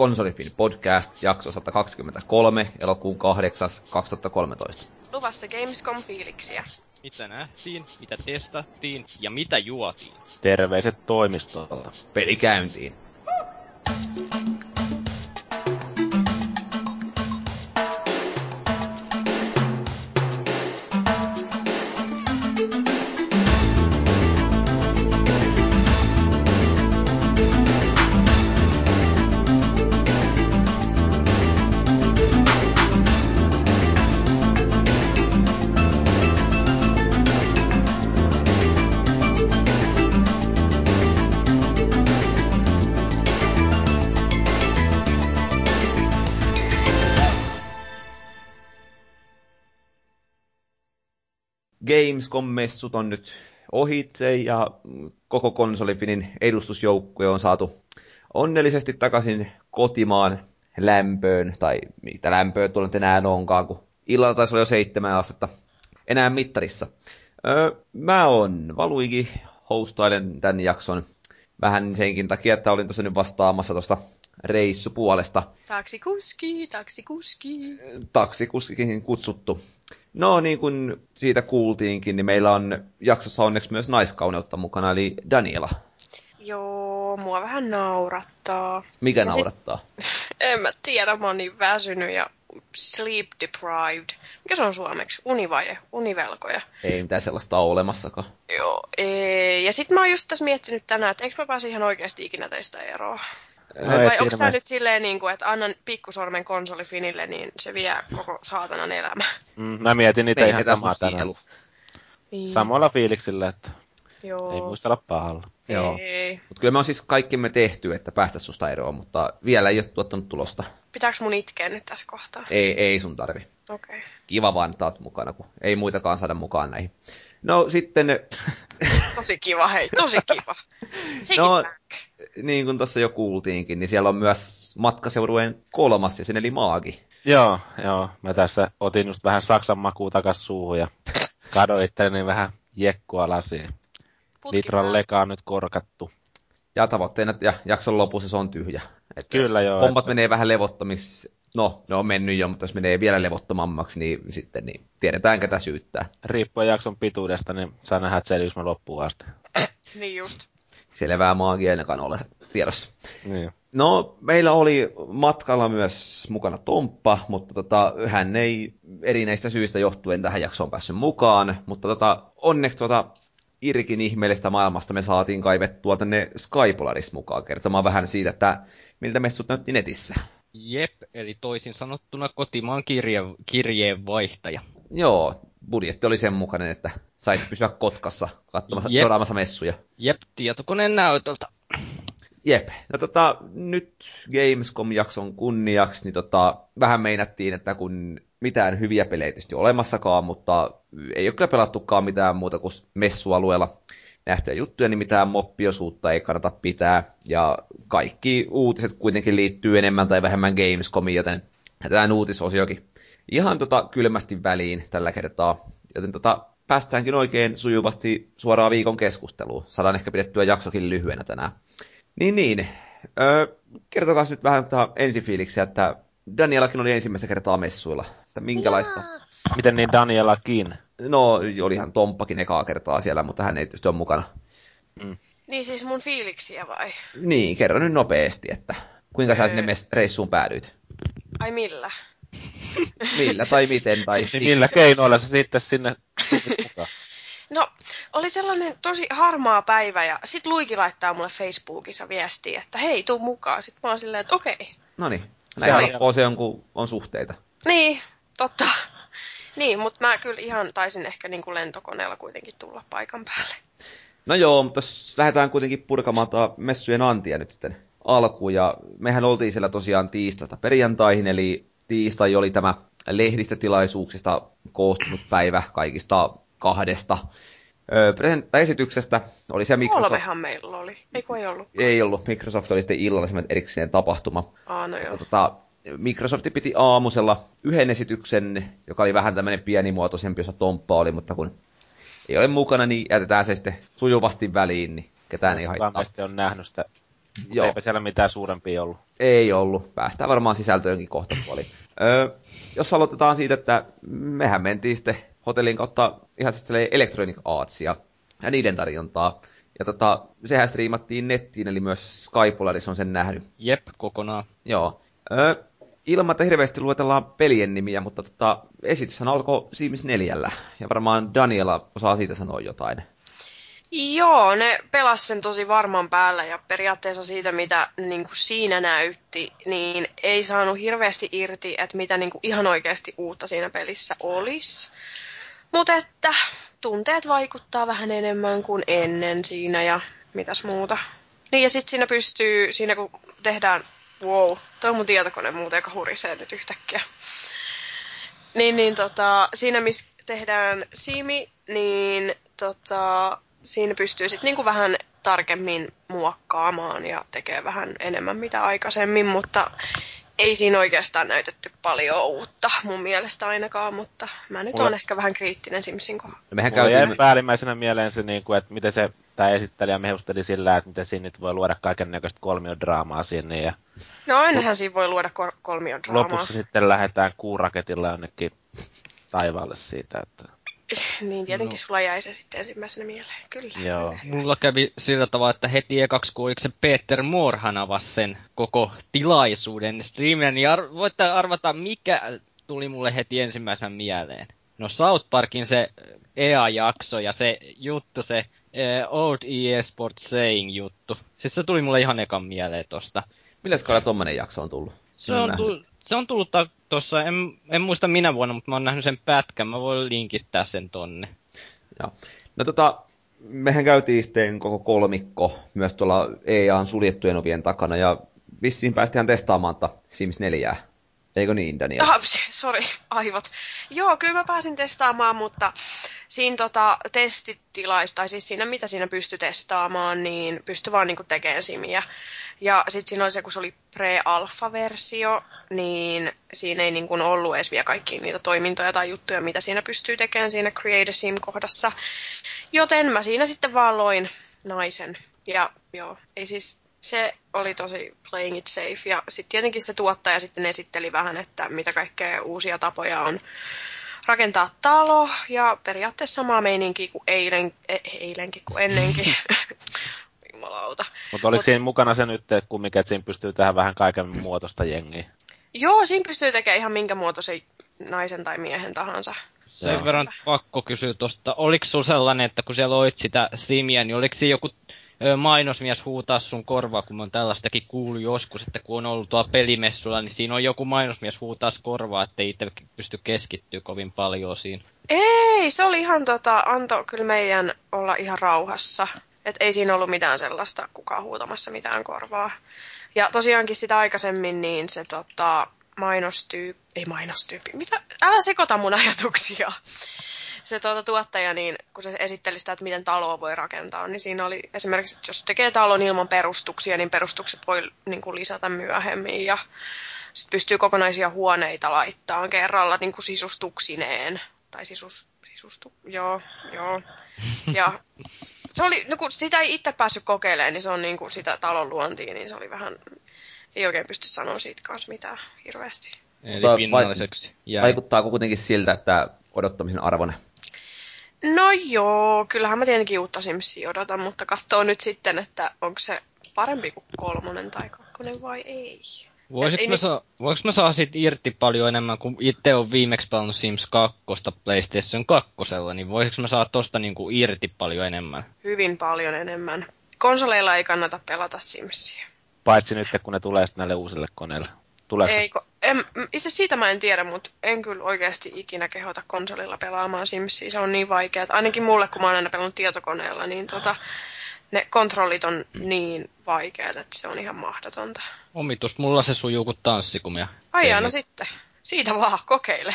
Konsolifin podcast, jakso 123, elokuun 8. 2013. Luvassa Gamescom-fiiliksiä. Mitä nähtiin, mitä testattiin ja mitä juotiin. Terveiset toimistolta. Peli käyntiin. Gamescom-messut on nyt ohitse ja koko konsolifinin edustusjoukkue on saatu onnellisesti takaisin kotimaan lämpöön, tai mitä lämpöä tuolla nyt enää onkaan, kun illalla taisi olla jo seitsemän astetta enää mittarissa. Öö, mä oon Valuigi, hostailen tämän jakson vähän senkin takia, että olin tuossa nyt vastaamassa tuosta reissupuolesta. Taksikuski, taksikuski. Taksikuskikin kutsuttu. No niin kuin siitä kuultiinkin, niin meillä on jaksossa onneksi myös naiskauneutta mukana, eli Daniela. Joo, mua vähän naurattaa. Mikä ja naurattaa? Sit, en mä tiedä, mä oon niin väsynyt ja sleep deprived. Mikä se on suomeksi? Univaje, univelkoja. Ei mitään sellaista ole olemassakaan. Joo, ei. Ja sitten mä oon just tässä miettinyt tänään, että eikö mä pääse ihan oikeasti ikinä teistä eroa. No, Vai onko tämä nyt silleen, niin kuin, että annan pikkusormen konsolifinille, niin se vie koko saatanan elämä? Mm, mä mietin niitä ihan samaa tänään. Niin. Samalla fiiliksillä, että Joo. ei muistella pahalla. Joo. Mutta kyllä me on siis kaikkimme tehty, että päästä susta eroon, mutta vielä ei ole tuottanut tulosta. Pitääkö mun itkeä nyt tässä kohtaa? Ei, ei sun tarvi. Okei. Okay. Kiva vaan, että oot mukana, kun ei muitakaan saada mukaan näihin. No sitten... tosi kiva, hei, tosi kiva. no, niin kuin tuossa jo kuultiinkin, niin siellä on myös matkaseurueen kolmas jäsen, eli Maagi. Joo, joo. Mä tässä otin just vähän Saksan makuu takas suuhun ja kadoin itteni vähän jekkua lasiin. Litran lekaa nyt korkattu. Ja tavoitteena, että jakson lopussa se on tyhjä. Että Kyllä joo. Hommat että... menee vähän levottomiksi. No, ne on mennyt jo, mutta jos menee vielä levottomammaksi, niin sitten niin tiedetään, ketä syyttää. Riippuen jakson pituudesta, niin saa nähdä, että selviys loppuun asti. niin just. Selvää maagia ainakaan ole tiedossa. Niin. No, meillä oli matkalla myös mukana Tomppa, mutta tota, hän ei erinäistä syistä johtuen tähän jaksoon päässyt mukaan, mutta tota, onneksi tota, Irkin ihmeellistä maailmasta me saatiin kaivettua tänne Skypolaris mukaan kertomaan vähän siitä, että miltä messut näytti netissä. Jep, eli toisin sanottuna kotimaan kirje, kirjeenvaihtaja. Joo, budjetti oli sen mukainen, että sait pysyä Kotkassa katsomassa, Jep. seuraamassa messuja. Jep, tietokoneen näytöltä. Jep, no tota, nyt Gamescom-jakson kunniaksi, niin tota, vähän meinattiin, että kun mitään hyviä pelejä tietysti olemassakaan, mutta ei ole pelattukaan mitään muuta kuin messualueella nähtyjä juttuja, niin mitään moppiosuutta ei kannata pitää. Ja kaikki uutiset kuitenkin liittyy enemmän tai vähemmän Gamescomiin, joten jätetään uutisosiokin ihan tota kylmästi väliin tällä kertaa. Joten tota, päästäänkin oikein sujuvasti suoraan viikon keskusteluun. Saadaan ehkä pidettyä jaksokin lyhyenä tänään. Niin niin, öö, kertokaa nyt vähän ensifiiliksiä, että Danielakin oli ensimmäistä kertaa messuilla. Että minkälaista? Jaa. Miten niin Danielakin? No, olihan Tomppakin ekaa kertaa siellä, mutta hän ei tietysti ole mukana. Mm. Niin siis mun fiiliksiä vai? Niin, kerro nyt nopeasti, että kuinka sä sinne reissuun päädyit? Ai millä? millä tai miten tai niin millä keinoilla sä sitten sinne mukaan? No, oli sellainen tosi harmaa päivä ja sit Luiki laittaa mulle Facebookissa viestiä, että hei, tuu mukaan. Sitten mä oon silleen, että okei. Okay. No niin, näin helppoa se on, kun on suhteita. Niin, totta. Niin, mutta mä kyllä ihan taisin ehkä niin kuin lentokoneella kuitenkin tulla paikan päälle. No joo, mutta lähdetään kuitenkin purkamaan messujen antia nyt sitten alkuun. Ja mehän oltiin siellä tosiaan tiistaista perjantaihin, eli tiistai oli tämä lehdistötilaisuuksista koostunut päivä kaikista kahdesta esityksestä. Oli se Microsoft... Kolmehan meillä oli, eikö ei ollut? Ei ollut. Microsoft oli sitten illalla erikseen tapahtuma. Aa, no joo. Tota, Microsoft piti aamusella yhden esityksen, joka oli vähän tämmöinen pienimuotoisempi, jossa Tomppa oli, mutta kun ei ole mukana, niin jätetään se sitten sujuvasti väliin, niin ketään ei haittaa. Kukaan on nähnyt sitä Joo. Eipä siellä mitään suurempia ollut. Ei ollut. Päästään varmaan sisältöönkin kohta puoli. Öö, jos aloitetaan siitä, että mehän mentiin sitten hotellin kautta ihan Electronic Artsia ja niiden tarjontaa. Ja tota, sehän striimattiin nettiin, eli myös Sky Polaris on sen nähnyt. Jep, kokonaan. Joo. Öö, ilman, että hirveästi luetellaan pelien nimiä, mutta tota, esityshän alkoi Sims 4, ja varmaan Daniela osaa siitä sanoa jotain. Joo, ne pelas sen tosi varman päällä ja periaatteessa siitä, mitä niin kuin siinä näytti, niin ei saanut hirveästi irti, että mitä niin kuin ihan oikeasti uutta siinä pelissä olisi. Mutta että tunteet vaikuttaa vähän enemmän kuin ennen siinä ja mitäs muuta. Niin ja sitten siinä pystyy, siinä kun tehdään, wow, toi on mun tietokone muuten, joka hurisee nyt yhtäkkiä. Niin, niin tota, siinä missä tehdään simi, niin tota, siinä pystyy sitten niinku vähän tarkemmin muokkaamaan ja tekee vähän enemmän mitä aikaisemmin, mutta ei siinä oikeastaan näytetty paljon uutta mun mielestä ainakaan, mutta mä nyt on ehkä vähän kriittinen Simsin kohdalla. No mehän käytiin... jäi päällimmäisenä mieleen se, niin kuin, että miten se tämä esittelijä mehusteli sillä, että miten siinä nyt voi luoda kaiken näköistä kolmiodraamaa sinne. Ja... No ainahan siinä voi luoda kol- kolmiodraamaa. Lopussa sitten lähdetään kuuraketilla jonnekin taivaalle siitä, että niin, tietenkin no. sulla jäi se sitten ensimmäisenä mieleen, kyllä. Joo. Mulla kävi sillä tavalla, että heti ekaksi se Peter Moorhan avasi sen koko tilaisuuden streamin, niin ar- voitte arvata, mikä tuli mulle heti ensimmäisenä mieleen. No South Parkin se EA-jakso ja se juttu, se uh, Old EA Sports Saying juttu. Siis se tuli mulle ihan ekan mieleen tosta. Milläs kaudella tommonen jakso on tullut? Se on, tullut, se on tullut tuossa, en, en muista minä vuonna, mutta mä oon nähnyt sen pätkän. Mä voin linkittää sen tonne. Joo. No tota, mehän käytiin sitten koko kolmikko myös tuolla EAN suljettujen ovien takana ja vissiin päästään testaamaan Sims 4. Eikö niin, Daniel? Ah, sorry, aivot. Joo, kyllä mä pääsin testaamaan, mutta siinä tota, testitilais, tai siis siinä mitä siinä pystyi testaamaan, niin pystyi vaan niinku tekemään simiä. Ja sitten siinä oli se, kun se oli pre-alfa-versio, niin siinä ei niinku ollut edes vielä kaikkia niitä toimintoja tai juttuja, mitä siinä pystyy tekemään siinä Create a Sim-kohdassa. Joten mä siinä sitten vaan loin naisen. Ja joo, ei siis se oli tosi playing it safe. Ja sitten tietenkin se tuottaja sitten esitteli vähän, että mitä kaikkea uusia tapoja on rakentaa talo. Ja periaatteessa samaa meininkiä kuin eilen, e, eilenkin kuin ennenkin. Jumalauta. Mutta oliko Mut, siinä mukana se nyt kumminkin, että siinä pystyy tehdä vähän kaiken muotoista jengiä? Joo, siinä pystyy tekemään ihan minkä muotoisen naisen tai miehen tahansa. Sen Joo. verran pakko kysyä tuosta, oliko sulla sellainen, että kun siellä loit sitä simiä, niin oliko siinä joku mainosmies huutaa sun korvaa, kun mä oon tällaistakin kuullut joskus, että kun on ollut tuolla pelimessulla, niin siinä on joku mainosmies huutaa korvaa, ettei itse pysty keskittyä kovin paljon siinä. Ei, se oli ihan tota, anto kyllä meidän olla ihan rauhassa. Et ei siinä ollut mitään sellaista kukaan huutamassa mitään korvaa. Ja tosiaankin sitä aikaisemmin niin se tota, mainostyyppi, ei mainostyyppi, mitä, älä sekoita mun ajatuksia se tuota, tuottaja, niin kun se esitteli sitä, että miten taloa voi rakentaa, niin siinä oli esimerkiksi, että jos tekee talon ilman perustuksia, niin perustukset voi niin kuin lisätä myöhemmin ja sitten pystyy kokonaisia huoneita laittamaan kerralla niin kuin sisustuksineen. Tai sisus, sisustu, joo, joo. Ja se oli, no kun sitä ei itse päässyt kokeilemaan, niin se on niin kuin sitä talon luontia, niin se oli vähän, ei oikein pysty sanoa siitä kanssa mitään hirveästi. Eli pinnalliseksi jäi. Vaikuttaako kuitenkin siltä, että odottamisen arvone? No joo, kyllähän mä tietenkin uutta Simsia odotan, mutta katsoo nyt sitten, että onko se parempi kuin kolmonen tai kakkonen vai ei. Voisiko mä, saa, voinko mä saa siitä irti paljon enemmän, kun itse on viimeksi pelannut Sims 2 PlayStation 2, niin voisiko mä saa tosta niinku irti paljon enemmän? Hyvin paljon enemmän. Konsoleilla ei kannata pelata Simsia. Paitsi nyt, kun ne tulee näille uusille koneille. Tuleeko Ei, en, itse siitä mä en tiedä, mutta en kyllä oikeasti ikinä kehota konsolilla pelaamaan Simsia. Se on niin vaikea. Ainakin mulle, kun mä oon aina pelannut tietokoneella, niin tota, ne kontrollit on niin vaikeat, että se on ihan mahdotonta. Omitus, mulla se sujuu kuin tanssikumia. Ai no sitten. Siitä vaan, kokeile.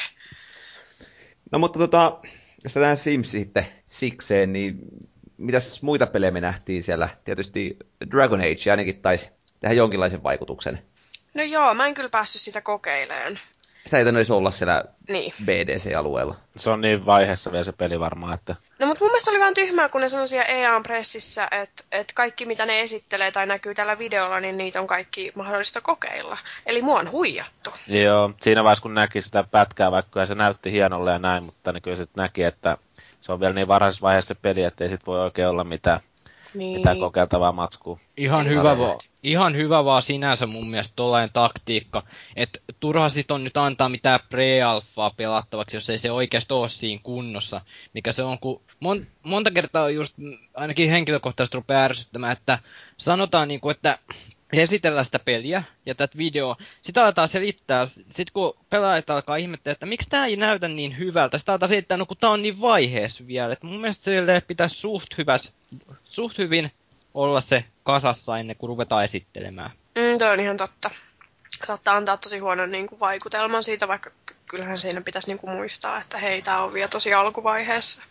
No mutta tota, jos tähän Sims sitten sikseen, niin mitäs muita pelejä me nähtiin siellä? Tietysti Dragon Age ainakin taisi tehdä jonkinlaisen vaikutuksen. No joo, mä en kyllä päässyt sitä kokeileen. Sitä ei edes olla siellä niin. BDC-alueella. Se on niin vaiheessa vielä se peli varmaan, että... No mutta mun mielestä oli vähän tyhmää, kun ne sanoi siellä EA Pressissä, että, että kaikki mitä ne esittelee tai näkyy tällä videolla, niin niitä on kaikki mahdollista kokeilla. Eli mua on huijattu. Joo, siinä vaiheessa kun näki sitä pätkää, vaikka se näytti hienolle ja näin, mutta niin kyllä sitten näki, että se on vielä niin varhaisessa vaiheessa se peli, että ei sit voi oikein olla mitään niin. mitään kokeiltavaa matskua. Ihan hyvä, va- ihan hyvä vaan sinänsä mun mielestä tollainen taktiikka, että turha sit on nyt antaa mitään pre-alfaa pelattavaksi, jos ei se oikeasti ole siinä kunnossa, mikä se on, kun mon- monta kertaa just ainakin henkilökohtaisesti rupeaa ärsyttämään, että sanotaan niinku, että esitellään sitä peliä ja tätä videoa. Sitten aletaan selittää, sitten kun pelaajat alkaa ihmetellä, että miksi tämä ei näytä niin hyvältä, sitten aletaan selittää, no kun tämä on niin vaiheessa vielä. Et mun mielestä pitäisi suht, hyväs, suht hyvin olla se kasassa ennen kuin ruvetaan esittelemään. Mm, toi on ihan totta. Saattaa antaa tosi huonon niin kuin, vaikutelman siitä, vaikka kyllähän siinä pitäisi niin kuin, muistaa, että hei, tämä on vielä tosi alkuvaiheessa.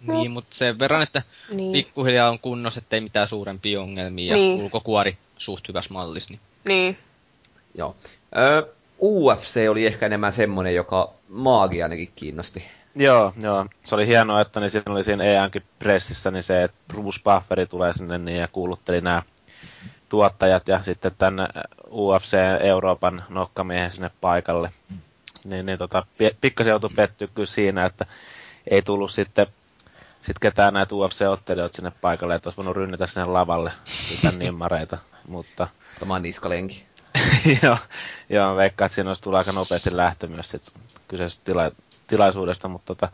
Niin, mutta sen verran, että niin. pikkuhiljaa on kunnossa, ettei mitään suurempia ongelmia niin. ja ulkokuori suht hyvässä mallissa. Niin. niin. Joo. Ö, UFC oli ehkä enemmän semmonen, joka maagi ainakin kiinnosti. Joo, joo. Se oli hienoa, että niin siinä oli siinä EANkin pressissä niin se, että Bruce Bufferi tulee sinne niin ja kuulutteli nämä tuottajat ja sitten tänne UFC Euroopan nokkamiehen sinne paikalle. Niin, niin tota, pikkasen joutui pettyä kyllä siinä, että ei tullut sitten sit ketään näitä UFC-ottelijoita sinne paikalle, että olisi voinut rynnätä sinne lavalle mitään nimmareita, mutta... Tämä on niskalenki. joo, joo, veikkaan, että siinä olisi tullut aika nopeasti lähtö myös sit kyseisestä tila- tilaisuudesta, mutta tota,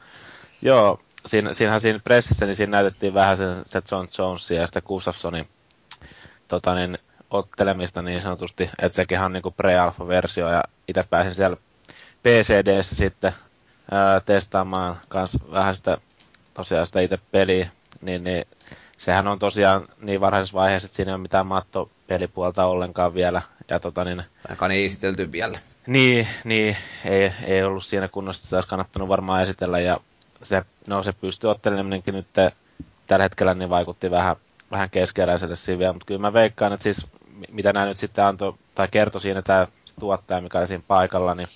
joo, siinä, siinähän siinä pressissä, niin siinä näytettiin vähän sen, se John Jonesia ja sitä Gustafsonin tota niin, ottelemista niin sanotusti, että sekin on niinku pre-alpha-versio ja itse pääsin siellä PCDssä sitten ää, testaamaan kans vähän sitä tosiaan sitä itse peliä, niin, niin sehän on tosiaan niin varhaisessa vaiheessa, että siinä ei ole mitään mattopelipuolta ollenkaan vielä. Ja tota niin, Ainakaan ei esitelty vielä. Niin, niin ei, ei ollut siinä kunnossa, se olisi kannattanut varmaan esitellä. Ja se, no, se pystyi otteleminenkin nyt tällä hetkellä niin vaikutti vähän, vähän keskeräiselle siinä mutta kyllä mä veikkaan, että siis mitä nämä nyt sitten antoi, tai kertoi siinä tämä tuottaja, mikä oli siinä paikalla, niin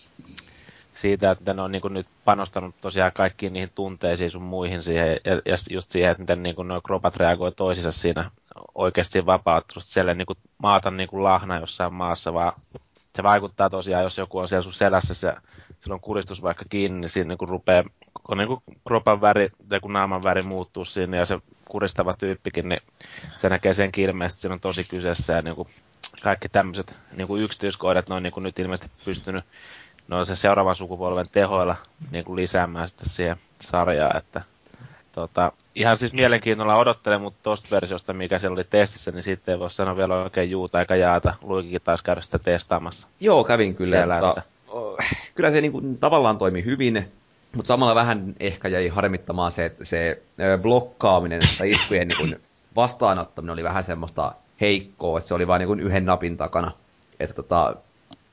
siitä, että ne on niin nyt panostanut tosiaan kaikkiin niihin tunteisiin sun muihin siihen, ja, ja just siihen, että miten niin nuo kropat reagoi toisissa siinä oikeasti vapauttelusta. Siellä niin kuin maata niin lahna jossain maassa, vaan se vaikuttaa tosiaan, jos joku on siellä sun selässä, se, silloin kuristus vaikka kiinni, niin siinä niin rupeaa, niin kuin kropan väri tai kun naaman väri muuttuu siinä, ja se kuristava tyyppikin, niin se näkee sen kirmeästi, siinä on tosi kyseessä, ja niin kuin kaikki tämmöiset niin kuin yksityiskohdat, ne on niin kuin nyt ilmeisesti pystynyt no se seuraavan sukupolven tehoilla niin kuin lisäämään sitten siihen sarjaan, että tota, ihan siis mielenkiinnolla odottelen, mutta tosta versiosta, mikä siellä oli testissä, niin sitten ei voi sanoa vielä oikein juuta eikä jaata. Luikikin taas käydä sitä testaamassa. Joo, kävin kyllä. Siellä, mutta, että... Kyllä se niin kuin, tavallaan toimi hyvin, mutta samalla vähän ehkä jäi harmittamaan se, että se blokkaaminen tai iskujen niin kuin, vastaanottaminen oli vähän semmoista heikkoa, että se oli vain niin yhden napin takana. Että tota,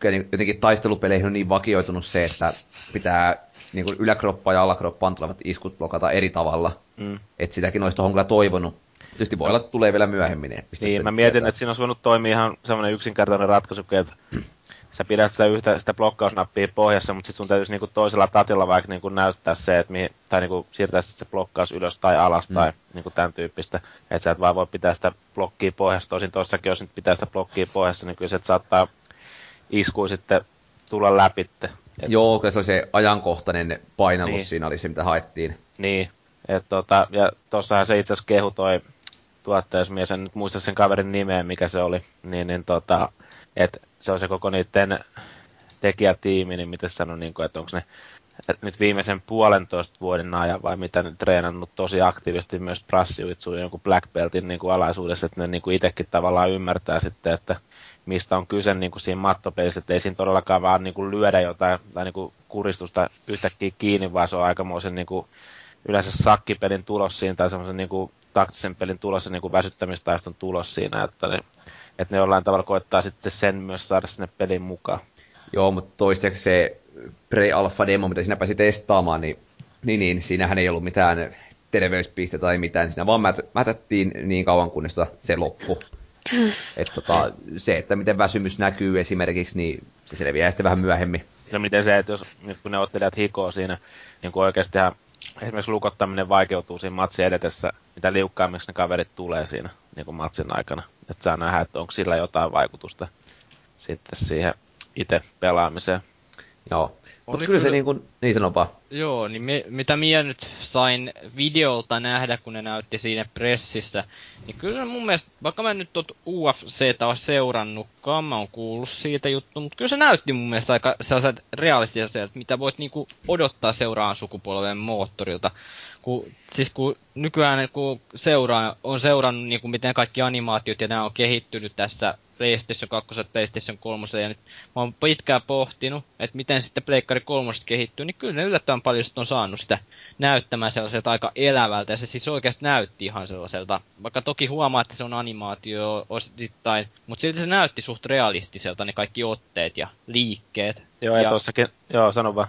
niin jotenkin taistelupeleihin on niin vakioitunut se, että pitää niin kuin yläkroppa ja alakroppaan tulevat iskut blokata eri tavalla. Mm. Että sitäkin olisi tuohon kyllä toivonut. Tietysti voi olla, että tulee vielä myöhemmin. Niin, niin mä mietin, tietää. että siinä olisi voinut toimia ihan semmoinen yksinkertainen ratkaisu, että sä pidät sitä, yhtä, sitä blokkausnappia pohjassa, mutta sitten sun täytyisi niinku toisella tatilla vaikka niinku näyttää se, että mihin, tai niinku siirtää se blokkaus ylös tai alas mm. tai niinku tämän tyyppistä. Että sä et vaan voi pitää sitä blokkia pohjassa. Tosin tuossakin, jos nyt pitää sitä blokkia pohjassa, niin kyllä se saattaa isku sitten tulla läpi. Et... Joo, kyllä se oli se ajankohtainen painallus niin. siinä oli se, mitä haettiin. Niin, et tota, ja tuossahan se itse asiassa kehu toi tuottajasmies, en nyt muista sen kaverin nimeä, mikä se oli, niin, niin tota, että se on se koko niiden tekijätiimi, niin miten sanon, niin kuin, että onko ne nyt viimeisen puolentoista vuoden ajan vai mitä ne treenannut tosi aktiivisesti myös prassiuitsuun jonkun black beltin niin kuin alaisuudessa, että ne niin kuin itsekin tavallaan ymmärtää sitten, että mistä on kyse niin kuin siinä mattopelissä, että ei siinä todellakaan vaan niin kuin lyödä jotain tai niin kuin kuristusta yhtäkkiä kiinni, vaan se on aikamoisen niin kuin yleensä sakkipelin tulos siinä tai semmoisen niin kuin taktisen pelin tulos ja niin kuin väsyttämistaiston tulos siinä, että ne, että ne jollain tavalla koettaa sitten sen myös saada sinne pelin mukaan. Joo, mutta toiseksi se pre-alpha-demo, mitä sinä pääsi testaamaan, niin, niin, niin siinähän ei ollut mitään terveyspiste tai mitään, siinä vaan mätättiin niin kauan, kunnes se loppu. Et tota, se, että miten väsymys näkyy esimerkiksi, niin se selviää sitten vähän myöhemmin Ja miten se, että jos nyt kun ne ottelijat hikoo siinä, niin kuin oikeasti esimerkiksi lukottaminen vaikeutuu siinä matsin edetessä, mitä liukkaammiksi ne kaverit tulee siinä niin kuin matsin aikana. Että saa nähdä, että onko sillä jotain vaikutusta sitten siihen itse pelaamiseen. Joo. Mutta kyllä se niin kuin, niin sanopaa. Joo, niin me, mitä minä nyt sain videolta nähdä, kun ne näytti siinä pressissä, niin kyllä mun mielestä, vaikka mä nyt tuot UFCtä ole seurannutkaan, mä oon kuullut siitä juttu, mutta kyllä se näytti mun mielestä aika sellaiset realistisia, mitä voit niinku odottaa seuraan sukupolven moottorilta. Kun, siis kun nykyään kun seuraa, on seurannut niin kuin miten kaikki animaatiot ja nämä on kehittynyt tässä PlayStation 2 ja PlayStation 3 ja nyt mä oon pitkään pohtinut, että miten sitten Pleikkari 3 kehittyy, niin kyllä ne yllättävän paljon on saanut sitä näyttämään sellaiselta aika elävältä ja se siis oikeasti näytti ihan sellaiselta, vaikka toki huomaa, että se on animaatio osittain, mutta silti se näytti suht realistiselta ne kaikki otteet ja liikkeet. Joo, ja, ja tossakin, joo, sano vaan.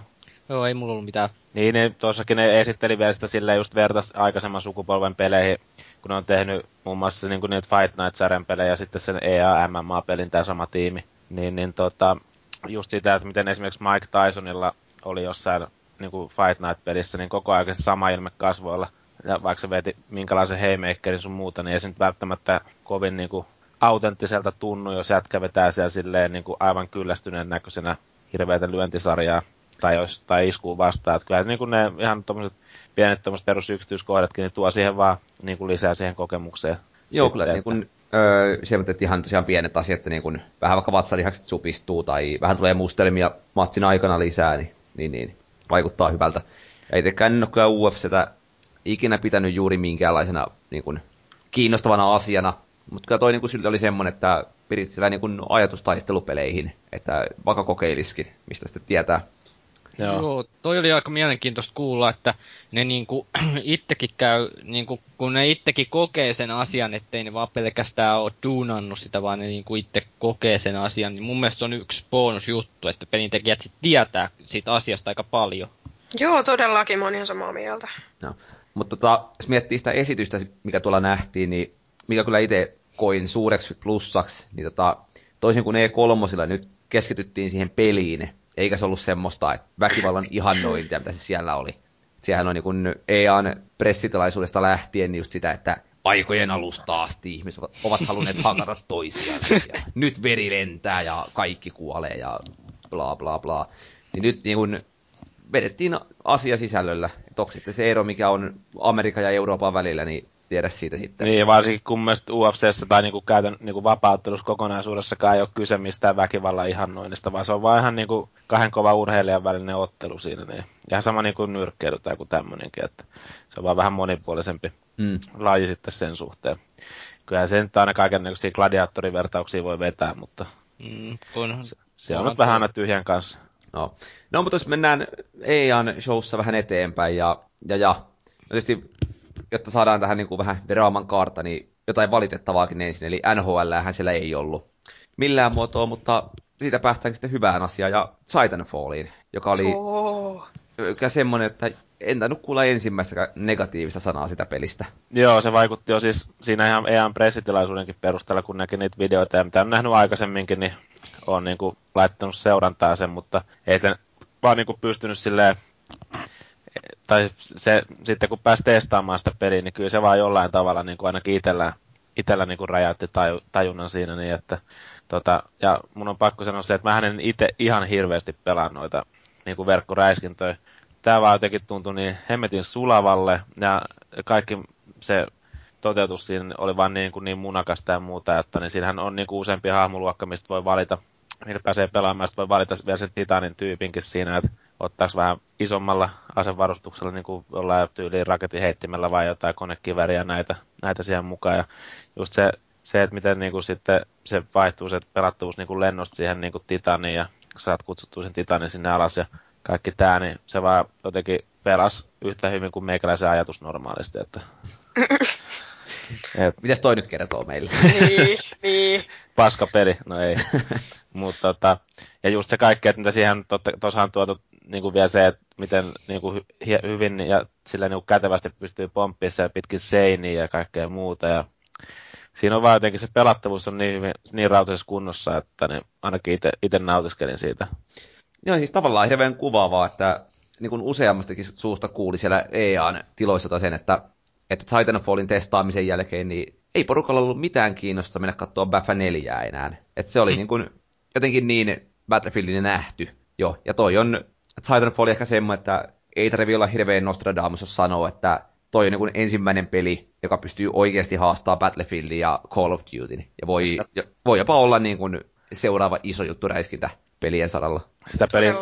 Joo, ei mulla ollut mitään. Niin, niin tuossakin ne esitteli vielä sitä silleen just vertas aikaisemman sukupolven peleihin, kun ne on tehnyt muun muassa niin kuin niitä Fight Night-sarjan pelejä ja sitten sen EA MMA-pelin tämä sama tiimi. Niin, niin tota, just sitä, että miten esimerkiksi Mike Tysonilla oli jossain niin kuin Fight Night-pelissä, niin koko ajan sama ilme kasvoilla. Ja vaikka se veti minkälaisen haymakerin sun muuta, niin ei se nyt välttämättä kovin niin kuin, autenttiselta tunnu, jos jätkä vetää siellä silleen niin kuin aivan kyllästyneen näköisenä hirveätä lyöntisarjaa tai, jos, tai iskuu vastaan. Että kyllä niin kuin ne ihan tommoset pienet tommoset perusyksityiskohdatkin, niin tuo siihen vaan niin kuin lisää siihen kokemukseen. Joo, kyllä niin kuin, öö, siellä ihan tosiaan pienet asiat, että niin kuin, vähän vaikka vatsalihakset supistuu tai vähän tulee mustelmia matsin aikana lisää, niin, niin, niin vaikuttaa hyvältä. Ja itsekään en ole kyllä UFCtä ikinä pitänyt juuri minkäänlaisena niin kuin, kiinnostavana asiana, mutta kyllä toi niin kuin, silti oli semmoinen, että pidit vähän niin kuin ajatustaistelupeleihin, että vaikka kokeilisikin, mistä sitten tietää. Joo. Joo, toi oli aika mielenkiintoista kuulla, että ne niinku ittekin käy, niinku, kun ne ittekin kokee sen asian, ettei ne vaan pelkästään ole duunannut sitä, vaan ne niinku itse kokee sen asian, niin mun mielestä se on yksi bonusjuttu, että pelintekijät sit tietää siitä asiasta aika paljon. Joo, todellakin, mä oon ihan samaa mieltä. No. Mutta tota, jos miettii sitä esitystä, mikä tuolla nähtiin, niin mikä kyllä itse koin suureksi plussaksi, niin tota, toisin kuin E3 nyt keskityttiin siihen peliin, eikä se ollut semmoista että väkivallan ihannointia, mitä se siellä oli. Siehän on niin EAN pressitilaisuudesta lähtien niin just sitä, että aikojen alusta asti ihmiset ovat halunneet hakata toisiaan. Ja nyt veri lentää ja kaikki kuolee ja bla bla bla. Niin nyt niin kun vedettiin asia sisällöllä. Onko sitten se ero, mikä on Amerikan ja Euroopan välillä, niin tiedä siitä sitten. Niin, varsinkin kun mielestäni UFCssä tai niinku käytän niinku vapauttelussa kokonaisuudessakaan ei ole kyse mistään väkivallan ihannoinnista, vaan se on vaan ihan niinku kahden kova urheilijan välinen ottelu siinä. Niin. Ihan sama niinku nyrkkeily tai joku tämmöinenkin, että se on vaan vähän monipuolisempi mm. laji sitten sen suhteen. Kyllä se nyt aina kaikenlaisia gladiaattorivertauksia voi vetää, mutta mm, on. se, se on, on nyt vähän aina tyhjän kanssa. No. no, mutta jos mennään EAN showssa vähän eteenpäin ja, ja, ja no tietysti jotta saadaan tähän niin kuin vähän draaman kaarta, niin jotain valitettavaakin ensin, eli NHL siellä ei ollut millään muotoa, mutta siitä päästään sitten hyvään asiaan ja Titanfalliin, joka oli oh. semmoinen, että en tainnut kuulla ensimmäistä negatiivista sanaa sitä pelistä. Joo, se vaikutti jo siis siinä ihan EAN pressitilaisuudenkin perusteella, kun näki niitä videoita ja mitä on nähnyt aikaisemminkin, niin on niin kuin laittanut seurantaa sen, mutta ei sen vaan niin kuin pystynyt silleen tai se, sitten kun pääsi testaamaan sitä peliä, niin kyllä se vaan jollain tavalla niin kuin ainakin itsellä, itsellä niin kuin räjäytti taju, tajunnan siinä, niin että tota, ja mun on pakko sanoa se, että mä en itse ihan hirveästi pelaa noita niin kuin verkkoräiskintöjä. Tämä vaan jotenkin tuntui niin hemmetin sulavalle, ja kaikki se toteutus siinä oli vaan niin, kuin niin munakasta ja muuta, että niin siinähän on niin kuin useampi hahmoluokka, mistä voi valita, millä pääsee pelaamaan, voi valita vielä sen Titanin tyypinkin siinä, että ottaisi vähän isommalla asevarustuksella niin kuin jollain tyyliin raketin heittimellä vai jotain konekiväriä näitä, näitä siihen mukaan. Ja just se, se että miten niin kuin sitten se vaihtuu se pelattavuus niin kuin lennosta siihen niin kuin titaniin ja saat kutsuttua sen titanin sinne alas ja kaikki tämä, niin se vaan jotenkin pelas yhtä hyvin kuin meikäläisen ajatus normaalisti. Että... Et... Mitäs toi nyt kertoo meille? niin, niin. Paska peli, no ei. Mutta tota, ja just se kaikki, että mitä siihen tosiaan tuotu niin kuin vielä se, että miten niin kuin hy- hyvin ja sillä niin kuin kätevästi pystyy pomppimaan siellä pitkin seiniä ja kaikkea muuta. Ja siinä on vaan jotenkin se pelattavuus on niin, hyvin, niin rautaisessa kunnossa, että niin ainakin itse nautiskelin siitä. Joo, siis tavallaan hirveän kuvaavaa, että niin kuin useammastakin suusta kuuli siellä EAN tiloissa sen, että, että Titanfallin testaamisen jälkeen niin ei porukalla ollut mitään kiinnostusta mennä katsoa Baffa 4 enää. Että se oli mm. niin kuin, jotenkin niin Battlefieldin nähty jo. Ja toi on Titanfall ehkä semmoinen, että ei tarvi olla hirveän Nostradamus, jos sanoo, että toi on niin kuin ensimmäinen peli, joka pystyy oikeasti haastamaan Battlefieldin ja Call of Dutyn. Ja voi, voi jopa olla niin kuin seuraava iso juttu räiskintä pelien saralla. Sitä peliä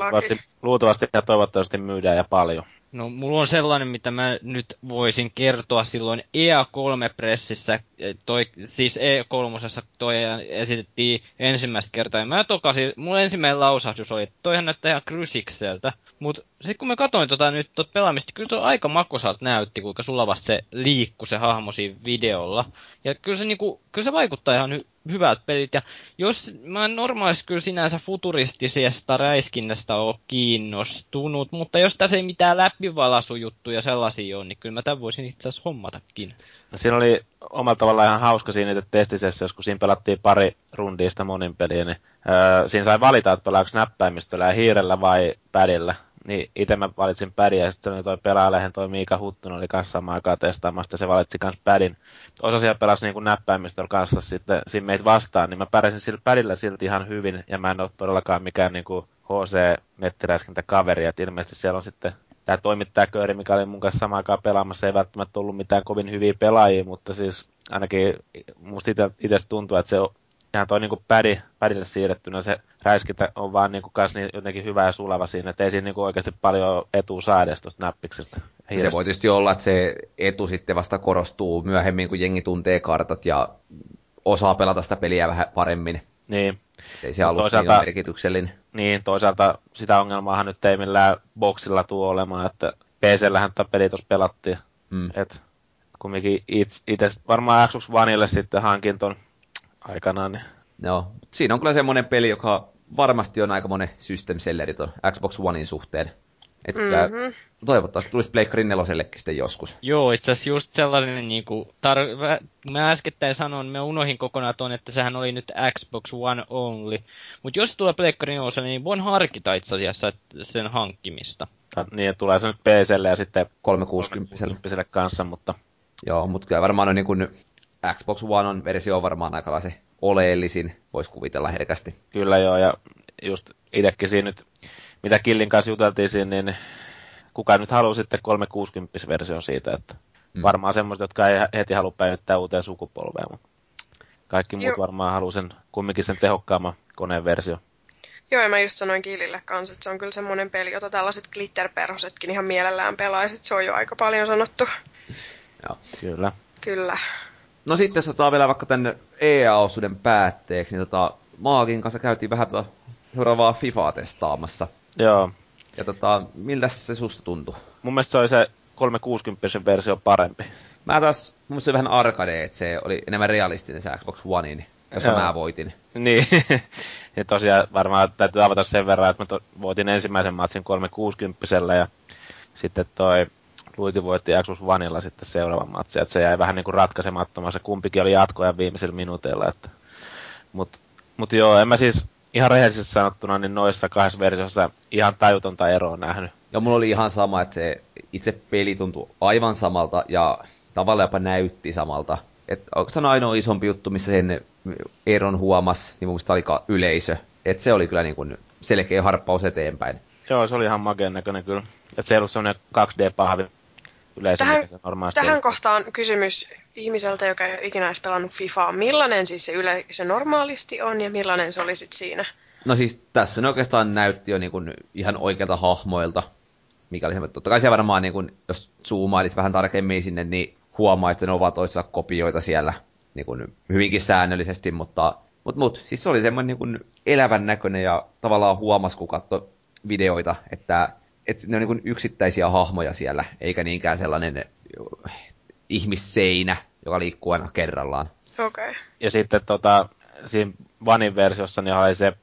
luultavasti ja toivottavasti myydään ja paljon. No, mulla on sellainen, mitä mä nyt voisin kertoa silloin EA3-pressissä, toi, siis E3 toi esitettiin ensimmäistä kertaa, ja mä tokasin, mun ensimmäinen lausahdus oli, että toihan näyttää ihan Crucixeltä, mutta sitten kun mä katsoin tota nyt tot pelaamista, kyllä tuo aika makosalta näytti, kuinka sulla vasta se liikkui se hahmo siinä videolla. Ja kyllä se, niinku, kyllä se vaikuttaa ihan hy- hyvältä pelit. Ja jos mä en normaalisti kyllä sinänsä futuristisesta räiskinnästä ole kiinnostunut, mutta jos tässä ei mitään läpivalaisujuttuja sellaisia ole, niin kyllä mä tämän voisin itse asiassa hommatakin. No, siinä oli omalla tavallaan ihan hauska siinä että testisessä, kun siinä pelattiin pari rundiista monin peliä, niin öö, siinä sai valita, että pelaako näppäimistöllä ja hiirellä vai pädillä niin itse mä valitsin pädin ja sitten oli toi pelaajalehen toi Miika Huttunen oli kanssa samaan aikaan testaamassa, se valitsi kans pädin. Osa siellä pelasi niin näppäimistöllä kanssa sitten siinä meitä vastaan, niin mä pärjäsin sillä pädillä silti ihan hyvin ja mä en ole todellakaan mikään niin kuin HC-nettiräiskintä kaveri, että ilmeisesti siellä on sitten tämä toimittajakööri, mikä oli mun kanssa samaan aikaan pelaamassa, ei välttämättä ollut mitään kovin hyviä pelaajia, mutta siis ainakin musta itse tuntuu, että se ihan toi niinku pädi, pädille siirrettynä se räiskintä on vaan niinku kans niin jotenkin hyvä ja sulava siinä, että ei siinä niinku oikeasti paljon etua saa edes tuosta näppiksestä. Se voi tietysti olla, että se etu sitten vasta korostuu myöhemmin, kun jengi tuntee kartat ja osaa pelata sitä peliä vähän paremmin. Niin. Ei se alussa niin merkityksellinen. Niin, toisaalta sitä ongelmaahan nyt ei millään boksilla tuo olemaan, että PC-llähän tätä peli tuossa pelattiin. Mm. Et kumminkin itse varmaan Xbox Oneille sitten hankin ton aikanaan. Niin. Joo, siinä on kyllä semmoinen peli, joka varmasti on aika monen system selleri tuon Xbox Onein suhteen. Että mm-hmm. toivottavasti tulisi Pleikkari nelosellekin sitten joskus. Joo, itse asiassa just sellainen, niin kuin, tar- mä äskettäin sanoin, mä unohin kokonaan ton, että sehän oli nyt Xbox One only. Mutta jos tulee Pleikkari neloselle, niin voin harkita itse asiassa sen hankkimista. Ja, niin, tulee se nyt PClle ja sitten 360 kanssa, mutta... Joo, mutta kyllä varmaan on niin kuin Xbox One on versio on varmaan aika se oleellisin, voisi kuvitella herkästi. Kyllä joo, ja just itsekin siinä nyt, mitä Killin kanssa juteltiin siinä, niin kuka nyt haluaa sitten 360-version siitä, että mm. varmaan semmoiset, jotka ei heti halua päivittää uuteen sukupolveen, mutta kaikki muut Joo. varmaan haluaa sen, kumminkin sen tehokkaamman koneen versio. Joo, ja mä just sanoin Kiilille kanssa, että se on kyllä semmoinen peli, jota tällaiset glitterperhosetkin ihan mielellään pelaisit. Se on jo aika paljon sanottu. Joo. Kyllä. Kyllä. No sitten tota, vielä vaikka tänne EA-osuuden päätteeksi, niin tota, Maagin kanssa käytiin vähän tota seuraavaa FIFAa testaamassa. Joo. Ja tota, miltä se susta tuntui? Mun mielestä se oli se 360 versio parempi. Mä taas, mun mielestä se vähän arcade, että se oli enemmän realistinen se Xbox One, niin, jossa Joo. mä voitin. Niin, ja tosiaan varmaan täytyy avata sen verran, että mä to, voitin ensimmäisen matsin 360 ja sitten toi Luigi voitti Xbox Oneilla sitten seuraavan matsin, että se jäi vähän niin kuin ratkaisemattomaan, se kumpikin oli jatkoja viimeisillä minuuteilla, että mut, mut joo, en mä siis ihan rehellisesti sanottuna, niin noissa kahdessa versiossa ihan tajutonta eroa nähnyt. Ja mulla oli ihan sama, että se itse peli tuntui aivan samalta ja tavallaan jopa näytti samalta. Että oikeastaan ainoa isompi juttu, missä sen eron huomas, niin mun oli yleisö. Että se oli kyllä niin kuin selkeä harppaus eteenpäin. Joo, se oli ihan makeen näköinen kyllä. Että se ei ollut semmoinen 2D-pahvi yleisö, tähän, normaalisti Tähän kohtaan kysymys ihmiseltä, joka ei ole ikinä edes pelannut FIFAa. Millainen siis se yleisö normaalisti on ja millainen se oli sitten siinä? No siis tässä ne oikeastaan näytti jo niin kuin ihan oikealta hahmoilta. Mikä oli totta kai se varmaan, niin kuin, jos zoomailit vähän tarkemmin sinne, niin huomaa, että ne ovat toissa kopioita siellä niin kuin hyvinkin säännöllisesti, mutta mut, mut, siis se oli semmoinen niin kuin elävän näköinen ja tavallaan huomas, kun katsoi videoita, että että ne on niin yksittäisiä hahmoja siellä, eikä niinkään sellainen ihmisseinä, joka liikkuu aina kerrallaan. Okei. Okay. Ja sitten tota, siinä Vanin versiossa niin oli se,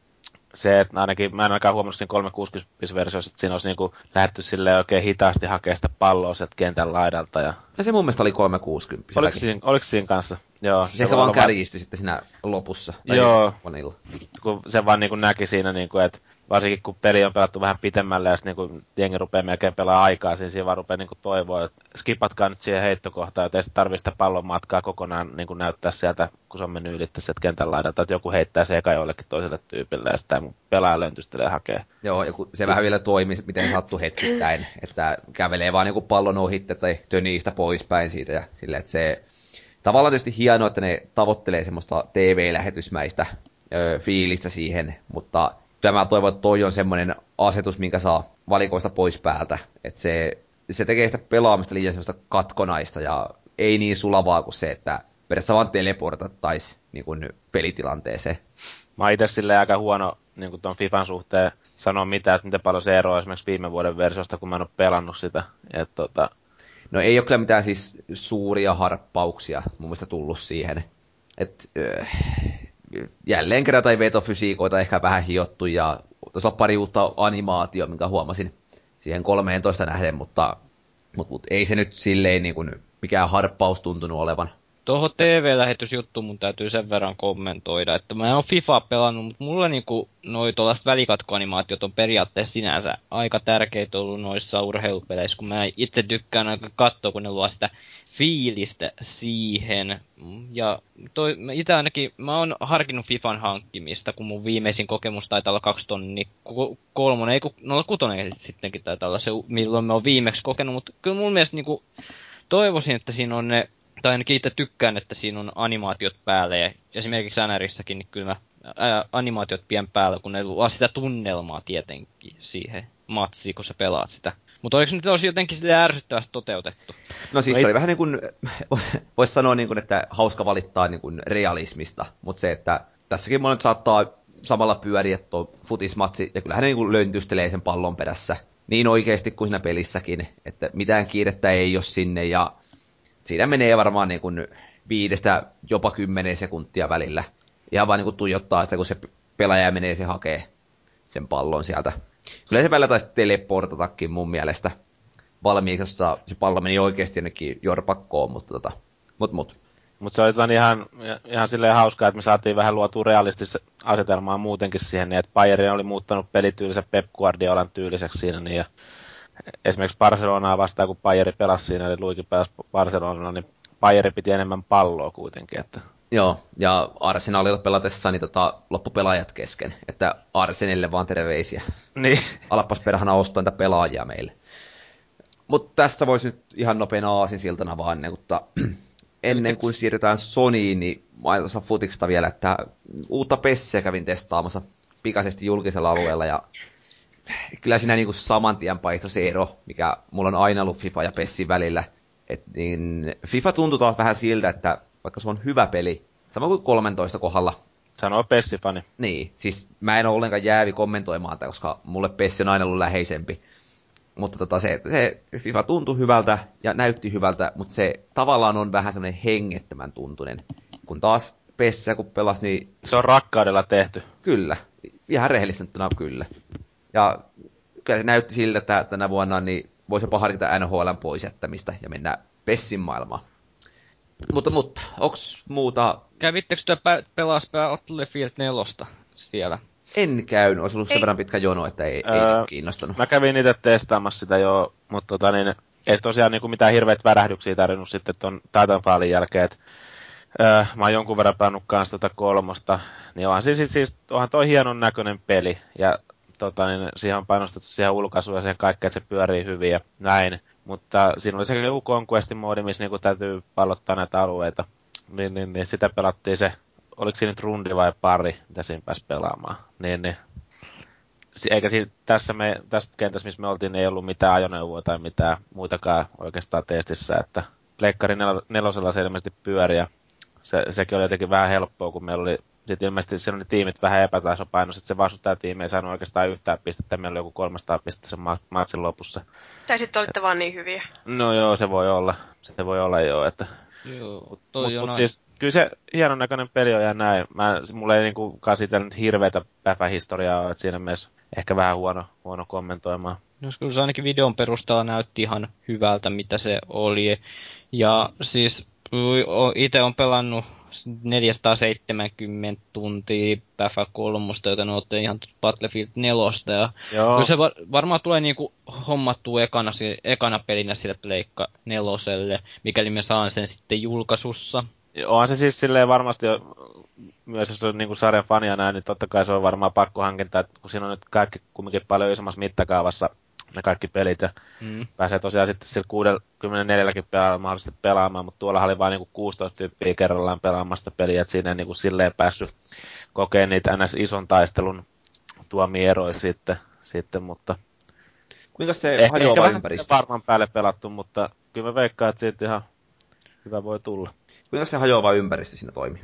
se, että ainakin mä en ainakaan huomannut siinä 360-versiossa, että siinä olisi niinku lähdetty sille oikein hitaasti hakea sitä palloa sieltä kentän laidalta ja No se mun mielestä oli 360. Oliko siinä, oliko siinä kanssa? Joo. Se, se ehkä vaan kärjistyi sitten siinä lopussa. Tai Joo. Vanilla. Kun se vaan niin kuin näki siinä, niin kuin, että varsinkin kun peli on pelattu vähän pitemmälle ja sitten niin jengi rupeaa melkein pelaa aikaa, niin siinä vaan rupeaa niin toivoa, että skipatkaa nyt siihen heittokohtaan, että ei tarvitse sitä pallon matkaa kokonaan niin kuin näyttää sieltä, kun se on mennyt ylittää sieltä kentän laidalta, että joku heittää se eka jollekin toiselle tyypille ja sitten pelaa löntystelee hakee. Joo, ja se vähän vielä toimii, miten sattuu hetkittäin, että kävelee vaan niin pallon ohitte tai tönii poispäin siitä ja sille, että se tavallaan tietysti hienoa, että ne tavoittelee semmoista TV-lähetysmäistä ö, fiilistä siihen, mutta tämä toivon, että toi on semmoinen asetus, minkä saa valikoista pois päältä. Että se, se tekee sitä pelaamista liian semmoista katkonaista ja ei niin sulavaa kuin se, että periaatteessa vaan teleportattaisi niin kuin pelitilanteeseen. Mä oon itse aika huono niin kuin ton FIFAn suhteen sanoa mitään, että miten paljon se eroaa esimerkiksi viime vuoden versiosta, kun mä en ole pelannut sitä. Et, tota... No ei ole kyllä mitään siis suuria harppauksia mun mielestä tullut siihen. Et, öö, jälleen kerran tai vetofysiikoita ehkä vähän hiottu ja tuossa on pari uutta animaatio, minkä huomasin siihen 13 nähden, mutta, mutta, mutta ei se nyt silleen niin kuin mikään harppaus tuntunut olevan. Tuohon TV-lähetysjuttu mun täytyy sen verran kommentoida, että mä en ole FIFA pelannut, mutta mulla niinku noi tuollaiset välikatkoanimaatiot on periaatteessa sinänsä aika tärkeitä ollut noissa urheilupeleissä, kun mä itse tykkään aika katsoa, kun ne luo sitä fiilistä siihen. Ja toi, itse ainakin, mä oon harkinnut Fifan hankkimista, kun mun viimeisin kokemus taitaa olla kaksi tonni kolmonen, ei kun no kutonen sittenkin taitaa olla se, milloin mä oon viimeksi kokenut, mutta kyllä mun mielestä niinku, toivoisin, että siinä on ne, tai ainakin itse tykkään, että siinä on animaatiot päällä, ja esimerkiksi NRissäkin, niin kyllä mä ää, animaatiot pien päällä, kun ne luo sitä tunnelmaa tietenkin siihen matsiin, kun sä pelaat sitä. Mutta oliko nyt olisi jotenkin sille ärsyttävästi toteutettu? No siis no se oli vähän niin kuin, voisi sanoa niin kuin, että hauska valittaa niin kuin realismista, mutta se, että tässäkin monet saattaa samalla pyöriä tuo futismatsi, ja kyllähän ne niin löntystelee sen pallon perässä niin oikeasti kuin siinä pelissäkin, että mitään kiirettä ei ole sinne, ja siinä menee varmaan niin kuin viidestä jopa kymmenen sekuntia välillä. Ihan vaan niin kuin tuijottaa sitä, kun se pelaaja menee se hakee sen pallon sieltä Kyllä se välillä taisi teleportatakin mun mielestä valmiiksi, jossa se pallo meni oikeasti jonnekin jorpakkoon, mutta tota, mut mut. Mutta se oli tota ihan, ihan silleen hauskaa, että me saatiin vähän luotua realistista asetelmaa muutenkin siihen, niin että Bayern oli muuttanut pelityylinsä Pep Guardiolan tyyliseksi siinä, niin ja esimerkiksi Barcelonaa vastaan, kun Bayern pelasi siinä, eli Luikin pelasi Barcelonaa, niin Bayern piti enemmän palloa kuitenkin, että Joo, ja Arsenalilla pelatessa niin tota, loppupelaajat kesken, että Arsenille vaan terveisiä. Niin. Alappas perhana ostaa niitä pelaajia meille. Mutta tästä voisi nyt ihan nopeana aasinsiltana vaan ennen kuin, ennen kuin siirrytään Sonyin, niin mainitaan tuossa futiksesta vielä, että uutta Pessiä kävin testaamassa pikaisesti julkisella alueella ja kyllä siinä niin saman tien se ero, mikä mulla on aina ollut FIFA ja Pessin välillä. Et niin FIFA tuntuu taas vähän siltä, että vaikka se on hyvä peli, sama kuin 13 kohdalla. Sanoo Pessifani. Niin, siis mä en ole ollenkaan jäävi kommentoimaan tätä, koska mulle Pessi on aina ollut läheisempi. Mutta tota, se, se FIFA tuntui hyvältä ja näytti hyvältä, mutta se tavallaan on vähän semmoinen hengettömän tuntunen. Kun taas Pessiä kun pelas, niin... Se on rakkaudella tehty. Kyllä, ihan rehellisesti kyllä. Ja kyllä se näytti siltä, että tänä vuonna niin voisi jopa harkita NHLn pois jättämistä ja mennä Pessin maailmaan. Mutta, mutta, onks muuta... Kävittekö te pä- pelas Battlefield 4 siellä? En käynyt, olisi ollut ei. sen verran pitkä jono, että ei, öö, ei kiinnostanut. Mä kävin itse testaamassa sitä jo, mutta tota niin, ei tosiaan niin kuin mitään hirveitä värähdyksiä tarvinnut sitten ton Titanfallin jälkeen, että öö, mä oon jonkun verran pelannut kanssa tota kolmosta, niin onhan siis, siis onhan toi hienon näköinen peli, ja tota, niin siihen on painostettu siihen ulkaisuun ja siihen kaikkeen, että se pyörii hyvin ja näin. Mutta siinä oli se joku Conquestin moodi, missä niinku täytyy pallottaa näitä alueita. Niin, niin, niin sitä pelattiin se, oliko siinä nyt rundi vai pari, mitä siinä pääsi pelaamaan. Niin, niin. Eikä siinä, tässä, me, tässä kentässä, missä me oltiin, ei ollut mitään ajoneuvoa tai mitään muitakaan oikeastaan testissä, että Pleikkari nel- nelosella se ilmeisesti pyöri ja se, sekin oli jotenkin vähän helppoa, kun meillä oli sitten ilmeisesti siinä oli tiimit vähän epätasapainossa, että se vastustaja-tiimi ei saanut oikeastaan yhtään pistettä, meillä oli joku 300 pistettä sen matsin lopussa. Tai sitten olitte vaan niin hyviä. No joo, se voi olla. Se voi olla joo, että... Joo, toi mut, mut siis, kyllä se hienon näköinen peli on ja näin. Mä, mulla ei niinku nyt hirveätä päpähistoriaa että siinä mielessä ehkä vähän huono, huono kommentoimaan. No, se ainakin videon perusteella näytti ihan hyvältä, mitä se oli. Ja siis itse on pelannut 470 tuntia Päfä kolmosta, joten olette ihan Battlefield 4. Ja Joo. se var, varmaan tulee niinku hommattua ekana, ekana pelinä sille Pleikka neloselle, mikäli me saan sen sitten julkaisussa. Onhan se siis silleen varmasti jo, myös jos on niin sarjan fania näin, niin totta kai se on varmaan pakkohankinta, että kun siinä on nyt kaikki kumminkin paljon isommassa mittakaavassa ne kaikki pelit ja mm. pääsee tosiaan sitten sillä 64 pelaajalla mahdollisesti pelaamaan, mutta tuolla oli vain niinku 16 tyyppiä kerrallaan pelaamasta peliä, että siinä ei niinku silleen päässyt kokeen niitä ns. ison taistelun tuomia eroja sitten, sitten mutta Kuinka se eh, hajoava ympäristö? varmaan päälle pelattu, mutta kyllä mä veikkaan, että siitä ihan hyvä voi tulla. Kuinka se hajoava ympäristö siinä toimii?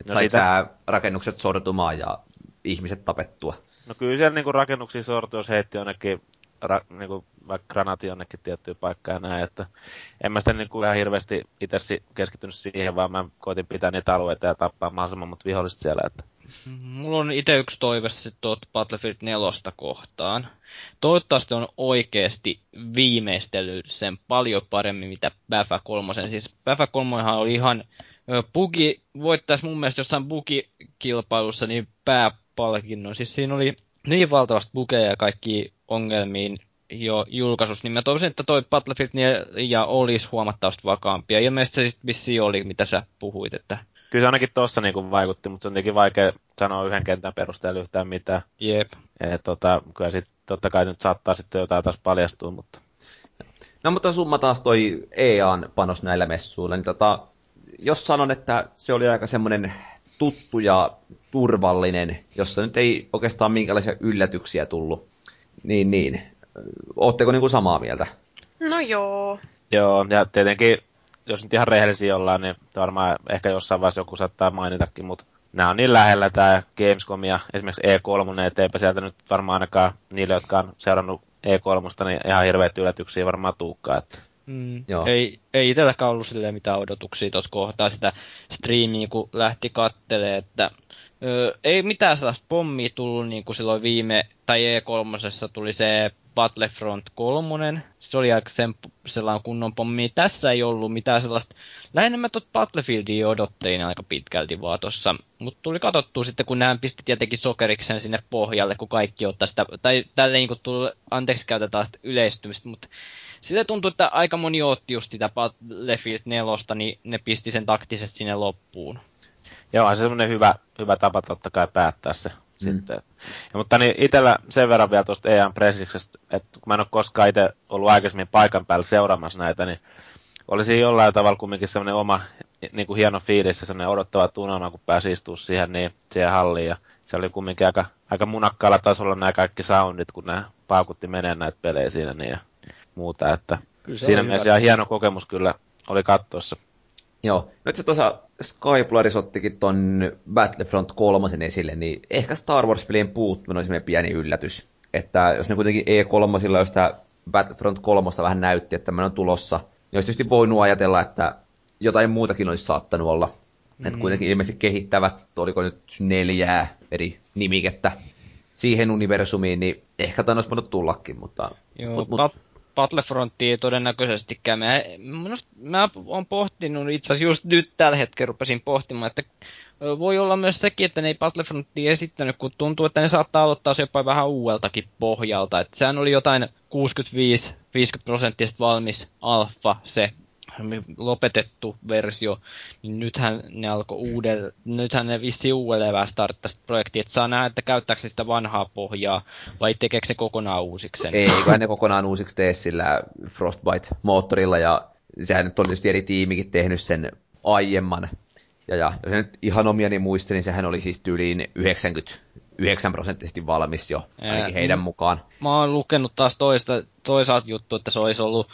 Että no sai sitä... rakennukset sortumaan ja ihmiset tapettua. No kyllä siellä niinku rakennuksia sortu, jos heitti jonnekin ra, niin kuin, vaikka granaati jonnekin tiettyyn paikkaan ja näin, että en mä sitä niin kuin ihan hirveästi itse keskittynyt siihen, vaan mä koitin pitää niitä alueita ja tappaa mahdollisimman mut viholliset siellä. Että. Mulla on itse yksi toive sitten tuot Battlefield 4 kohtaan. Toivottavasti on oikeasti viimeistellyt sen paljon paremmin, mitä Bafa 3. Siis Bafa 3 oli ihan bugi, voittaisi mun mielestä jossain bugikilpailussa niin pääpalkinnon. Siis siinä oli niin valtavasti bugeja ja kaikki ongelmiin jo julkaisussa, niin mä toivoisin, että toi Battlefield ja olisi huomattavasti vakaampia. Ilmeisesti se sitten vissiin oli, mitä sä puhuit, että... Kyllä se ainakin tuossa niinku vaikutti, mutta se on tietenkin vaikea sanoa yhden kentän perusteella yhtään mitään. Jep. Et, tota, kyllä sitten totta kai nyt saattaa sitten jotain taas paljastua, mutta... No mutta summa taas toi EAN panos näillä messuilla, niin tota, jos sanon, että se oli aika semmoinen tuttu ja turvallinen, jossa nyt ei oikeastaan minkälaisia yllätyksiä tullut niin, niin. Ootteko niinku samaa mieltä? No joo. Joo, ja tietenkin, jos nyt ihan rehellisiä ollaan, niin varmaan ehkä jossain vaiheessa joku saattaa mainitakin, mutta nämä on niin lähellä tämä Gamescom ja esimerkiksi E3, että eipä sieltä nyt varmaan ainakaan niille, jotka on seurannut E3, niin ihan hirveät yllätyksiä varmaan tuukkaa. Että... Mm, Joo. Ei, ei itselläkään ollut mitään odotuksia tuossa kohtaa sitä striimiä, kun lähti kattelemaan, että Öö, ei mitään sellaista pommia tullut niin kuin silloin viime, tai E3 tuli se Battlefront 3. Se oli aika sen, sellainen kunnon pommi. Tässä ei ollut mitään sellaista. Lähinnä mä tot Battlefieldia odottein aika pitkälti vaan tossa. Mutta tuli katsottua sitten, kun nämä pisti tietenkin sokeriksen sinne pohjalle, kun kaikki ottaa sitä, tai tälleen niin tuli, anteeksi käytetään sitä yleistymistä, mutta sille tuntuu, että aika moni otti just sitä Battlefield 4, niin ne pisti sen taktisesti sinne loppuun. Joo, se semmoinen hyvä, hyvä tapa totta kai päättää se mm. sitten. Ja, mutta niin itsellä sen verran vielä tuosta EAN Presiksestä, että kun mä en ole koskaan itse ollut aikaisemmin paikan päällä seuraamassa näitä, niin olisi jollain tavalla kumminkin semmoinen oma niin kuin hieno fiilis ja semmoinen odottava tunnelma, kun pääsi istua siihen, niin, siihen halliin. Ja se oli kumminkin aika, aika munakkaalla tasolla nämä kaikki soundit, kun nämä paukutti menee näitä pelejä siinä niin ja muuta. Että siinä mielessä ihan hieno kokemus kyllä oli katsoessa. Joo. Nyt se tuossa Skyplaris ottikin ton Battlefront 3 esille, niin ehkä Star Wars-pelien puuttuminen olisi meidän pieni yllätys. Että jos ne kuitenkin E3, jos tämä Battlefront 3 vähän näytti, että tämmöinen on tulossa, niin olisi tietysti voinut ajatella, että jotain muutakin olisi saattanut olla. Mm. Että kuitenkin ilmeisesti kehittävät, oliko nyt neljää eri nimikettä siihen universumiin, niin ehkä tämä olisi voinut tullakin, mutta... Joo, mut, mut... Battlefrontia todennäköisestikään. Mä, mä oon pohtinut itse asiassa just nyt tällä hetkellä rupesin pohtimaan, että voi olla myös sekin, että ne ei Battlefrontia esittänyt, kun tuntuu, että ne saattaa aloittaa se jopa vähän uudeltakin pohjalta. Että sehän oli jotain 65-50 prosenttista valmis alfa se lopetettu versio, niin nythän ne alkoi uudelle, nythän ne vissi uudelleen vähän starttaa projektia, että saa nähdä, että käyttääkö sitä vanhaa pohjaa, vai tekeekö se kokonaan uusiksi Ei, kai ne kokonaan uusiksi tee sillä Frostbite-moottorilla, ja sehän nyt on tietysti eri tiimikin tehnyt sen aiemman, ja, ja jos nyt ihan omiani muistelin, niin sehän oli siis tyyliin 99 prosenttisesti valmis jo, ainakin heidän mukaan. Mä oon lukenut taas toista, toisaalta juttu, että se olisi ollut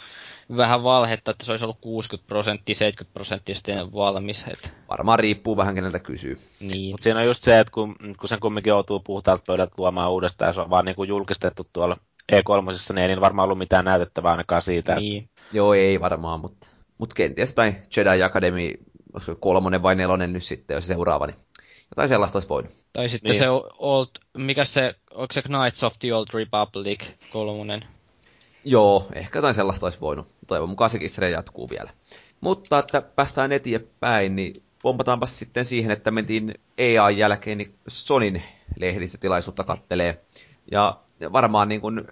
vähän valhetta, että se olisi ollut 60 prosenttia, 70 prosenttia sitten valmis. Et. Varmaan riippuu vähän keneltä kysyy. Niin. Mutta siinä on just se, että kun, kun sen kumminkin joutuu puhtaalta pöydältä luomaan uudestaan, ja se on vaan niin kuin julkistettu tuolla E3, niin ei niin varmaan ollut mitään näytettävää ainakaan siitä. Niin. Että... Joo, ei varmaan, mutta mut kenties jotain Jedi Academy, olisiko kolmonen vai nelonen nyt sitten, jos se seuraava, niin jotain sellaista olisi voinut. Tai sitten niin. se old, mikä se, onko se Knights of the Old Republic kolmonen? Joo, ehkä jotain sellaista olisi voinut. Toivon mukaan sekin se jatkuu vielä. Mutta että päästään eteenpäin, niin pompataanpa sitten siihen, että mentiin EA jälkeen niin Sonin lehdistötilaisuutta kattelee. Ja varmaan niin kuin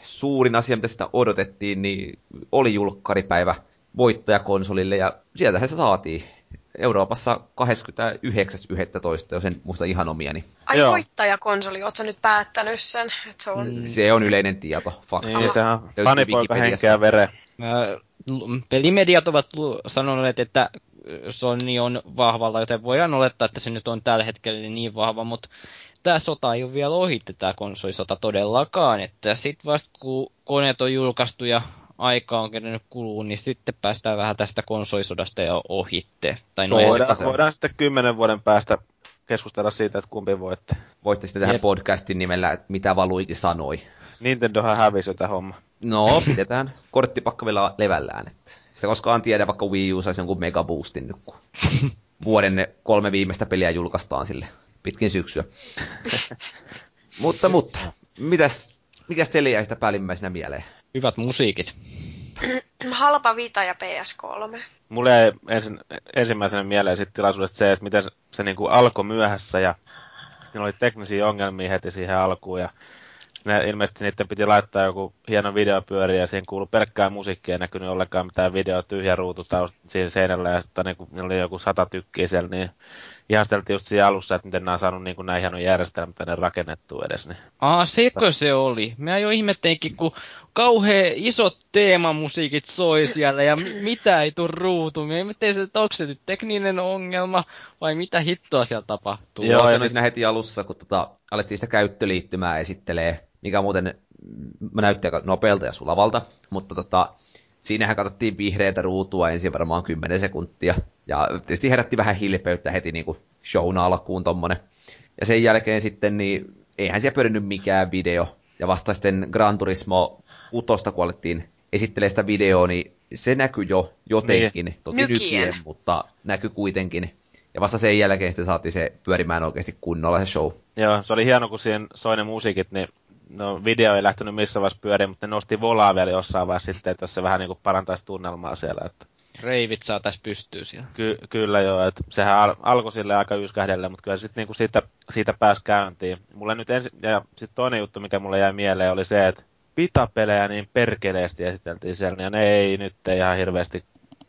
suurin asia, mitä sitä odotettiin, niin oli julkkaripäivä voittajakonsolille, ja sieltähän se saatiin. Euroopassa 29.11., jos en muista ihan omiani. Ai Joo. voittajakonsoli, ootko nyt päättänyt sen? Että se, on... Mm. se on yleinen tieto, fakta. Niin, se on fanipoika henkeä vere. Pelimediat ovat sanoneet, että Sony on vahvalla, joten voidaan olettaa, että se nyt on tällä hetkellä niin vahva, mutta tämä sota ei ole vielä ohi tämä konsolisota todellakaan, että sitten vasta kun koneet on julkaistu ja aika on kerennyt kuluu, niin sitten päästään vähän tästä konsolisodasta ja ohitte. Tai no, voidaan, voidaan sitten kymmenen vuoden päästä keskustella siitä, että kumpi voitte. Voitte sitten tehdä podcastin nimellä, että mitä Valuiki sanoi. Nintendohan hävisi jotain homma. No, pidetään korttipakka vielä levällään. Että sitä koskaan tiedä, vaikka Wii U saisi jonkun mega boostin nyt, kun vuoden kolme viimeistä peliä julkaistaan sille pitkin syksyä. mutta, mutta, mitäs, mikäs teille jäi sitä päällimmäisenä mieleen? Hyvät musiikit. Halpa Vita ja PS3. Mulle jäi ensin, ensimmäisenä mieleen sitten tilaisuudesta se, että miten se, se niinku alkoi myöhässä ja sitten oli teknisiä ongelmia heti siihen alkuun ja ne, ilmeisesti niiden piti laittaa joku hieno videopyöri ja siihen kuului pelkkää musiikkia, ei näkynyt ollenkaan mitään video, tyhjä ruutu siinä seinällä ja sitten niin oli joku sata tykkiä siellä, niin ihasteltiin just siinä alussa, että miten nämä on saanut niin kuin näin hienon järjestelmän tänne rakennettu edes. Niin. Aa, sekö se oli? Mä jo ihmetteinkin, kun kauhean isot teemamusiikit soi siellä ja mitä ei tuu ruutu. Mä ihmettein, että onko se nyt tekninen ongelma vai mitä hittoa siellä tapahtuu. Joo, se oli siinä heti alussa, kun tota, alettiin sitä käyttöliittymää esittelee, mikä muuten mä näytti aika nopealta ja sulavalta, mutta tota, siinähän katsottiin vihreätä ruutua ensin varmaan 10 sekuntia. Ja tietysti herätti vähän hilpeyttä heti niin kuin shown alkuun tommonen. Ja sen jälkeen sitten, niin eihän siellä pyörinyt mikään video. Ja vasta sitten Gran Turismo utosta, kun alettiin esittelee sitä videoa, niin se näkyi jo jotenkin, niin. toki nykien, mutta näkyi kuitenkin. Ja vasta sen jälkeen sitten saatiin se pyörimään oikeasti kunnolla se show. Joo, se oli hieno, kun siinä soi ne musiikit, niin no video ei lähtenyt missä vaiheessa pyöriin, mutta ne nosti volaa vielä jossain vaiheessa sitten, että se vähän niin kuin parantaisi tunnelmaa siellä. Että... Reivit saataisiin pystyä siellä. Ky- kyllä joo, että sehän al- alkoi sille aika yskähdelle, mutta kyllä sitten niinku siitä, siitä pääsi käyntiin. Mulle nyt ensi- ja sitten toinen juttu, mikä mulle jäi mieleen, oli se, että pitapelejä niin perkeleesti esiteltiin siellä, ja ne ei nyt ei ihan hirveästi,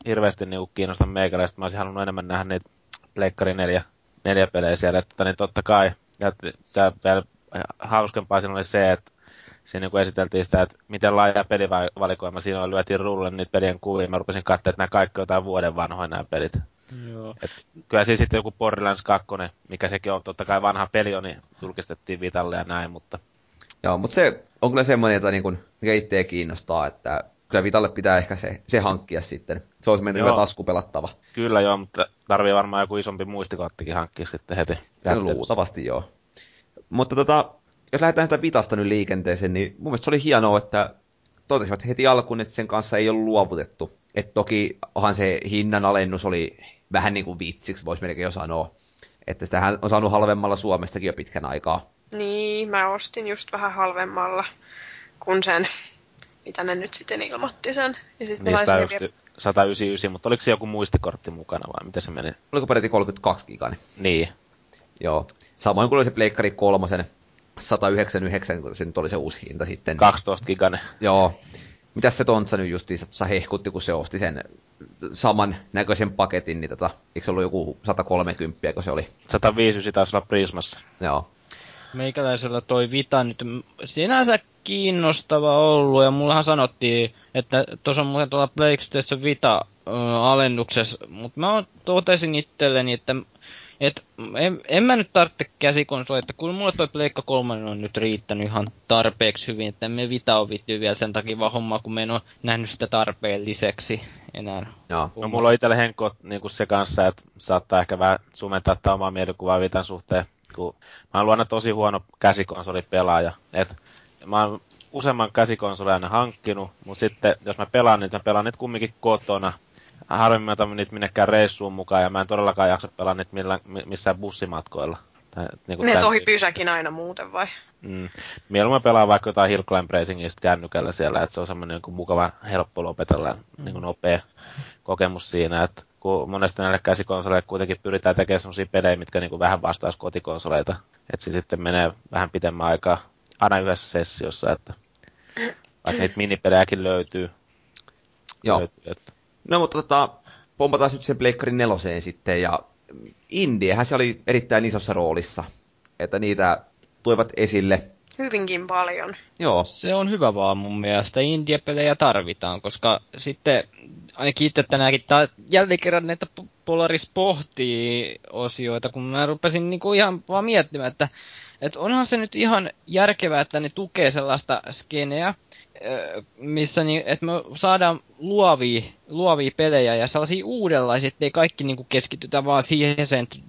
hirveästi niinku kiinnosta meikäläistä. Mä olisin halunnut enemmän nähdä niitä Pleikkari 4, neljä pelejä siellä, että niin totta kai, ja vielä hauskempaa siinä oli se, että siinä niin esiteltiin sitä, että miten laaja pelivalikoima siinä on, lyötiin rulle niitä pelien kuvia, mä rupesin katsoa, että nämä kaikki on jotain vuoden vanhoja nämä pelit. Joo. Et kyllä siis sitten joku Borderlands 2, mikä sekin on totta kai vanha peli on, niin julkistettiin Vitalle ja näin, mutta... Joo, mutta se on kyllä semmoinen, että niin kuin, mikä itseä kiinnostaa, että kyllä Vitalle pitää ehkä se, se hankkia sitten. Se olisi meidän hyvä taskupelattava. Kyllä joo, mutta tarvii varmaan joku isompi muistikorttikin hankkia sitten heti. Luultavasti joo. Mutta tota, jos lähdetään sitä Vitasta nyt liikenteeseen, niin mun mielestä se oli hienoa, että totesivat heti alkuun, että sen kanssa ei ollut luovutettu. Että toki onhan se hinnan alennus oli vähän niin kuin vitsiksi, voisi melkein jo sanoa. Että sitähän on saanut halvemmalla Suomestakin jo pitkän aikaa. Niin, mä ostin just vähän halvemmalla kuin sen, mitä ne nyt sitten ilmoitti sen. Ja sit niin, 199, mutta oliko se joku muistikortti mukana vai miten se meni? Oliko peräti 32 gigani? Niin. Joo. Samoin kuin oli se Pleikkari kolmosen 199, kun se nyt oli se uusi hinta sitten. 12 gigane. Joo. Mitäs se Tontsa nyt justiinsa hehkutti, kun se osti sen saman näköisen paketin, niin tota, eikö se ollut joku 130, kun se oli? 150 taisi olla Prismassa. Joo. Meikäläisellä toi Vita nyt sinänsä kiinnostava ollut, ja mullahan sanottiin, että tuossa on muuten tuolla PlayStation Vita alennuksessa, mutta mä totesin itselleni, että et en, en mä nyt tarvitse käsikonsolia, että kun mulle toi Pleikka 3 on nyt riittänyt ihan tarpeeksi hyvin, että me Vita on vielä sen takia vaan hommaa, kun me en ole nähnyt sitä tarpeelliseksi enää. Joo. No mulla on itselle Henkko niin se kanssa, että saattaa ehkä vähän sumentaa tämä omaa mielikuvaa Vitan suhteen, kun mä oon luonut tosi huono käsikonsolipelaaja. Et mä oon useamman käsikonsolin aina hankkinut, mutta sitten jos mä pelaan niitä, mä pelaan niitä kumminkin kotona, harvemmin mä niitä minnekään reissuun mukaan ja mä en todellakaan jaksa pelaa niitä millään, missään bussimatkoilla. Tai, niin kuin ne tohi pysäkin aina muuten vai? Mm. Mieluummin pelaa vaikka jotain Hill Climb Racingista kännykällä siellä, että se on semmoinen niin mukava, helppo lopetella, mm. niin kuin nopea kokemus siinä, että kun monesti näille käsikonsoleille kuitenkin pyritään tekemään semmoisia pelejä, mitkä niin kuin vähän vastaisi kotikonsoleita, että se sitten menee vähän pitemmän aikaa aina yhdessä sessiossa, että vaikka niitä minipelejäkin löytyy. Joo. Löytyy, että... No mutta tota, pompataan nyt sen Pleikkarin neloseen sitten, ja Indiehän se oli erittäin isossa roolissa, että niitä tuivat esille. Hyvinkin paljon. Joo. Se on hyvä vaan mun mielestä. Indie-pelejä tarvitaan, koska sitten ainakin itse tänäänkin ta- jälleen kerran näitä Polaris pohtii osioita, kun mä rupesin niinku ihan vaan miettimään, että, että onhan se nyt ihan järkevää, että ne tukee sellaista skeneä, missä niin, että me saadaan luovia, luovia pelejä ja sellaisia uudenlaisia, ettei kaikki niin kuin keskitytä vaan siihen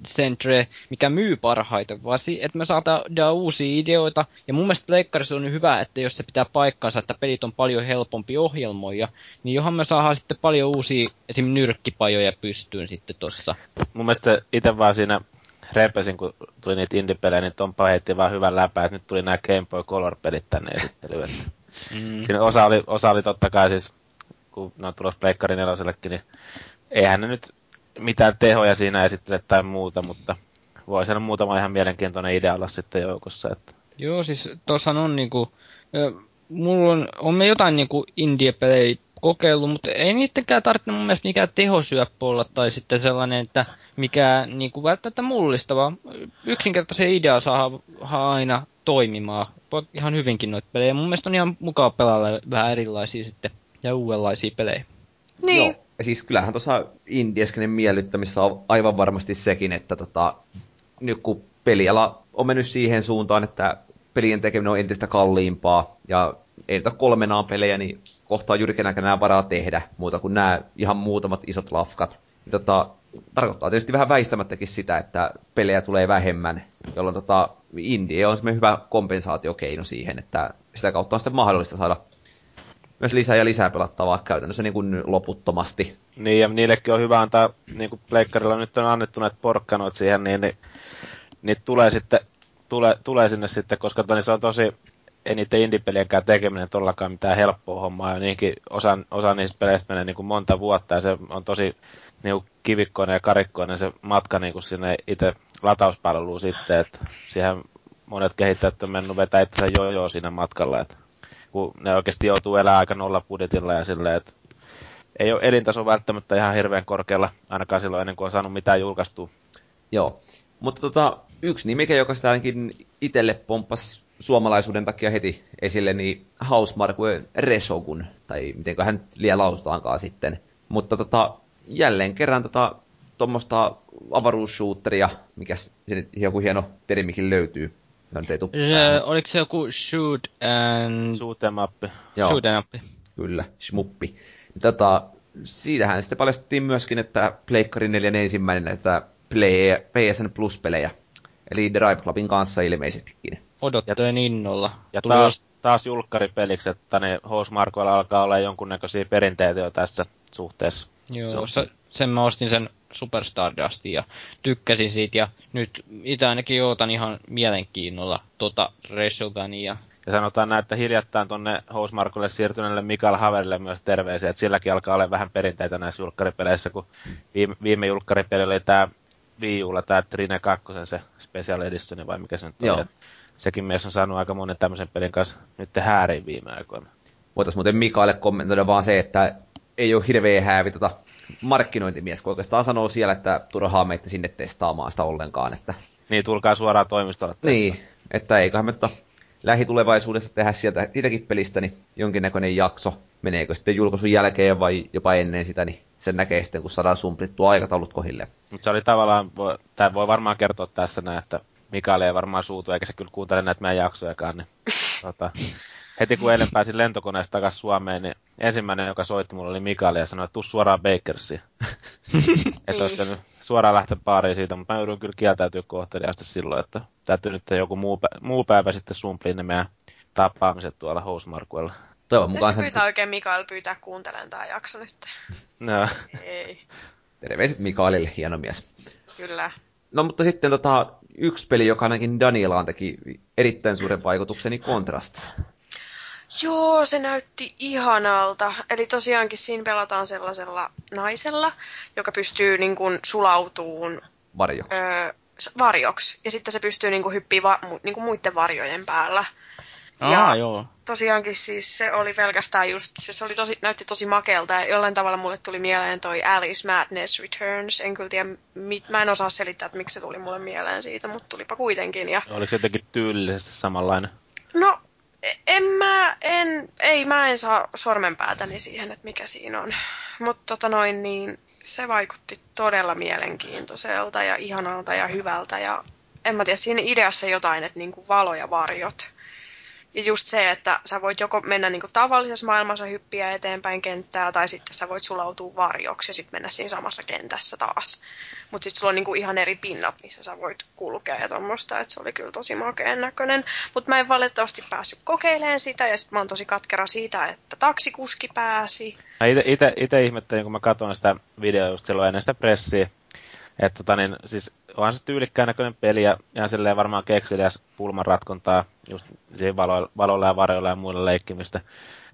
centre, mikä myy parhaiten, vaan si- että me saadaan uusia ideoita. Ja mun mielestä Leikkarissa on hyvä, että jos se pitää paikkansa, että pelit on paljon helpompi ohjelmoja, niin johon me saadaan sitten paljon uusia esim. nyrkkipajoja pystyyn sitten tossa. Mun mielestä itse vaan siinä repesin, kun tuli niitä indie-pelejä, niin Tompa heitti vaan hyvän läpää, että nyt tuli nämä Game Boy Color-pelit tänne esittelyyn. Mm. Siinä osa oli, osa oli totta kai siis, kun ne on tulossa Pleikkari nelosellekin, niin eihän ne nyt mitään tehoja siinä esittele tai muuta, mutta voi siellä muutama ihan mielenkiintoinen idea olla sitten joukossa. Että. Joo, siis tuossahan on niinku, mulla on, on me jotain niinku indie-pelejä kokeillut, mutta ei niittenkään tarvitse mun mielestä mikään tehosyöppö olla tai sitten sellainen, että mikä niinku välttämättä mullistava. Yksinkertaisen idea saa aina toimimaan ihan hyvinkin noita pelejä. Mun mielestä on ihan mukava pelailla vähän erilaisia sitten ja uudenlaisia pelejä. Niin. Joo. Ja siis kyllähän tuossa indieskenen miellyttämissä on aivan varmasti sekin, että tota, nyt kun peliala on mennyt siihen suuntaan, että pelien tekeminen on entistä kalliimpaa, ja ei niitä kolmenaan pelejä, niin kohtaa jyrkenäkään varaa tehdä, muuta kuin nämä ihan muutamat isot lafkat. Niin tota, tarkoittaa tietysti vähän väistämättäkin sitä, että pelejä tulee vähemmän, jolloin tota, indie on semmoinen hyvä kompensaatiokeino siihen, että sitä kautta on sitten mahdollista saada myös lisää ja lisää pelattavaa käytännössä niin kuin loputtomasti. Niin, ja niillekin on hyvä antaa, niin kuin Pleikkarilla nyt on annettu näitä porkkanoit siihen, niin, niin niitä tulee sitten tulee, tulee sinne sitten, koska toni, se on tosi, ei niiden indie-peliäkään tekeminen todellakaan mitään helppoa hommaa, ja niinkin osa, osa niistä peleistä menee niin kuin monta vuotta, ja se on tosi niin kivikkoinen ja karikkoinen se matka niin sinne itse latauspalveluun sitten, että siihen monet kehittäjät on mennyt vetää itse jojo siinä matkalla, että kun ne oikeasti joutuu elämään aika nolla budjetilla ja silleen, että ei ole elintaso välttämättä ihan hirveän korkealla, ainakaan silloin ennen kuin on saanut mitään julkaistua. Joo, mutta tota, yksi nimi, joka sitä ainakin itselle pomppas suomalaisuuden takia heti esille, niin Hausmarkue Resogun, tai miten hän liian lausutaankaan sitten. Mutta tota, jälleen kerran tota, tuommoista avaruusshooteria, mikä se nyt joku hieno termikin löytyy. Nyt ei öö, oliko se joku shoot and... Shoot em up. Joo, shoot em up. Kyllä, smuppi. Tota, siitähän sitten paljastettiin myöskin, että Pleikkari 4 ensimmäinen näitä play, PSN Plus-pelejä. Eli Drive Clubin kanssa ilmeisestikin. Odottelen innolla. Ja Tuli taas, taas julkkaripeliksi, että ne Markoilla alkaa olla jonkunnäköisiä perinteitä jo tässä suhteessa. Joo, se, sen mä ostin sen Superstardustin ja tykkäsin siitä ja nyt itse ainakin ootan ihan mielenkiinnolla tota Resogania. Ja sanotaan näin, että hiljattain tuonne Housemarkulle siirtyneelle Mikael Haverille myös terveisiä, että silläkin alkaa olla vähän perinteitä näissä julkkaripeleissä, kun viime, viime julkkaripeli oli tämä Wii Ulla, tämä Trine 2, se Special Edition vai mikä se nyt Joo. on. Sekin mies on saanut aika monen tämmöisen pelin kanssa nyt hääriin viime aikoina. Voitaisiin muuten Mikaelle kommentoida vaan se, että ei ole hirveä häävi tota markkinointimies, kun oikeastaan sanoo siellä, että turhaa meitä sinne testaamaan sitä ollenkaan. Että... Niin, tulkaa suoraan toimistolle. Niin, että eiköhän me tota lähitulevaisuudessa tehdä sieltä siitäkin pelistä niin jonkinnäköinen jakso. Meneekö sitten julkaisun jälkeen vai jopa ennen sitä, niin sen näkee sitten, kun saadaan sumplittua aikataulut kohille. Mutta se oli tavallaan, tämä voi varmaan kertoa tässä näin, että Mikael ei varmaan suutu, eikä se kyllä kuuntele näitä meidän jaksojakaan, niin tota, heti kun eilen pääsin lentokoneesta takaisin Suomeen, niin ensimmäinen, joka soitti mulle oli Mikael ja sanoi, että tuu suoraan Bakersiin. että olisi suoraan lähteä baariin siitä, mutta mä joudun kyllä kieltäytyä kohteliaasti silloin, että täytyy nyt joku muu, muu päivä sitten sumpliin ne meidän tapaamiset tuolla Housemarkuella. Toivon mukaan sen... pyytää oikein Mikael pyytää kuuntelemaan tämä jakso nyt. No. Ei. Terveiset Mikaelille, hieno mies. Kyllä. No mutta sitten tota, yksi peli, joka ainakin Danielaan teki erittäin suuren vaikutuksen, niin Contrast. Joo, se näytti ihanalta. Eli tosiaankin siinä pelataan sellaisella naisella, joka pystyy niin kuin sulautuun varjoksi. Öö, varjoksi. Ja sitten se pystyy niin kuin hyppiä va- niin kuin muiden varjojen päällä. Aa, ja joo. tosiaankin siis se oli pelkästään just, se oli tosi, näytti tosi makealta ja jollain tavalla mulle tuli mieleen toi Alice Madness Returns. En kyllä tiedä, mit, mä en osaa selittää, että miksi se tuli mulle mieleen siitä, mutta tulipa kuitenkin. Ja... Oliko se jotenkin tyylillisesti samanlainen? No, en mä, en, ei mä en saa sormenpäätäni siihen, että mikä siinä on. Mutta tota noin, niin se vaikutti todella mielenkiintoiselta ja ihanalta ja hyvältä ja en mä tiedä, siinä ideassa jotain, että niinku valo ja varjot ja just se, että sä voit joko mennä niin kuin tavallisessa maailmassa hyppiä eteenpäin kenttää, tai sitten sä voit sulautua varjoksi ja sitten mennä siinä samassa kentässä taas. Mutta sitten sulla on niin kuin ihan eri pinnat, missä sä voit kulkea ja tuommoista, että se oli kyllä tosi makeen näköinen. Mutta mä en valitettavasti päässyt kokeilemaan sitä, ja sitten mä oon tosi katkera siitä, että taksikuski pääsi. Itse ihmettelin, kun mä katsoin sitä videoa just silloin ennen sitä pressiä, että tota, niin, siis onhan se tyylikkään näköinen peli ja ihan silleen varmaan kekseliäs pulman ratkontaa just valo, valolla ja varjolla ja muilla leikkimistä.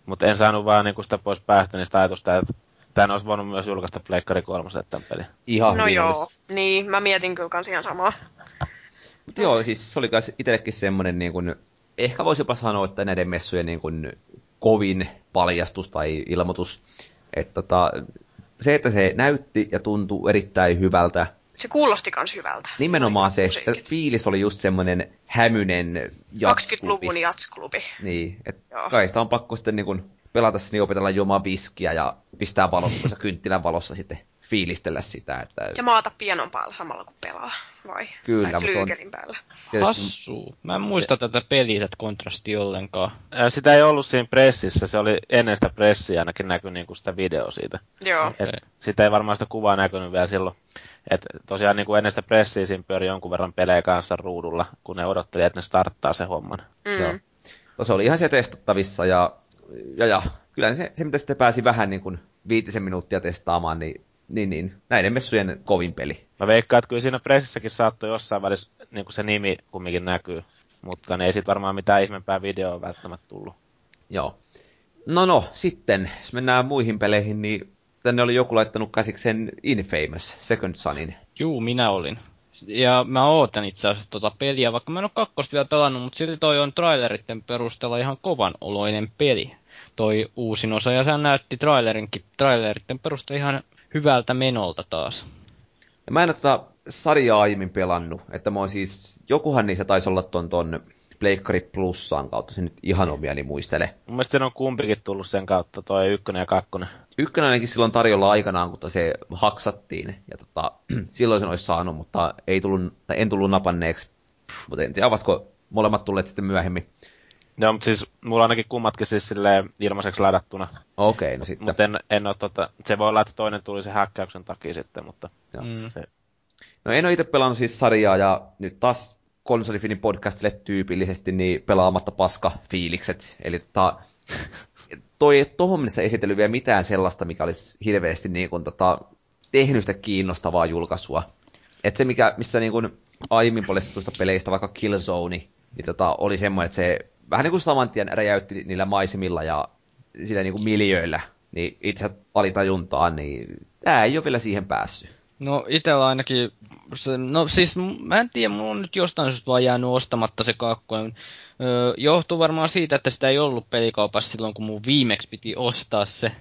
Mutta en saanut vaan niin sitä pois päästä niistä ajatusta, että tämän olisi voinut myös julkaista Pleikkari 3 tämän pelin. Ihan no joo, olisi. niin mä mietin kyllä kans ihan samaa. Mut joo, siis se oli myös itsellekin semmoinen, niin kuin, ehkä voisi jopa sanoa, että näiden messujen niin kuin, kovin paljastus tai ilmoitus. Että tota, se, että se näytti ja tuntui erittäin hyvältä. Se kuulosti kans hyvältä. Nimenomaan se, se fiilis oli just semmoinen hämynen jatsklubi. 20-luvun jatsklubi. Niin, että kai sitä on pakko sitten niin kun pelata niin opetella juomaan viskiä ja pistää valot kynttilän valossa sitten fiilistellä sitä. Että... Ja maata pianon päällä samalla kun pelaa, vai? Kyllä, tai mutta on... päällä. Hassu. Mä en muista tätä peliä, tätä kontrasti ollenkaan. Sitä ei ollut siinä pressissä, se oli ennen sitä pressiä ainakin näkyi niinku sitä video siitä. Joo. Et sitä ei varmaan sitä kuvaa näkynyt vielä silloin. Et tosiaan niin kuin ennen sitä pressiä siinä pyöri jonkun verran pelejä kanssa ruudulla, kun ne odotteli, että ne starttaa se homman. Mm. Joo. Se oli ihan se testattavissa ja, ja, ja kyllä se, se, mitä sitten pääsi vähän niin kuin viitisen minuuttia testaamaan, niin niin, niin. Näiden messujen kovin peli. Mä veikkaan, että kyllä siinä pressissäkin saattoi jossain välissä niin kuin se nimi kumminkin näkyy. Mutta ne ei sit varmaan mitään ihmeempää videoa välttämättä tullut. Joo. No no, sitten, jos mennään muihin peleihin, niin tänne oli joku laittanut käsikseen Infamous Second Sonin. Juu, minä olin. Ja mä ootan itse asiassa tota peliä, vaikka mä en ole kakkosta vielä pelannut, mutta silti toi on traileritten perusteella ihan kovan oloinen peli. Toi uusin osa, ja se näytti trailerinkin, traileritten perusteella ihan hyvältä menolta taas. Ja mä en ole tätä sarjaa aiemmin pelannut, että mä oon siis, jokuhan niissä taisi olla ton, ton Pleikkari Plussaan kautta, se nyt ihan omiani muistele. Mun mielestä sen on kumpikin tullut sen kautta, toi ykkönen ja kakkonen. Ykkönen ainakin silloin tarjolla aikanaan, kun se haksattiin, ja tota, silloin sen olisi saanut, mutta ei tullut, en tullut napanneeksi. Mutta en tiedä, ovatko molemmat tulleet sitten myöhemmin. Joo, mutta siis mulla ainakin kummatkin siis silleen ilmaiseksi ladattuna. Okei, okay, no sitten. Mutta en, en ole tota, se voi olla, että toinen tuli se häkkäyksen takia sitten, mutta Joo. Mm. se... No en ole itse pelannut siis sarjaa ja nyt taas konsolifinin podcastille tyypillisesti niin pelaamatta paska fiilikset. Eli tota, toi tohon mennessä esitellyt vielä mitään sellaista, mikä olisi hirveästi niin kuin, tota, tehnyt sitä kiinnostavaa julkaisua. Et se, mikä, missä niin kuin, aiemmin paljastetuista peleistä, vaikka Killzone, niin tota, oli semmoinen, että se vähän niin kuin saman tien räjäytti niillä maisemilla ja sillä niin kuin miljöillä, niin itse alitajuntaan, niin tämä ei ole vielä siihen päässyt. No itellä ainakin, se, no siis mä en tiedä, mulla on nyt jostain syystä vaan jäänyt ostamatta se kakkonen. Öö, johtuu varmaan siitä, että sitä ei ollut pelikaupassa silloin, kun mun viimeksi piti ostaa se.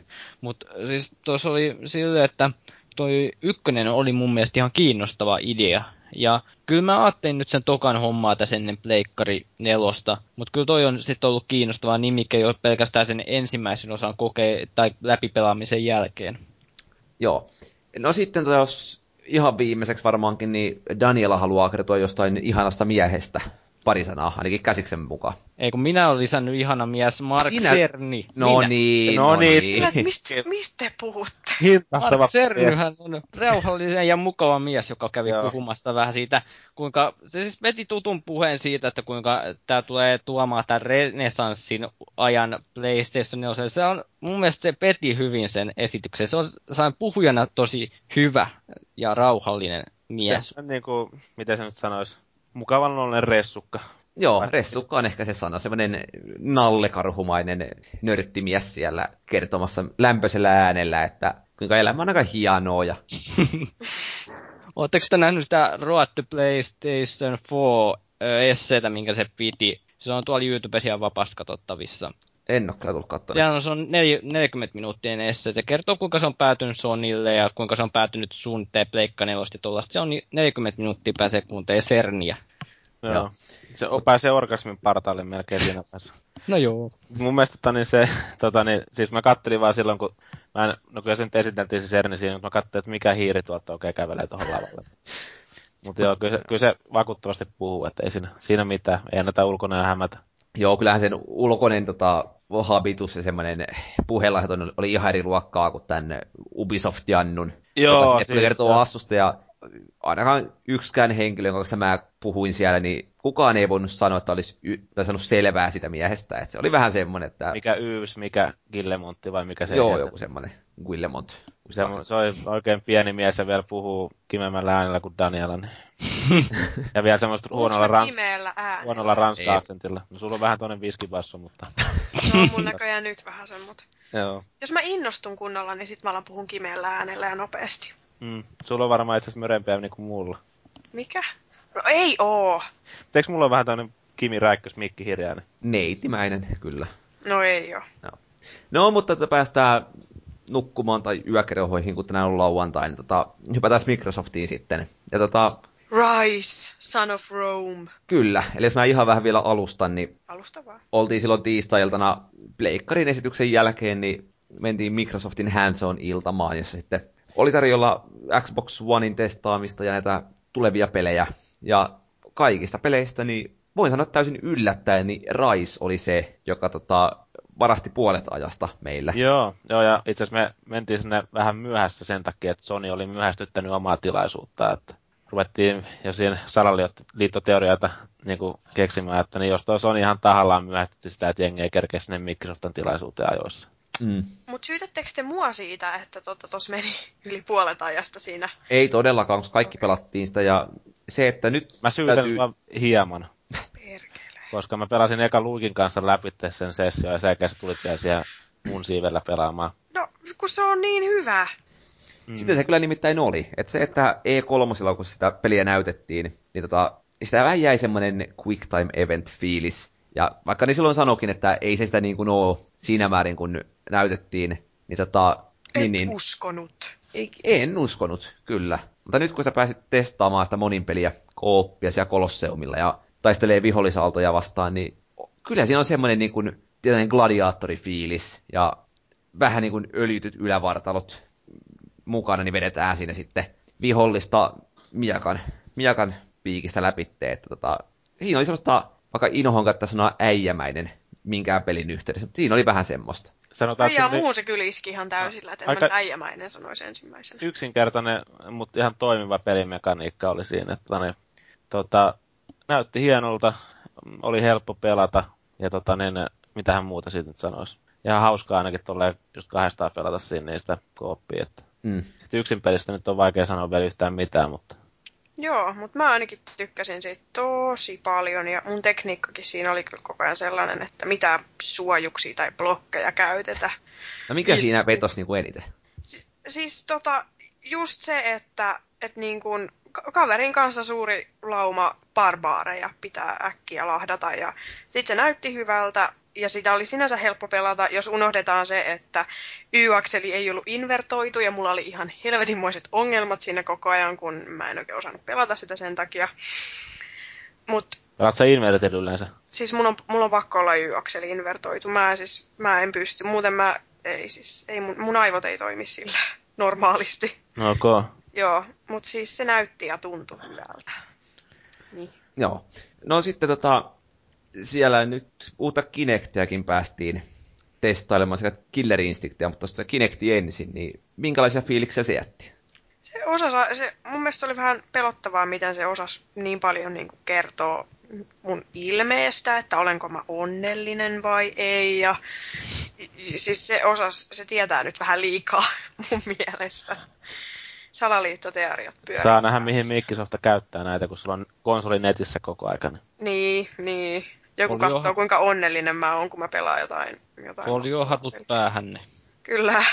Mutta siis tuossa oli silleen, että toi ykkönen oli mun mielestä ihan kiinnostava idea. Ja kyllä mä ajattelin nyt sen tokan hommaa tässä ennen Pleikkari nelosta, mutta kyllä toi on sitten ollut kiinnostava nimike jo pelkästään sen ensimmäisen osan kokee tai läpipelaamisen jälkeen. Joo. No sitten jos ihan viimeiseksi varmaankin, niin Daniela haluaa kertoa jostain ihanasta miehestä pari sanaa, ainakin käsiksen mukaan. Ei kun minä olen lisännyt ihana mies Mark Sinä... Cerny. No minä. niin, no, no niin. niin. Sinä, mistä, mistä te puhutte? Mark Cernyhän on rauhallinen ja mukava mies, joka kävi Joo. puhumassa vähän siitä, kuinka, se siis veti tutun puheen siitä, että kuinka tämä tulee tuomaan tämän renesanssin ajan PlayStation 4. Se on, mun mielestä se peti hyvin sen esityksen. Se on, se on puhujana tosi hyvä ja rauhallinen mies. Se on niin kuin, miten se nyt sanoisi, mukavan ressukka. Joo, Vai... ressukka on ehkä se sana, semmoinen nallekarhumainen nörttimies siellä kertomassa lämpöisellä äänellä, että kuinka elämä on aika hienoa. Ja... Oletteko te nähnyt sitä Road to PlayStation 4 esseitä, minkä se piti? Se on tuolla YouTubessa ihan vapaasti katsottavissa. En ole kyllä tullut katsomaan. Se on 40 minuuttia esse. Se kertoo, kuinka se on päätynyt Sonille ja kuinka se on päätynyt suunnitteen Pleikka 4 Se on 40 minuuttia per sekuntia Serniä. Joo. joo. Se pääsee orgasmin partaalle melkein siinä päässä. No joo. Mun mielestä tani se, tota, niin, siis mä kattelin vaan silloin, kun mä en, no kyllä se nyt esiteltiin se Serni siinä, mutta mä katselin, että mikä hiiri tuolta oikein kävelee tuohon lavalle. Mutta joo, kyllä, kyllä, se vakuuttavasti puhuu, että ei siinä, siinä mitään, ei anneta ulkona hämätä. Joo, kyllähän sen ulkoinen tota, habitus ja semmoinen puheenlahjat oli ihan eri luokkaa kuin tämän Ubisoft-jannun. Joo, siis, kertoo Assusta ja ainakaan yksikään henkilö, jonka mä puhuin siellä, niin kukaan ei voinut sanoa, että olisi y- tai sanonut selvää sitä miehestä. Että se oli vähän semmoinen, että... Mikä Yys, mikä Gillemontti vai mikä se Joo, joku semmoinen Guillemont. Se, se on oikein pieni mies ja vielä puhuu kimemällä äänellä kuin Daniela. Niin. ja vielä semmoista huonolla, rans... huonolla ranska-aksentilla. No sulla on vähän toinen viskibassu, mutta... On mun näköjään nyt vähän sen, mutta... Joo. Jos mä innostun kunnolla, niin sit mä alan puhun kimeällä äänellä ja nopeasti. Mm. Sulla on varmaan itse asiassa mörempiä niin kuin mulla. Mikä? No ei oo. Eikö mulla on vähän tämmönen Kimi Räikkös Mikki Hirjäinen? Neitimäinen, kyllä. No ei oo. No, no mutta että päästään nukkumaan tai yökerhoihin, kun tänään on lauantai, niin tota, hypätään Microsoftiin sitten. Ja tota, Rise, Son of Rome. Kyllä, eli jos mä ihan vähän vielä alustan, niin Alusta vaan. oltiin silloin tiistai-iltana Pleikkarin esityksen jälkeen, niin mentiin Microsoftin hands-on iltamaan, jossa sitten oli tarjolla Xbox Onein testaamista ja näitä tulevia pelejä. Ja kaikista peleistä, niin voin sanoa täysin yllättäen, niin Rise oli se, joka tota, varasti puolet ajasta meillä. Joo, joo ja itse asiassa me mentiin sinne vähän myöhässä sen takia, että Sony oli myöhästyttänyt omaa tilaisuutta, että ruvettiin jo siinä salaliittoteorioita niin kuin keksimään, että niin jos tuo Sony ihan tahallaan myöhästytti sitä, että jengi ei kerkeä sinne Microsoftin tilaisuuteen ajoissa. Mm. Mutta syytättekö te mua siitä, että tuossa tota, meni yli puolet ajasta siinä? Ei todellakaan, koska kaikki okay. pelattiin sitä ja se, että nyt... Mä syytän täytyy... vaan hieman. Perkele. Koska mä pelasin eka Luikin kanssa läpi sen sessio ja sä tulit vielä siellä mun siivellä pelaamaan. No, kun se on niin hyvä. Mm. Sitten se kyllä nimittäin oli. Että se, että E3, kun sitä peliä näytettiin, niin tota, sitä vähän jäi semmoinen quick time event fiilis. Ja vaikka niin silloin sanokin, että ei se sitä niin kuin ole siinä määrin, kun näytettiin, niin tota... Et niin, niin, uskonut. Ei, en uskonut, kyllä. Mutta nyt kun sä pääsit testaamaan sitä monin peliä kooppia siellä Kolosseumilla ja taistelee vihollisaltoja vastaan, niin kyllä siinä on semmoinen niin kuin, gladiaattorifiilis ja vähän niin kuin öljytyt ylävartalot mukana, niin vedetään sinne sitten vihollista miakan, miakan piikistä läpi. Että tota, siinä oli semmoista, vaikka Inohon kanssa sanoa äijämäinen minkään pelin yhteydessä, mutta siinä oli vähän semmoista. Sanotaan, ja muu se kyllä iski ihan täysillä, että aika äijämäinen sanoisi ensimmäisenä. Yksinkertainen, mutta ihan toimiva pelimekaniikka oli siinä. Että niin, tota, näytti hienolta, oli helppo pelata, ja tota, niin, mitähän muuta siitä nyt sanoisi. Ihan hauskaa ainakin tulee just kahdestaan pelata siinä niistä kooppia. Että Mm. Sitten yksin pelistä nyt on vaikea sanoa vielä yhtään mitään, mutta... Joo, mutta mä ainakin tykkäsin siitä tosi paljon ja mun tekniikkakin siinä oli kyllä koko ajan sellainen, että mitä suojuksia tai blokkeja käytetä. No mikä siis, siinä vetosi niin kuin eniten? Siis, siis tota, just se, että, että niin kuin kaverin kanssa suuri lauma barbaareja pitää äkkiä lahdata ja sitten se näytti hyvältä ja sitä oli sinänsä helppo pelata, jos unohdetaan se, että Y-akseli ei ollut invertoitu ja mulla oli ihan helvetinmoiset ongelmat siinä koko ajan, kun mä en oikein osannut pelata sitä sen takia. Mut, Pelat sä invertillä yleensä? Siis mun on, mulla on pakko olla Y-akseli invertoitu. Mä, siis, mä en pysty. Muuten mä, ei siis, ei mun, mun aivot ei toimi sillä normaalisti. Okay. Joo, mutta siis se näytti ja tuntui hyvältä. Niin. Joo. No sitten tota, siellä nyt uutta Kinectiakin päästiin testailemaan sekä Killer Instinctia, mutta tuosta Kinecti ensin, niin minkälaisia fiiliksiä se jätti? Se osasi, se, mun mielestä oli vähän pelottavaa, miten se osasi niin paljon niin kertoa mun ilmeestä, että olenko mä onnellinen vai ei. Ja, siis se osas, se tietää nyt vähän liikaa mun mielestä. salaliittoteoriat pyörii. Saa nähdä, mihin Microsoft käyttää näitä, kun sulla on konsoli netissä koko ajan. Niin, niin. Joku Oli katsoo, kuinka onnellinen mä oon, kun mä pelaan jotain. jotain Oli jo hatut päähänne. Kyllä.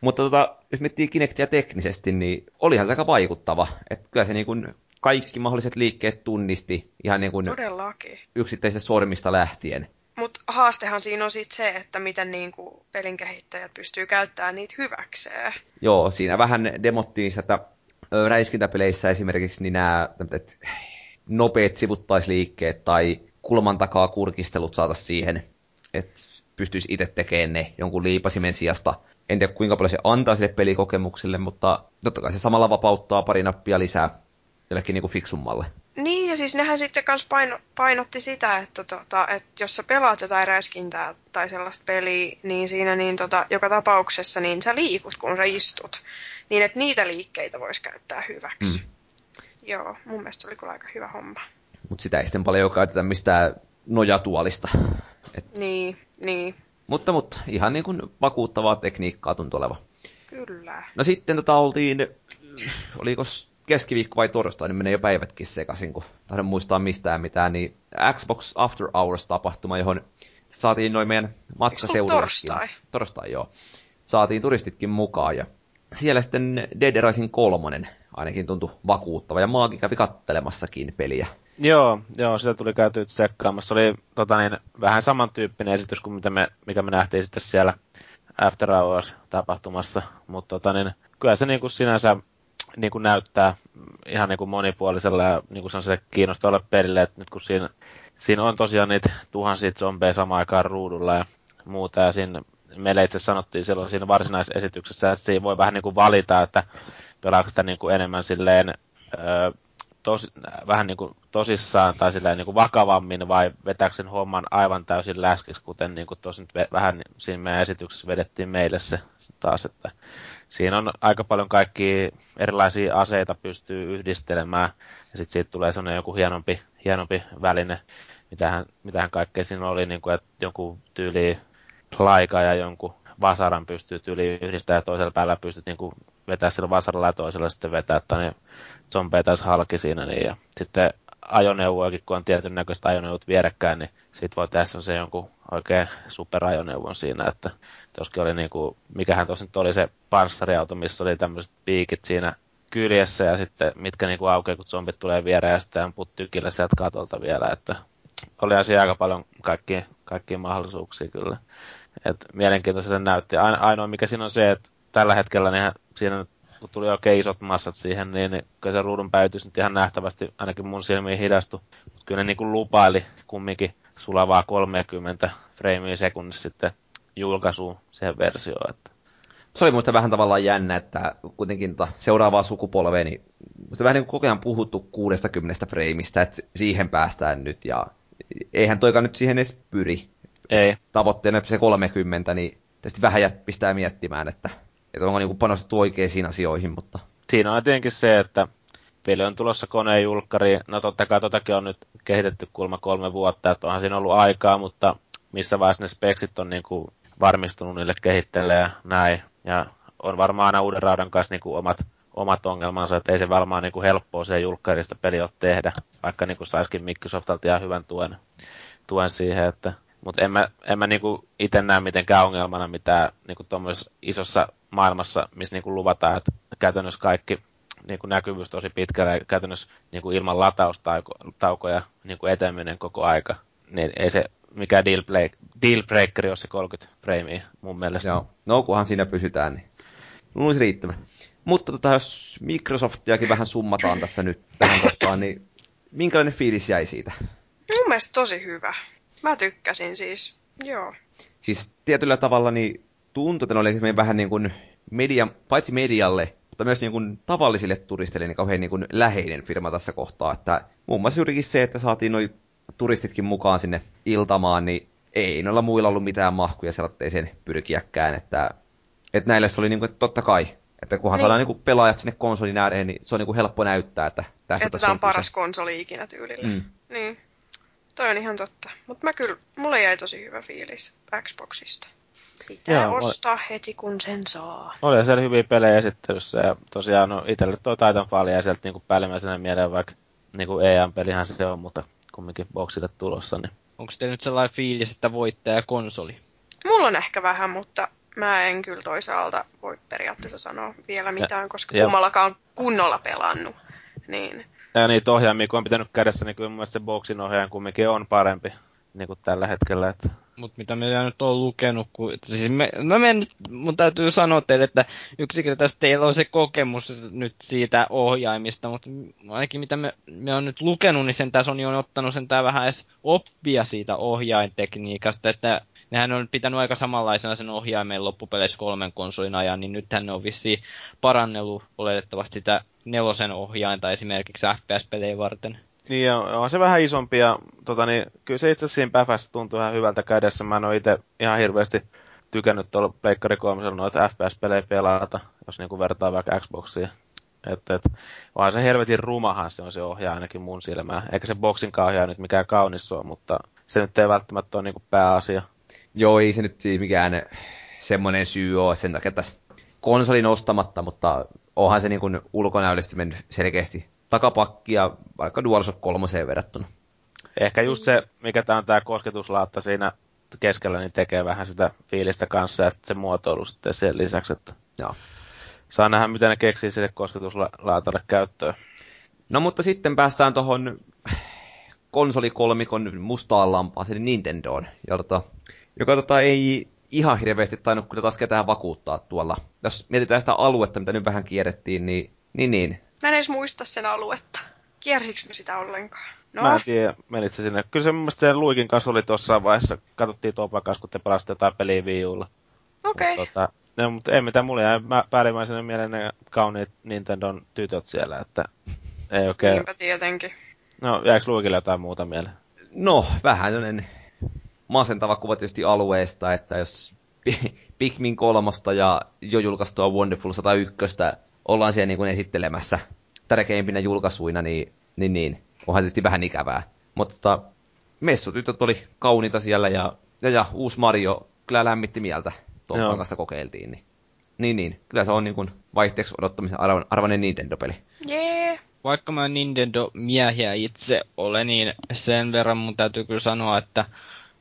Mutta tota, jos miettii Kinectia teknisesti, niin olihan se aika vaikuttava. Että kyllä se niin kuin kaikki mahdolliset liikkeet tunnisti ihan niin kuin Todellakin. yksittäisistä sormista lähtien. Mutta haastehan siinä on sitten se, että miten niinku pelin kehittäjät pystyy käyttämään niitä hyväkseen. Joo, siinä vähän demottiin että räiskintäpeleissä esimerkiksi niin nämä nopeat sivuttaisliikkeet tai kulman takaa kurkistelut saata siihen, että pystyisi itse tekemään ne jonkun liipasimen sijasta. En tiedä kuinka paljon se antaa sille pelikokemukselle, mutta totta kai se samalla vapauttaa pari nappia lisää jollekin niin fiksummalle. Niin, ja siis nehän sitten kans paino, painotti sitä, että, tota, että jos sä pelaat jotain räskintää tai sellaista peliä, niin siinä niin tota, joka tapauksessa niin sä liikut, kun sä istut. Niin, että niitä liikkeitä voisi käyttää hyväksi. Mm. Joo, mun mielestä se oli kyllä aika hyvä homma. Mutta sitä ei sitten paljon käytetä mistään nojatuolista. Et... Niin, niin. Mutta, mutta ihan niin kuin vakuuttavaa tekniikkaa tuntuu oleva. Kyllä. No sitten tota oltiin, oliko keskiviikko vai torstai, niin menee jo päivätkin sekaisin, kun tahdon muistaa mistään mitään, niin Xbox After Hours-tapahtuma, johon saatiin noin meidän matkaseuraajatkin. Torstai? Torstai, joo. Saatiin turistitkin mukaan ja siellä sitten Dead Rising 3 ainakin tuntui vakuuttava ja Maagi kävi kattelemassakin peliä. Joo, joo, sitä tuli käyty tsekkaamassa. Oli tota niin, vähän samantyyppinen esitys kuin mitä me, mikä me nähtiin sitten siellä After Hours-tapahtumassa, mutta tota niin, kyllä se niin kuin sinänsä niin kuin näyttää ihan niin kuin monipuolisella ja niin kuin se kiinnostavalle pelille, että nyt kun siinä, siinä on tosiaan niitä tuhansia zombeja samaan aikaan ruudulla ja muuta, ja siinä meille itse sanottiin silloin siinä varsinaisesityksessä, että siinä voi vähän niin kuin valita, että pelaako sitä niin kuin enemmän silleen öö, tos, vähän niin kuin tosissaan tai silleen niin kuin vakavammin vai vetääkö sen homman aivan täysin läskiksi, kuten niin kuin tosin vähän siinä meidän esityksessä vedettiin meille se taas, että siinä on aika paljon kaikki erilaisia aseita pystyy yhdistelemään, ja sitten siitä tulee sellainen joku hienompi, hienompi väline, mitähän, mitähän kaikkea siinä oli, niin kuin, että joku tyyli laika ja jonkun vasaran pystyy tyyli yhdistämään ja toisella päällä pystyt niin kuin vetää sillä vasaralla ja toisella sitten vetää, että ne zombeja taas halki siinä. Niin, ja sitten ajoneuvoakin, kun on tietyn näköistä ajoneuvot vierekkäin, niin sit voi tehdä se jonkun oikein superajoneuvon siinä, että joskin oli niinku, mikähän tosin oli se panssariauto, missä oli tämmöiset piikit siinä kyljessä ja sitten mitkä niinku aukeaa, kun zombit tulee viereen ja sitten amput tykillä sieltä katolta vielä, että oli asia aika paljon kaikkia, kaikkia mahdollisuuksia kyllä. Et mielenkiintoisesti näytti. Ainoa mikä siinä on se, että tällä hetkellä niin siinä kun tuli oikein isot massat siihen, niin, kyllä se ruudun päytys nyt ihan nähtävästi ainakin mun silmiin hidastui. Mutta kyllä ne niin kuin lupaili kumminkin sulavaa 30 freimiä sekunnissa sitten julkaisuun siihen versioon. Että. Se oli muista vähän tavallaan jännä, että kuitenkin tota seuraavaa sukupolvea, niin muista vähän niin kuin koko ajan puhuttu 60 freimistä, että siihen päästään nyt, ja eihän toika nyt siihen edes pyri. Ei. Tavoitteena se 30, niin tietysti vähän pistää miettimään, että, että onko niin panostettu oikeisiin asioihin, mutta... Siinä on tietenkin se, että peli on tulossa koneen julkkari. No totta kai totakin on nyt kehitetty kulma kolme vuotta, että onhan siinä ollut aikaa, mutta missä vaiheessa ne speksit on niin kuin varmistunut niille kehittäjille ja näin. Ja on varmaan aina uuden raudan kanssa niin kuin omat, omat ongelmansa, että ei se varmaan niin kuin helppoa se julkkarista peli ole tehdä, vaikka niin kuin saisikin Microsoftalta ihan hyvän tuen, tuen siihen, että mutta en mä, en mä niinku itse näe mitenkään ongelmana mitään niinku isossa maailmassa, missä niinku luvataan, että käytännössä kaikki niinku näkyvyys tosi pitkällä ja käytännössä niinku ilman lataustaukoja niinku eteneminen koko aika. Niin ei se mikä deal, break, deal breakeri on se 30 framea mun mielestä. Joo, no kunhan siinä pysytään, niin luulisi riittävä. Mutta tota, jos Microsoftiakin vähän summataan tässä nyt tähän kohtaan, niin minkälainen fiilis jäi siitä? Mun mielestä tosi hyvä. Mä tykkäsin siis, joo. Siis tietyllä tavalla niin tuntui, että ne oli vähän niin kuin media, paitsi medialle, mutta myös niin kuin tavallisille turisteille niin kauhean niin kuin läheinen firma tässä kohtaa. Että muun muassa juurikin se, että saatiin noin turistitkin mukaan sinne iltamaan, niin ei noilla muilla ollut mitään mahkuja sen pyrkiäkään, että, että näille se oli niin kuin, että totta kai, että kunhan niin. saadaan niin kuin pelaajat sinne konsolin ääreen, niin se on niin kuin helppo näyttää, että tästä että tämä on paras konsoli ikinä tyylillä. Mm. Niin. Toi on ihan totta. Mutta mä kyllä, mulle jäi tosi hyvä fiilis Xboxista. Pitää Joo, ostaa oli... heti kun sen saa. Oli siellä hyviä pelejä esittelyssä ja tosiaan no, itselle tuo Titanfall jäi sieltä niinku päällimmäisenä mieleen, vaikka niinku EM-pelihän se on, mutta kumminkin boksille tulossa. Niin. Onko teillä nyt sellainen fiilis, että voittaja konsoli? Mulla on ehkä vähän, mutta mä en kyllä toisaalta voi periaatteessa sanoa vielä mitään, koska ja, kummallakaan kunnolla pelannut. Niin. Ja niitä ohjaimia, kun on pitänyt kädessä, niin kyllä mun mielestä se boksin ohjaajan kumminkin on parempi niin kuin tällä hetkellä. Että... Mutta mitä me nyt on lukenut, kun, siis me, no me nyt, mun täytyy sanoa teille, että yksinkertaisesti teillä on se kokemus nyt siitä ohjaimista, mutta ainakin mitä me, me on nyt lukenut, niin sen tässä on jo ottanut sen vähän edes oppia siitä ohjaintekniikasta, että nehän on pitänyt aika samanlaisena sen ohjaimen loppupeleissä kolmen konsolin ajan, niin nythän ne on vissiin parannellut oletettavasti sitä nelosen ohjainta esimerkiksi FPS-pelejä varten. Niin, on, on se vähän isompi ja tota, niin, kyllä se itse asiassa siinä päfässä tuntuu ihan hyvältä kädessä. Mä en ole itse ihan hirveästi tykännyt tuolla Pleikkari 3 noita FPS-pelejä pelata, jos niinku vertaa vaikka Xboxiin. Että, et, onhan se helvetin rumahan se on se ohjaa ainakin mun silmään. Eikä se boksin ohjaa nyt mikään kaunis ole, mutta se nyt ei välttämättä ole niinku pääasia. Joo, ei se nyt mikään semmoinen syy ole sen takia, että konsolin ostamatta, mutta onhan se niin kuin ulkonäöllisesti mennyt selkeästi takapakkia vaikka DualShock 3 verrattuna. Ehkä just se, mikä tämä on tämä kosketuslaatta siinä keskellä, niin tekee vähän sitä fiilistä kanssa ja sitten se muotoilu sitten sen lisäksi, että Joo. saa nähdä, mitä ne keksii sille kosketuslaatalle käyttöön. No mutta sitten päästään tuohon konsolikolmikon mustaan lampaaseen Nintendoon, jota, joka tota, ei ihan hirveästi tainnut kyllä taas ketään vakuuttaa tuolla. Jos mietitään sitä aluetta, mitä nyt vähän kierrettiin, niin, niin, niin. Mä en edes muista sen aluetta. Kiersikö me sitä ollenkaan? No. Mä en tiedä, menit se sinne. Kyllä se mun mielestä sen Luikin kanssa oli tuossa vaiheessa. Katsottiin Topan kanssa, kun te pelasitte jotain peliä Wii Ulla. Okei. Okay. Tota, no, mutta ei mitään, mulle jäi päällimmäisenä mieleen ne kauniit Nintendon tytöt siellä, että ei oikein... Niinpä tietenkin. No, jääkö Luikille jotain muuta mieleen? No, vähän sellainen masentava kuva tietysti alueesta, että jos Pikmin kolmosta ja jo julkaistua Wonderful 101 ollaan siellä niin kuin esittelemässä tärkeimpinä julkaisuina, niin, niin, niin onhan tietysti vähän ikävää. Mutta tota, messutytöt oli kauniita siellä ja, ja, ja uusi Mario kyllä lämmitti mieltä tuon kanssa kokeiltiin. Niin, niin, niin, kyllä se on niin kuin vaihteeksi odottamisen arvo, arvoinen Nintendo-peli. Yeah. Vaikka mä Nintendo-miehiä itse olen, niin sen verran mun täytyy kyllä sanoa, että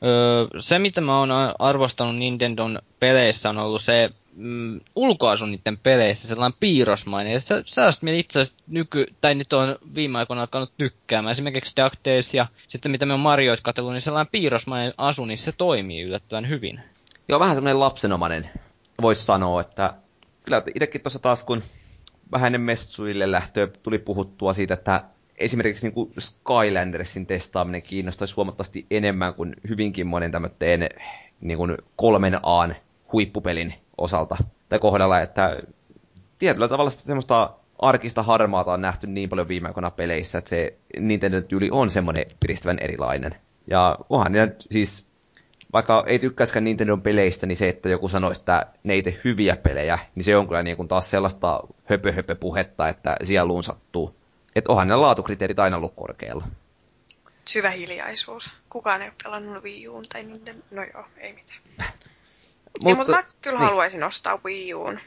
öö, se mitä mä oon arvostanut Nintendon peleissä on ollut se mm, ulkoasu niiden peleissä, sellainen piirrosmainen. Ja sellaista minä itse asiassa nyky, tai nyt on viime aikoina alkanut tykkäämään. Esimerkiksi Ducktails ja sitten mitä me on Marioit katsellut, niin sellainen piirrosmainen asu, niin se toimii yllättävän hyvin. Joo, vähän semmoinen lapsenomainen, voisi sanoa, että kyllä itsekin tuossa taas kun vähän ennen messuille lähtöä tuli puhuttua siitä, että esimerkiksi niin kuin Skylandersin testaaminen kiinnostaisi huomattavasti enemmän kuin hyvinkin monen tämmöinen niin kuin kolmen aan huippupelin osalta tai kohdalla, että tietyllä tavalla semmoista arkista harmaata on nähty niin paljon viime aikoina peleissä, että se Nintendo-tyyli on semmoinen piristävän erilainen. Ja onhan ne siis, vaikka ei tykkäisikään Nintendon peleistä, niin se, että joku sanoisi, että ne ei tee hyviä pelejä, niin se on kyllä niin kuin taas sellaista höpö, höpö puhetta, että siellä sattuu. Että onhan ne laatukriteerit aina ollut korkealla. Syvä hiljaisuus. Kukaan ei ole pelannut Wii Uun tai Nintendo. No joo, ei mitään. Mutta, niin, mutta mä kyllä niin. haluaisin ostaa Wii Uun,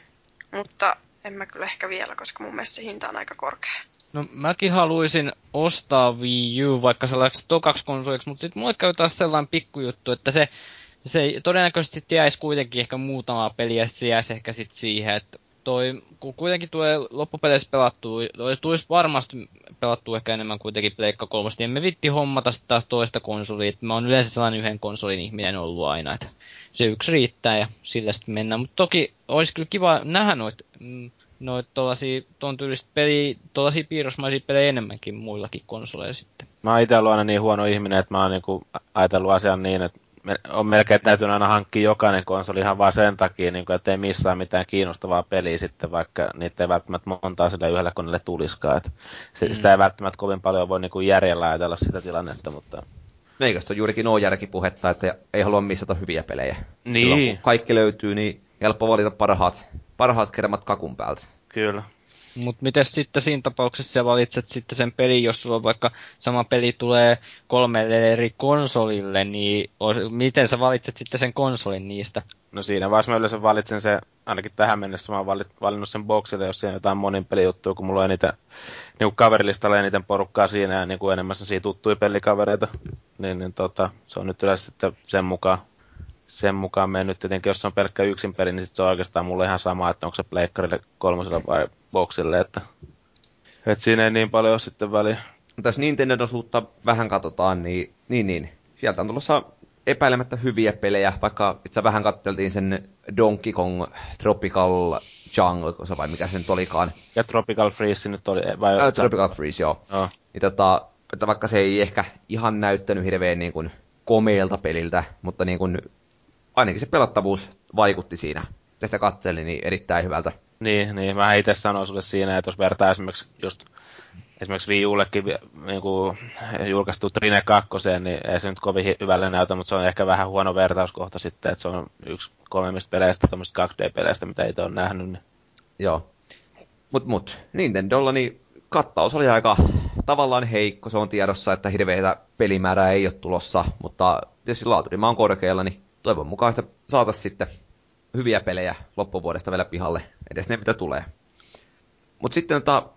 mutta en mä kyllä ehkä vielä, koska mun mielestä se hinta on aika korkea. No mäkin haluaisin ostaa Wii U vaikka sellaiseksi tokaksi konsoliksi, mutta sitten mulle käy taas sellainen pikkujuttu, että se, se todennäköisesti jäisi kuitenkin ehkä muutama peliä, ja se jäisi ehkä sitten siihen, että toi, kun kuitenkin tulee loppupeleissä pelattua, tulisi varmasti pelattu ehkä enemmän kuitenkin Pleikka 3, niin emme vitti hommata sitten taas toista konsolia, että mä oon yleensä sellainen yhden konsolin ihminen ollut aina, että se yksi riittää ja sillä sitten mennään. Mutta toki olisi kyllä kiva nähdä noita mm, noit tuollaisia, tuon tyylistä peliä, tuollaisia piirrosmaisia pelejä enemmänkin muillakin konsoleilla sitten. Mä oon itse ollut aina niin huono ihminen, että mä oon niinku ajatellut asian niin, että on melkein täytynyt aina hankkia jokainen konsoli ihan vaan sen takia, niin kuin, että ei missään mitään kiinnostavaa peliä sitten, vaikka niitä ei välttämättä montaa sille yhdellä koneelle tuliskaan. Että mm. Sitä ei välttämättä kovin paljon voi niin kuin järjellä ajatella sitä tilannetta, mutta Eikö se juurikin ole järkipuhetta, että ei halua missata hyviä pelejä? Niin. Silloin, kun kaikki löytyy, niin helppo valita parhaat, parhaat kermat kakun päältä. Kyllä. Mutta miten sitten siinä tapauksessa sä valitset sitten sen pelin, jos sulla vaikka sama peli tulee kolmelle eri konsolille, niin miten sä valitset sitten sen konsolin niistä? No siinä vaiheessa mä yleensä valitsen se, ainakin tähän mennessä mä oon valinnut sen boksille, jos siinä on jotain monin pelijuttuja, kun mulla on eniten, niin kaverilistalla eniten porukkaa siinä ja niin kuin enemmän siitä tuttuja pelikavereita, niin, niin tota, se on nyt yleensä sitten sen mukaan sen mukaan mennyt. Tietenkin jos se on pelkkä yksin peli, niin sit se on oikeastaan mulle ihan sama, että onko se pleikkarille kolmoselle vai boksille, että, että siinä ei niin paljon ole sitten väliä. Mutta jos Nintendo osuutta vähän katsotaan, niin, niin, niin sieltä on tulossa epäilemättä hyviä pelejä, vaikka itse vähän katteltiin sen Donkey Kong Tropical Jungle, vai mikä se nyt olikaan. Ja Tropical Freeze nyt oli, vai? Äh, Tropical Freeze, joo. Oh. Niin tota, että vaikka se ei ehkä ihan näyttänyt hirveän niin kuin komeelta peliltä, mutta niin kuin ainakin se pelattavuus vaikutti siinä. Tästä katselin niin erittäin hyvältä. Niin, niin mä itse sanoin sulle siinä, että jos vertaa esimerkiksi just esimerkiksi Wii Ullekin niin kuin, julkaistu Trine 2, niin ei se nyt kovin hyvälle näytä, mutta se on ehkä vähän huono vertauskohta sitten, että se on yksi kolmemmista peleistä, tämmöistä 2D-peleistä, mitä itse on nähnyt. Niin. Joo. Mut, mut, Nintendolla niin kattaus oli aika tavallaan heikko, se on tiedossa, että hirveitä pelimäärää ei ole tulossa, mutta tietysti laaturimaa on korkealla, niin toivon mukaan sitä saataisiin sitten hyviä pelejä loppuvuodesta vielä pihalle, edes ne mitä tulee. Mutta sitten tota,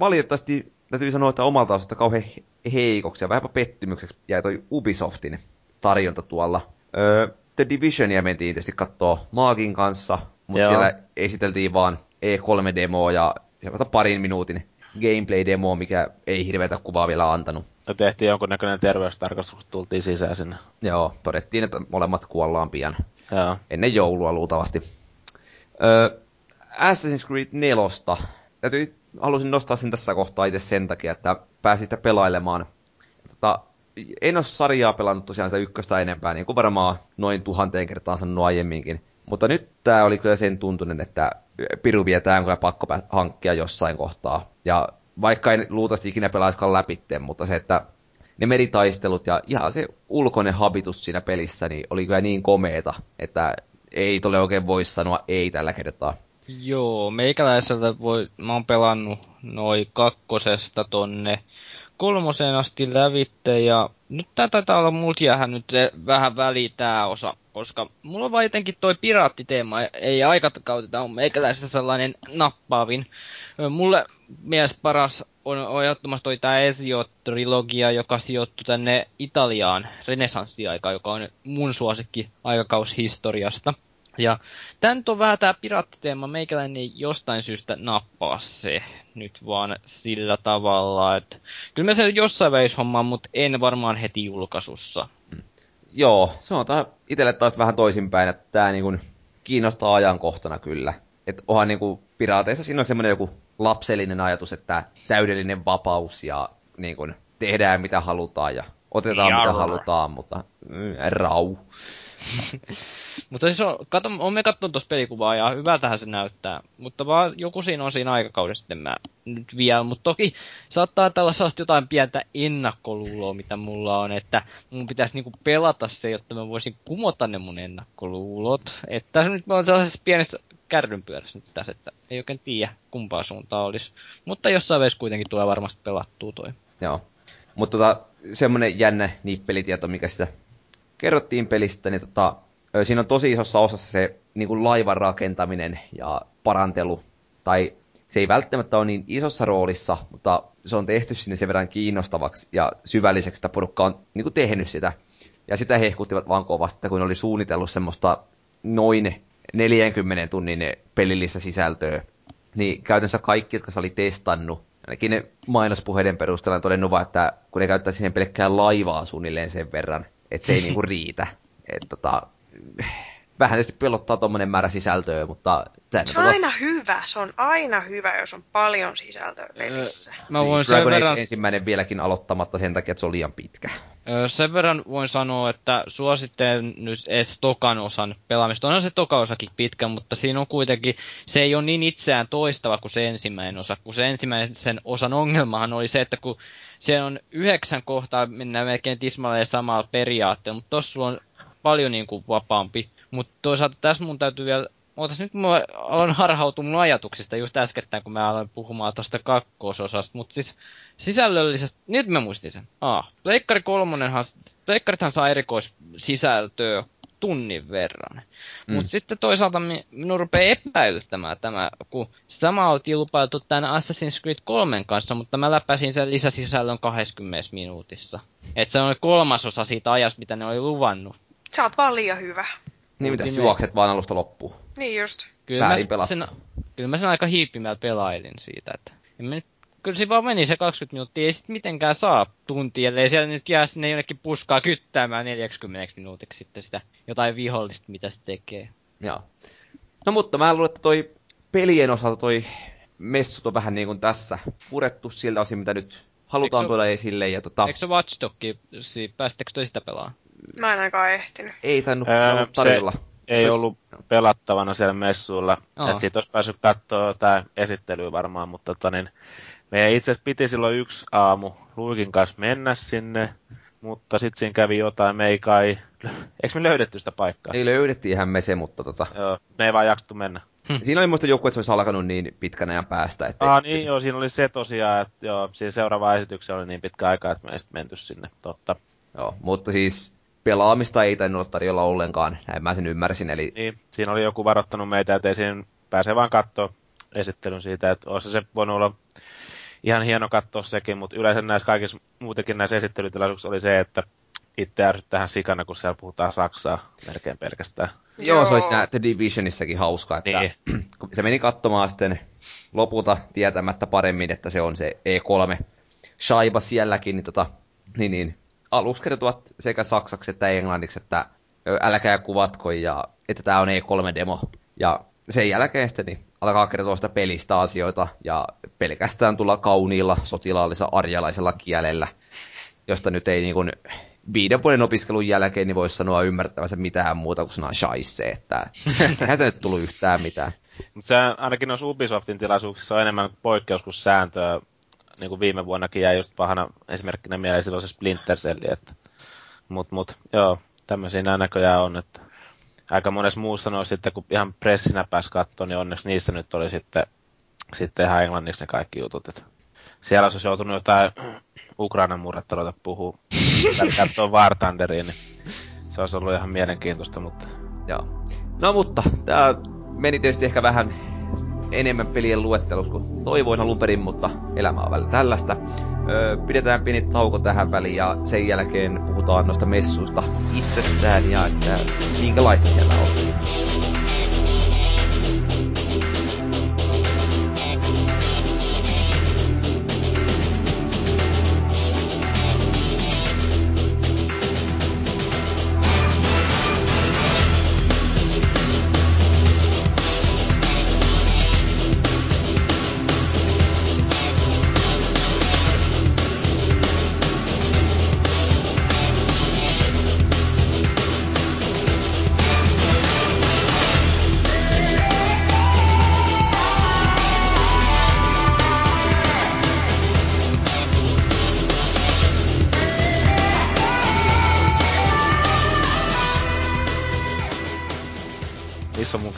valitettavasti täytyy sanoa, että omalta osalta kauhean heikoksi ja vähän pettymykseksi jäi toi Ubisoftin tarjonta tuolla. Öö, The Divisionia mentiin tietysti katsoa Maagin kanssa, mutta siellä esiteltiin vaan E3-demoa ja parin minuutin gameplay-demo, mikä ei hirveätä kuvaa vielä antanut. No tehtiin jonkunnäköinen terveystarkastus, kun tultiin sisään sinne. Joo, todettiin, että molemmat kuollaan pian. Joo. Ennen joulua luultavasti. Öö, Assassin's Creed 4. Täytyy, halusin nostaa sen tässä kohtaa itse sen takia, että pääsin sitä pelailemaan. Tota, en ole sarjaa pelannut tosiaan sitä ykköstä enempää, niin kuin varmaan noin tuhanteen kertaan sanonut aiemminkin. Mutta nyt tämä oli kyllä sen tuntunen, että piru vietään kyllä pakko hankkia jossain kohtaa. Ja vaikka en luultavasti ikinä pelaiskaan läpitteen, mutta se, että ne meritaistelut ja ihan se ulkoinen habitus siinä pelissä, niin oli kyllä niin komeeta, että ei tole oikein voi sanoa ei tällä kertaa. Joo, meikäläiseltä voi, mä oon pelannut noin kakkosesta tonne kolmoseen asti lävitte ja nyt tää taitaa olla multa jäähän nyt vähän väliä tää osa, koska mulla on vaan jotenkin toi piraattiteema, ei aikakauteta on meikäläisessä sellainen nappaavin. Mulle mies paras on ehdottomasti toi tää Ezio-trilogia, joka sijoittuu tänne Italiaan renesanssiaikaan, joka on mun suosikki aikakaus historiasta. Ja tän on vähän tää piraattiteema, meikäläinen jostain syystä nappaa se nyt vaan sillä tavalla, että kyllä mä sen jossain vaiheessa hommaan, mutta en varmaan heti julkaisussa. Joo, se on tää itelle taas vähän toisinpäin, että tää niinku kiinnostaa ajankohtana kyllä. Että onhan niinku piraateissa siinä on semmoinen joku lapsellinen ajatus, että täydellinen vapaus ja niinku tehdään mitä halutaan ja otetaan Jarra. mitä halutaan, mutta mm, rau. Mutta siis on, kato, on me katsonut tuossa pelikuvaa ja hyvältähän se näyttää. Mutta vaan joku siinä on siinä aikakaudessa sitten mä nyt vielä. Mutta toki saattaa tällä sellaista jotain pientä ennakkoluuloa, mitä mulla on. Että mun pitäisi niinku pelata se, jotta mä voisin kumota ne mun ennakkoluulot. Että nyt mä oon sellaisessa pienessä kärrynpyörässä nyt tässä, että ei oikein tiedä kumpaa suuntaa olisi. Mutta jossain vaiheessa kuitenkin tulee varmasti pelattua toi. Joo. Mutta tota, semmonen jännä nippelitieto, mikä sitä kerrottiin pelistä, niin tota, siinä on tosi isossa osassa se niin kuin laivan rakentaminen ja parantelu. Tai se ei välttämättä ole niin isossa roolissa, mutta se on tehty sinne sen verran kiinnostavaksi ja syvälliseksi, että porukka on niin kuin tehnyt sitä. Ja sitä hehkuttivat vaan kovasti, kun oli suunnitellut semmoista noin 40 tunnin pelillistä sisältöä. Niin käytännössä kaikki, jotka se oli testannut, ainakin ne mainospuheiden perusteella on todennut vaan, että kun ne käyttäisi siihen pelkkää laivaa suunnilleen sen verran, että se ei niinku riitä. Et tota, vähän tietysti pelottaa tuommoinen määrä sisältöä, mutta... Se on aina hyvä, se on aina hyvä, jos on paljon sisältöä pelissä. Öö, mä voin Dragon sen verran... ensimmäinen vieläkin aloittamatta sen takia, että se on liian pitkä. Öö, sen verran voin sanoa, että suosittelen nyt edes tokan osan pelaamista. Onhan se toka osakin pitkä, mutta siinä on kuitenkin, se ei ole niin itseään toistava kuin se ensimmäinen osa. Kun se ensimmäisen osan ongelmahan oli se, että kun se on yhdeksän kohtaa, mennään melkein tismalleen samalla periaatteella, mutta tossa on paljon niin kuin vapaampi. Mutta toisaalta tässä mun täytyy vielä Ootas nyt mä aloin harhautua mun ajatuksista just äskettäin, kun mä aloin puhumaan tosta kakkososasta, mutta siis sisällöllisesti, nyt mä muistin sen. Ah, Pleikkari kolmonenhan, Pleikkarithan saa erikoissisältöä tunnin verran. Mm. Mutta sitten toisaalta minun rupeaa epäilyttämään tämä, kun sama oltiin lupailtu tämän Assassin's Creed 3 kanssa, mutta mä läpäsin sen lisäsisällön 20 minuutissa. Että se on kolmasosa siitä ajasta, mitä ne oli luvannut. Sä oot vaan liian hyvä. Niin mitä juokset vaan alusta loppuun. Niin just. Kyllä mä, sen, kyllä mä sen aika hiippimällä pelailin siitä, että en mä nyt kyllä se vaan meni se 20 minuuttia, ei sit mitenkään saa tuntia, ellei siellä nyt jää sinne jonnekin puskaa kyttäämään 40 minuutiksi sitten sitä jotain vihollista, mitä se tekee. Joo. No mutta mä luulen, että toi pelien osalta toi messut on vähän niin kuin tässä purettu siltä osin, mitä nyt halutaan tuoda esille. Ja tota... Eikö se Watch Dogs, pääsittekö toi sitä pelaa? Mä en ainakaan ehtinyt. Ei tainnut öö, tarjolla. Se ei ollut pelattavana siellä messuilla. Oh. Että siitä olisi päässyt katsoa tämä esittelyä varmaan, mutta tota, niin, meidän itse asiassa piti silloin yksi aamu Luikin kanssa mennä sinne, mutta sitten siinä kävi jotain, me ei kai... Eikö me löydetty sitä paikkaa? Ei löydettiin me se, mutta tota... Joo, me ei vaan jaksettu mennä. Hm. Siinä oli muista joku, että se olisi alkanut niin pitkän ajan päästä. Että... Ah, niin joo, siinä oli se tosiaan, että joo, siinä seuraava esityksen oli niin pitkä aika, että me ei sitten menty sinne, totta. Joo, mutta siis pelaamista ei tainnut olla tarjolla ollenkaan, näin mä sen ymmärsin. Eli... Niin, siinä oli joku varoittanut meitä, että ei siinä pääse vaan katsoa esittelyn siitä, että olisi se voinut olla ihan hieno katsoa sekin, mutta yleensä näissä kaikissa muutenkin näissä esittelytilaisuuksissa oli se, että itse tähän sikana, kun siellä puhutaan Saksaa melkein pelkästään. Joo, se olisi siinä The Divisionissakin hauska, että niin. kun se meni katsomaan sitten lopulta tietämättä paremmin, että se on se E3 shaiba sielläkin, niin, tota, niin, niin aluksi kertovat sekä saksaksi että englanniksi, että älkää kuvatko ja että tämä on E3-demo. Ja sen jälkeen sitten niin alkaa kertoa sitä pelistä asioita ja pelkästään tulla kauniilla sotilaallisella arjalaisella kielellä, josta nyt ei niin kuin viiden vuoden opiskelun jälkeen niin voisi sanoa ymmärtävänsä mitään muuta kuin sanaa shaisse, että eihän nyt tullut yhtään mitään. Mutta se ainakin noissa Ubisoftin tilaisuuksissa on enemmän poikkeus kuin sääntöä. Niin kuin viime vuonnakin jäi just pahana esimerkkinä mieleen silloin se Splinter Cell, että mut, mut, joo, tämmöisiä näköjään on, että aika monessa muussa noissa sitten, kun ihan pressinä pääsi katsoa, niin onneksi niissä nyt oli sitten, sitten ihan englanniksi ne kaikki jutut. Että siellä olisi joutunut jotain Ukrainan murretta ruveta puhua, katsoa War Thunderiin, niin se olisi ollut ihan mielenkiintoista, mutta... Joo. No mutta, tämä meni tietysti ehkä vähän enemmän pelien luettelussa kuin toivoin alun perin, mutta elämä on välillä tällaista. Pidetään pieni tauko tähän väliin ja sen jälkeen puhutaan noista messuista itsessään ja että minkälaista siellä on.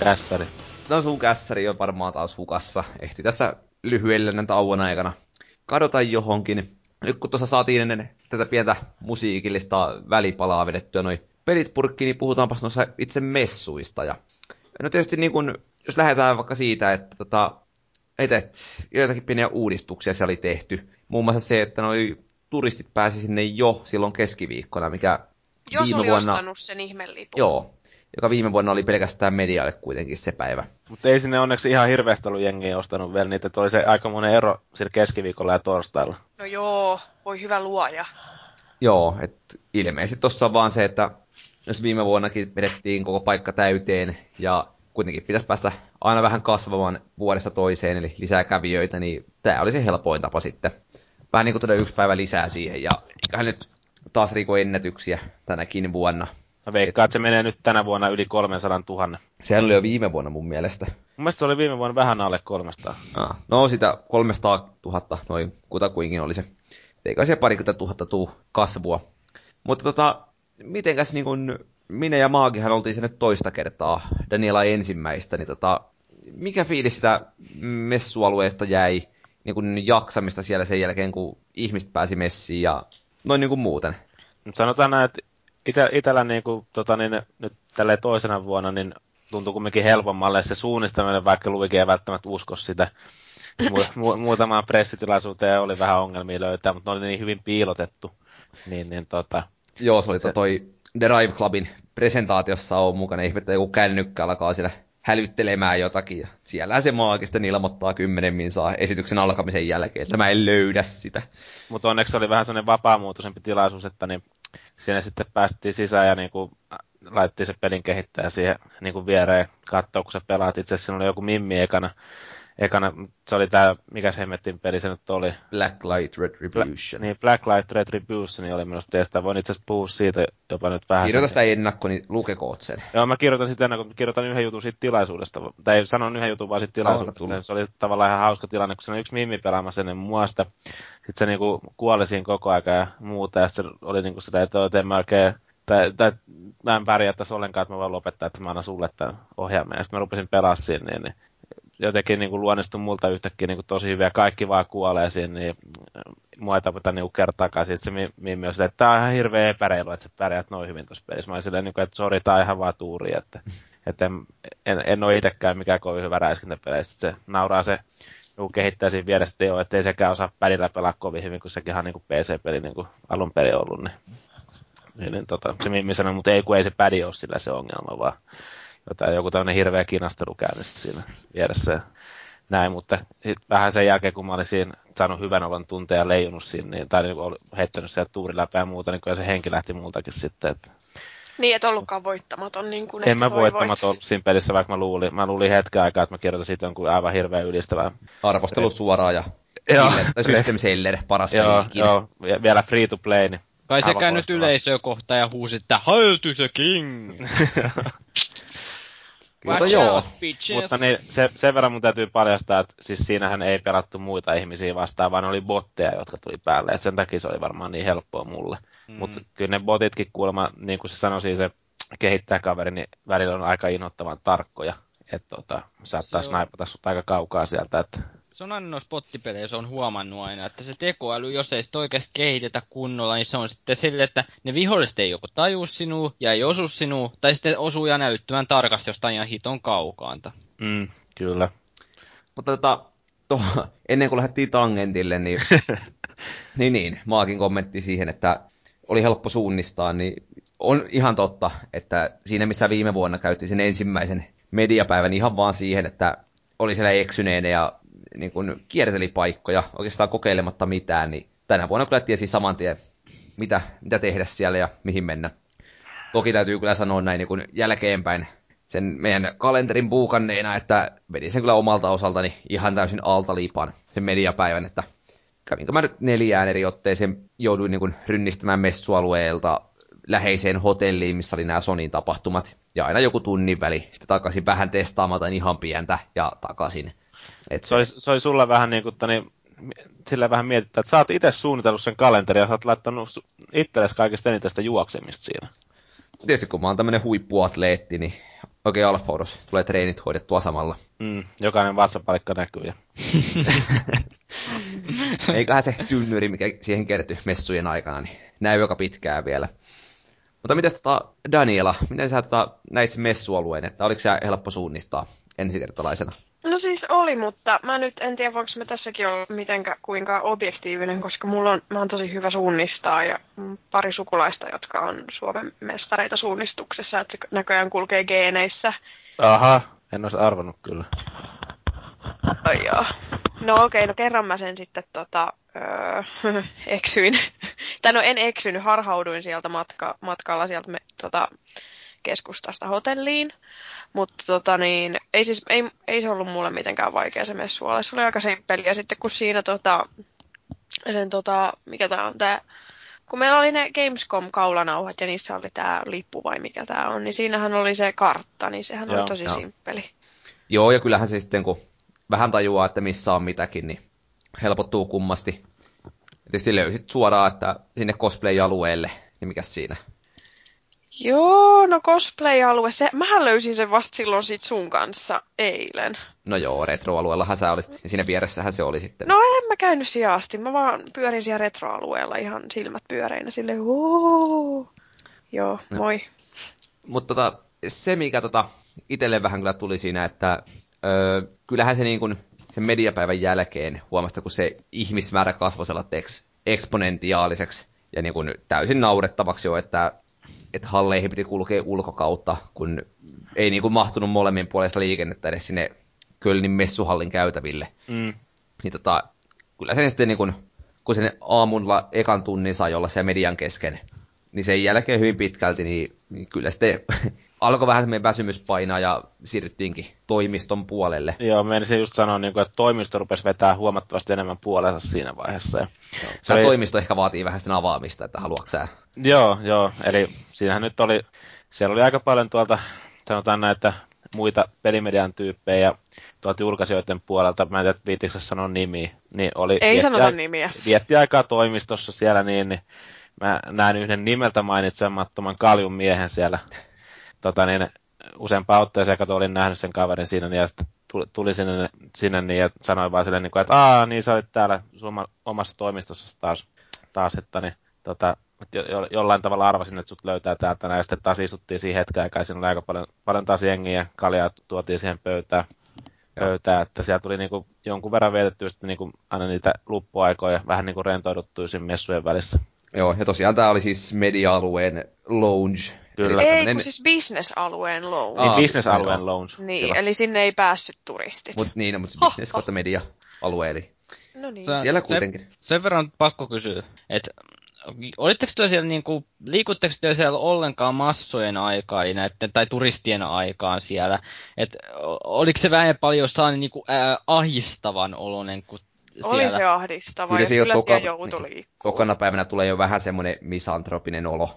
Kässäri. No sun kässäri on varmaan taas hukassa. Ehti tässä lyhyellä tauon aikana kadota johonkin. Nyt kun tuossa saatiin ennen tätä pientä musiikillista välipalaa vedettyä noin pelit purkkiin, niin puhutaanpas noissa itse messuista. Ja no tietysti niin kun, jos lähdetään vaikka siitä, että tota, et, joitakin pieniä uudistuksia siellä oli tehty. Muun muassa se, että noi turistit pääsi sinne jo silloin keskiviikkona, mikä Jos viime oli vuonna... ostanut sen ihmelipun. Joo, joka viime vuonna oli pelkästään medialle kuitenkin se päivä. Mutta ei sinne onneksi ihan hirveästi ollut jengiä ostanut vielä niitä, että oli se aikamoinen ero sillä keskiviikolla ja torstailla. No joo, voi hyvä luoja. Joo, että ilmeisesti tuossa on vaan se, että jos viime vuonnakin vedettiin koko paikka täyteen ja kuitenkin pitäisi päästä aina vähän kasvamaan vuodesta toiseen, eli lisää kävijöitä, niin tämä oli se helpoin tapa sitten. Vähän niin kuin yksi päivä lisää siihen, ja eiköhän nyt taas riko ennätyksiä tänäkin vuonna. Mä veikkaan, että se menee nyt tänä vuonna yli 300 000. Sehän oli jo viime vuonna mun mielestä. Mun mielestä se oli viime vuonna vähän alle 300. Ah, no sitä 300 000, noin kutakuinkin oli se. Eikä se parikymmentä tuhatta tuu kasvua. Mutta tota, mitenkäs niin kun minä ja Maagihan oltiin sinne toista kertaa, Daniela ensimmäistä, niin tota, mikä fiilis sitä messualueesta jäi, niin kuin jaksamista siellä sen jälkeen, kun ihmiset pääsi messiin ja noin niin kuin muuten? Sanotaan näin, että ite, itellä niin kuin, tota, niin, nyt tälle toisena vuonna niin tuntuu kumminkin helpommalle se suunnistaminen, vaikka Luikin ei välttämättä usko sitä. Mu- mu- muutamaan pressitilaisuuteen oli vähän ongelmia löytää, mutta ne oli niin hyvin piilotettu. Niin, niin, tota, Joo, se oli se... toi The Drive Clubin presentaatiossa on mukana. Ihmettä joku kännykkä alkaa siellä hälyttelemään jotakin. Ja siellä se maagisten ilmoittaa kymmenen saa esityksen alkamisen jälkeen, että mä en löydä sitä. Mutta onneksi oli vähän sellainen vapaamuotoisempi tilaisuus, että niin siinä sitten päästiin sisään ja niin kuin laitettiin se pelin kehittäjä siihen niin kuin viereen katsoa, kun sä pelaat. Itse asiassa siinä oli joku mimmi ekana ekana, se oli tää, mikä se hemmettin peli se nyt oli? Blacklight Retribution. Bla, niin, Blacklight Retribution oli minusta teistä. Voin itse asiassa puhua siitä jopa nyt vähän. Kirjoita sitä ennakko, niin lukekoot sen. Joo, mä kirjoitan sitä ennakko, kirjoitan yhden jutun siitä tilaisuudesta. Tai sanon yhden jutun vaan siitä tilaisuudesta. Se oli tavallaan ihan hauska tilanne, kun se oli yksi mimmi pelaamassa ennen mua sitä. Sitten se niinku kuoli siinä koko aika ja muuta. Ja se oli niinku sitä, että en mä oikein tai, tai mä en pärjää tässä ollenkaan, että mä voin lopettaa, että mä annan sulle tämän ohjaamme. Ja sitten mä rupesin pelaamaan siinä, niin, niin jotenkin niin kuin multa yhtäkkiä niin kuin tosi hyviä, kaikki vaan kuolee siinä, niin äh, mua ei tapeta niin kertaakaan. Siis se Mimmi on silleen, että tämä on ihan hirveä epäreilu, että sä pärjäät noin hyvin tuossa pelissä. Mä olin silleen, niin että sori, tämä on ihan vaan tuuri, että, että en, en, en ole itsekään mikään kovin hyvä räiskintäpeleissä. Se nauraa se joku kehittää siinä vieressä Teo, ettei sekään osaa pärillä pelaa kovin hyvin, kun sekin on niin PC-peli niin kuin alun perin ollut. Niin, niin, niin tota, se Mimmi sanoi, mutta ei kun ei se pädi ole sillä se ongelma, vaan jotain, joku tämmöinen hirveä kinastelu käynnissä siinä vieressä ja näin, mutta sit vähän sen jälkeen, kun mä olin siinä saanut hyvän olon tunteen ja leijunut siinä, niin, tai niin oli heittänyt sieltä tuuriläpää ja muuta, niin kyllä se henki lähti multakin sitten. Että... Niin, et ollutkaan voittamaton. Niin kuin en mä voittamaton ollut siinä pelissä, vaikka mä luulin, mä luulin hetken aikaa, että mä kirjoitan siitä jonkun aivan hirveän ylistävää. Arvostelu suoraan ja Joo. System Seller, paras joo, joo, vielä free to play, niin Kai se käynyt yleisöä kohta ja huusi, että Hail to the king! Mutta joo. Mutta niin, se, sen verran mun täytyy paljastaa, että siis siinähän ei pelattu muita ihmisiä vastaan, vaan oli botteja, jotka tuli päälle. Et sen takia se oli varmaan niin helppoa mulle. Mm. Mutta kyllä ne botitkin kuulemma, niin kuin se sanoi siis se kehittäjäkaveri, niin välillä on aika inhottavan tarkkoja. Että tota, saattaa snaipata sut aika kaukaa sieltä. Että se on aina noissa pottipeleissä on huomannut aina, että se tekoäly, jos ei sitä oikeasti kehitetä kunnolla, niin se on sitten sille, että ne viholliset ei joko tajua sinua ja ei osu sinua, tai sitten osuu ja näyttämään tarkasti jostain ihan hiton kaukaanta. Mm, kyllä. Mutta tota, to, ennen kuin lähdettiin tangentille, niin, niin, niin maakin kommentti siihen, että oli helppo suunnistaa, niin on ihan totta, että siinä missä viime vuonna käytiin sen ensimmäisen mediapäivän ihan vaan siihen, että oli siellä eksyneenä ja niin kuin kierteli paikkoja oikeastaan kokeilematta mitään, niin tänä vuonna kyllä tiesi saman tien, mitä, mitä tehdä siellä ja mihin mennä. Toki täytyy kyllä sanoa näin niin kuin jälkeenpäin sen meidän kalenterin buukanneena, että vedin sen kyllä omalta osaltani ihan täysin alta liipaan sen mediapäivän, että kävinkö mä nyt neljään eri otteeseen, jouduin niin kuin rynnistämään messualueelta läheiseen hotelliin, missä oli nämä Sonin tapahtumat, ja aina joku tunnin väli, sitten takaisin vähän testaamaan ihan pientä, ja takaisin. Et se, oli, se oli sulla vähän niin kuin, niin, sillä vähän mietittä, että sä oot itse suunnitellut sen kalenterin ja sä oot laittanut itsellesi kaikista eniten sitä juoksemista siinä. Tietysti kun mä oon tämmönen huippuatleetti, niin oikein alfaudos tulee treenit hoidettua samalla. Mm, jokainen vatsapalikka näkyy. Ja... Eiköhän se tynnyri, mikä siihen kertyi messujen aikana, niin näy joka pitkään vielä. Mutta miten tota, Daniela, miten sä tota, näit sen messualueen, että oliko se helppo suunnistaa ensikertalaisena? No siis oli, mutta mä nyt en tiedä, voinko mä tässäkin olla mitenkä, kuinka objektiivinen, koska mulla on, mä oon tosi hyvä suunnistaa ja pari sukulaista, jotka on Suomen mestareita suunnistuksessa, että se näköjään kulkee geeneissä. Aha, en olisi arvannut kyllä. Ai joo. No okei, okay, no kerran mä sen sitten tota, öö, eksyin. tai no en eksynyt, harhauduin sieltä matka, matkalla sieltä me, tota, keskustasta hotelliin. Mutta tota niin, ei, siis, ei, ei se ollut mulle mitenkään vaikea se messu Se oli aika simppeli. Ja sitten kun siinä tota, sen tota, mikä tää on tää, kun meillä oli ne Gamescom-kaulanauhat ja niissä oli tämä lippu vai mikä tämä on, niin siinähän oli se kartta, niin sehän joo, oli tosi joo. simppeli. Joo, ja kyllähän se sitten, kun vähän tajuaa, että missä on mitäkin, niin helpottuu kummasti. Tietysti löysit suoraan, että sinne cosplay-alueelle, niin mikä siinä? Joo, no cosplay-alue, se, mähän löysin sen vasta silloin sit sun kanssa eilen. No joo, retroalueellahan sä olisit, ja siinä vieressähän se oli sitten. No en mä käynyt sijaasti, mä vaan pyörin siellä retroalueella ihan silmät pyöreinä silleen, Huu. Joo, no. moi. Mutta tota, se, mikä tota, itselle vähän kyllä tuli siinä, että öö, kyllähän se niin kuin, sen mediapäivän jälkeen huomasta, kun se ihmismäärä kasvoi sellaiseksi eksponentiaaliseksi ja niin kuin täysin naurettavaksi jo, että että halleihin piti kulkea ulkokautta, kun ei niin kuin mahtunut molemmin puolesta liikennettä edes sinne Kölnin messuhallin käytäville. Mm. Niin tota, kyllä sen sitten niin kuin, kun sen aamulla ekan tunnin sai olla se median kesken, niin sen jälkeen hyvin pitkälti, niin, niin kyllä sitten alkoi vähän semmoinen väsymys painaa ja siirryttiinkin toimiston puolelle. Joo, menisin just sanoa, niin kuin, että toimisto rupesi vetää huomattavasti enemmän puolensa siinä vaiheessa. Ja se oli... toimisto ehkä vaatii vähän sitä avaamista, että haluatko sä? Joo, joo, eli siinähän nyt oli, siellä oli aika paljon tuolta, sanotaan näitä muita pelimedian tyyppejä ja tuolta julkaisijoiden puolelta, mä en tiedä, viitikö sanoa nimiä, niin oli... Ei sanota nimiä. Vietti aikaa toimistossa siellä, niin, niin mä näin yhden nimeltä mainitsemattoman kaljun miehen siellä tota, niin, useampaan otteeseen, kun olin nähnyt sen kaverin siinä, niin ja sitten tuli, tuli sinne, sinne niin, ja sanoin vaan silleen, niin että aa, niin sä olit täällä suma, omassa toimistossa taas, taas että niin, tota, jo, jo, jollain tavalla arvasin, että sut löytää täältä näin, ja sitten taas istuttiin siihen hetken aikaa, siinä oli aika paljon, paljon taas jengiä, ja kaljaa tuotiin siihen pöytään, pöytään että siellä tuli niin kuin, jonkun verran vietettyä sitten niin kuin, aina niitä luppuaikoja, vähän niin kuin rentoiduttuja siinä messujen välissä. Joo, ja tosiaan tämä oli siis media-alueen lounge. Kyllä. Ei, tämmönen... kun siis business-alueen lounge. Niin, business-alueen lounge. Niin, Kyllä. eli sinne ei päässyt turistit. Mut niin, no, mutta business kautta media-alue, eli no niin. siellä kuitenkin. Sen, sen verran pakko kysyä, että olitteko te siellä niinku, liikutteko te siellä ollenkaan massojen aikaan näiden, tai turistien aikaan siellä? Et, oliko se vähän paljon sellainen niinku, ää, ahistavan oloinen, kun oli se ahdistava kyllä, se ja kyllä toka, siellä joutui niin, Tokana päivänä tulee jo vähän semmoinen misantropinen olo.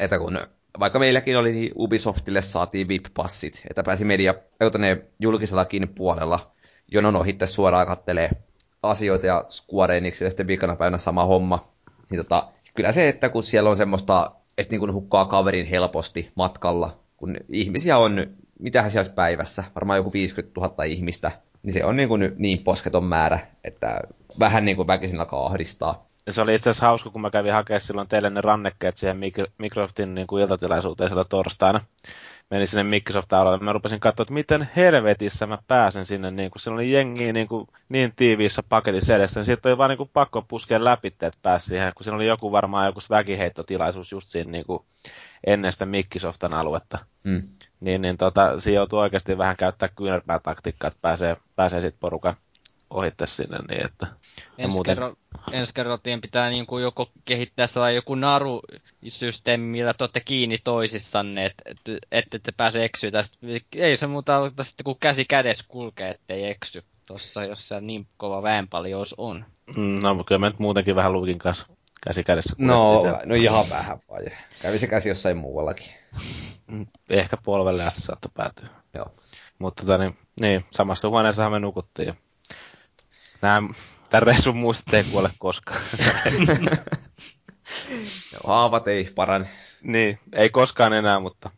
Että kun vaikka meilläkin oli, niin Ubisoftille saatiin VIP-passit, että pääsi media, ne julkisellakin puolella jonon ohitte suoraan kattelee asioita ja Square Enixille sitten viikana päivänä sama homma. Niin tota, kyllä se, että kun siellä on semmoista, että niin kun hukkaa kaverin helposti matkalla, kun ihmisiä on, mitähän siellä olisi päivässä, varmaan joku 50 000 ihmistä, niin se on niin, kuin niin posketon määrä, että vähän niin kuin väkisin alkaa ahdistaa. Ja se oli itse asiassa hauska, kun mä kävin hakemaan silloin teille ne rannekkeet siihen Microsoftin niin kuin iltatilaisuuteen siellä torstaina. Menin sinne Microsoft alueelle. Mä rupesin katsoa, että miten helvetissä mä pääsen sinne, niin kun siellä oli jengi niin, kuin, niin tiiviissä paketissa edessä, niin siitä oli vaan niin kuin pakko puskea läpi, että pääsi siihen, kun siinä oli joku varmaan joku väkiheittotilaisuus just siinä niin kuin ennen sitä Microsoftin aluetta. Mm niin, niin tota, siinä joutuu oikeasti vähän käyttää kyynärpää taktiikkaa, että pääsee, pääsee sitten porukan ohitte sinne. Niin, että, ensi, muuten... kerran, ensi kerran pitää niin kuin joko kehittää sellainen joku narusysteemi, millä te olette kiinni toisissanne, että et, et, et te pääse eksyä tästä. Ei se muuta sitten kun käsi kädessä kulkee, ettei eksy tuossa, jos se niin kova väenpaljous on. No, kyllä mä nyt muutenkin vähän luukin kanssa käsi kädessä. No, no ihan vähän vai. Kävi se käsi jossain muuallakin. Mm, ehkä polvelle asti saattoi päätyä. Joo. Mutta tota, niin, niin, samassa huoneessa me nukuttiin. Nämä, tämän reissun muistot ei kuole koskaan. Haavat ei parane. Niin, ei koskaan enää, mutta...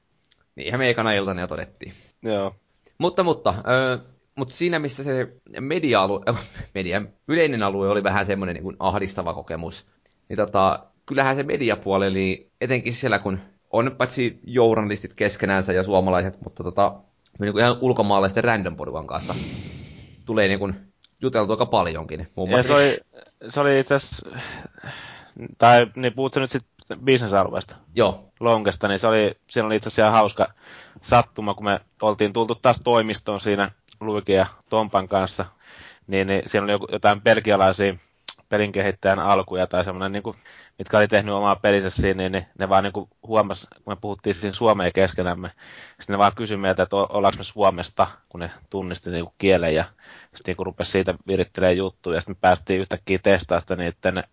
Niinhän me ekana iltana jo todettiin. Joo. Mutta, mutta, ö, mutta siinä missä se media-alue, median yleinen alue oli vähän semmoinen niin ahdistava kokemus, niin tota, kyllähän se mediapuoli, eli etenkin siellä kun on paitsi journalistit keskenänsä ja suomalaiset, mutta tota, niin kuin ihan ulkomaalaisten random porukan kanssa tulee niin kuin juteltu aika paljonkin. Muun muassa... se, oli, se oli itse asiassa, tai niin puhutko nyt sitten bisnesalueesta? Joo. Lonkesta, niin se oli, siinä oli itse asiassa ihan hauska sattuma, kun me oltiin tultu taas toimistoon siinä Luikin ja Tompan kanssa, niin, niin siinä oli jotain belgialaisia pelinkehittäjän alkuja tai semmoinen, niin kuin, mitkä oli tehnyt omaa pelinsä siinä, niin ne, ne vaan niin kuin huomas, kun me puhuttiin siinä Suomeen keskenämme, sitten ne vaan kysyi meiltä, että ollaanko me Suomesta, kun ne tunnisti niin kuin kielen ja sitten niin rupesi siitä virittelemään juttuja. Ja sitten me päästiin yhtäkkiä testaamaan sitä niiden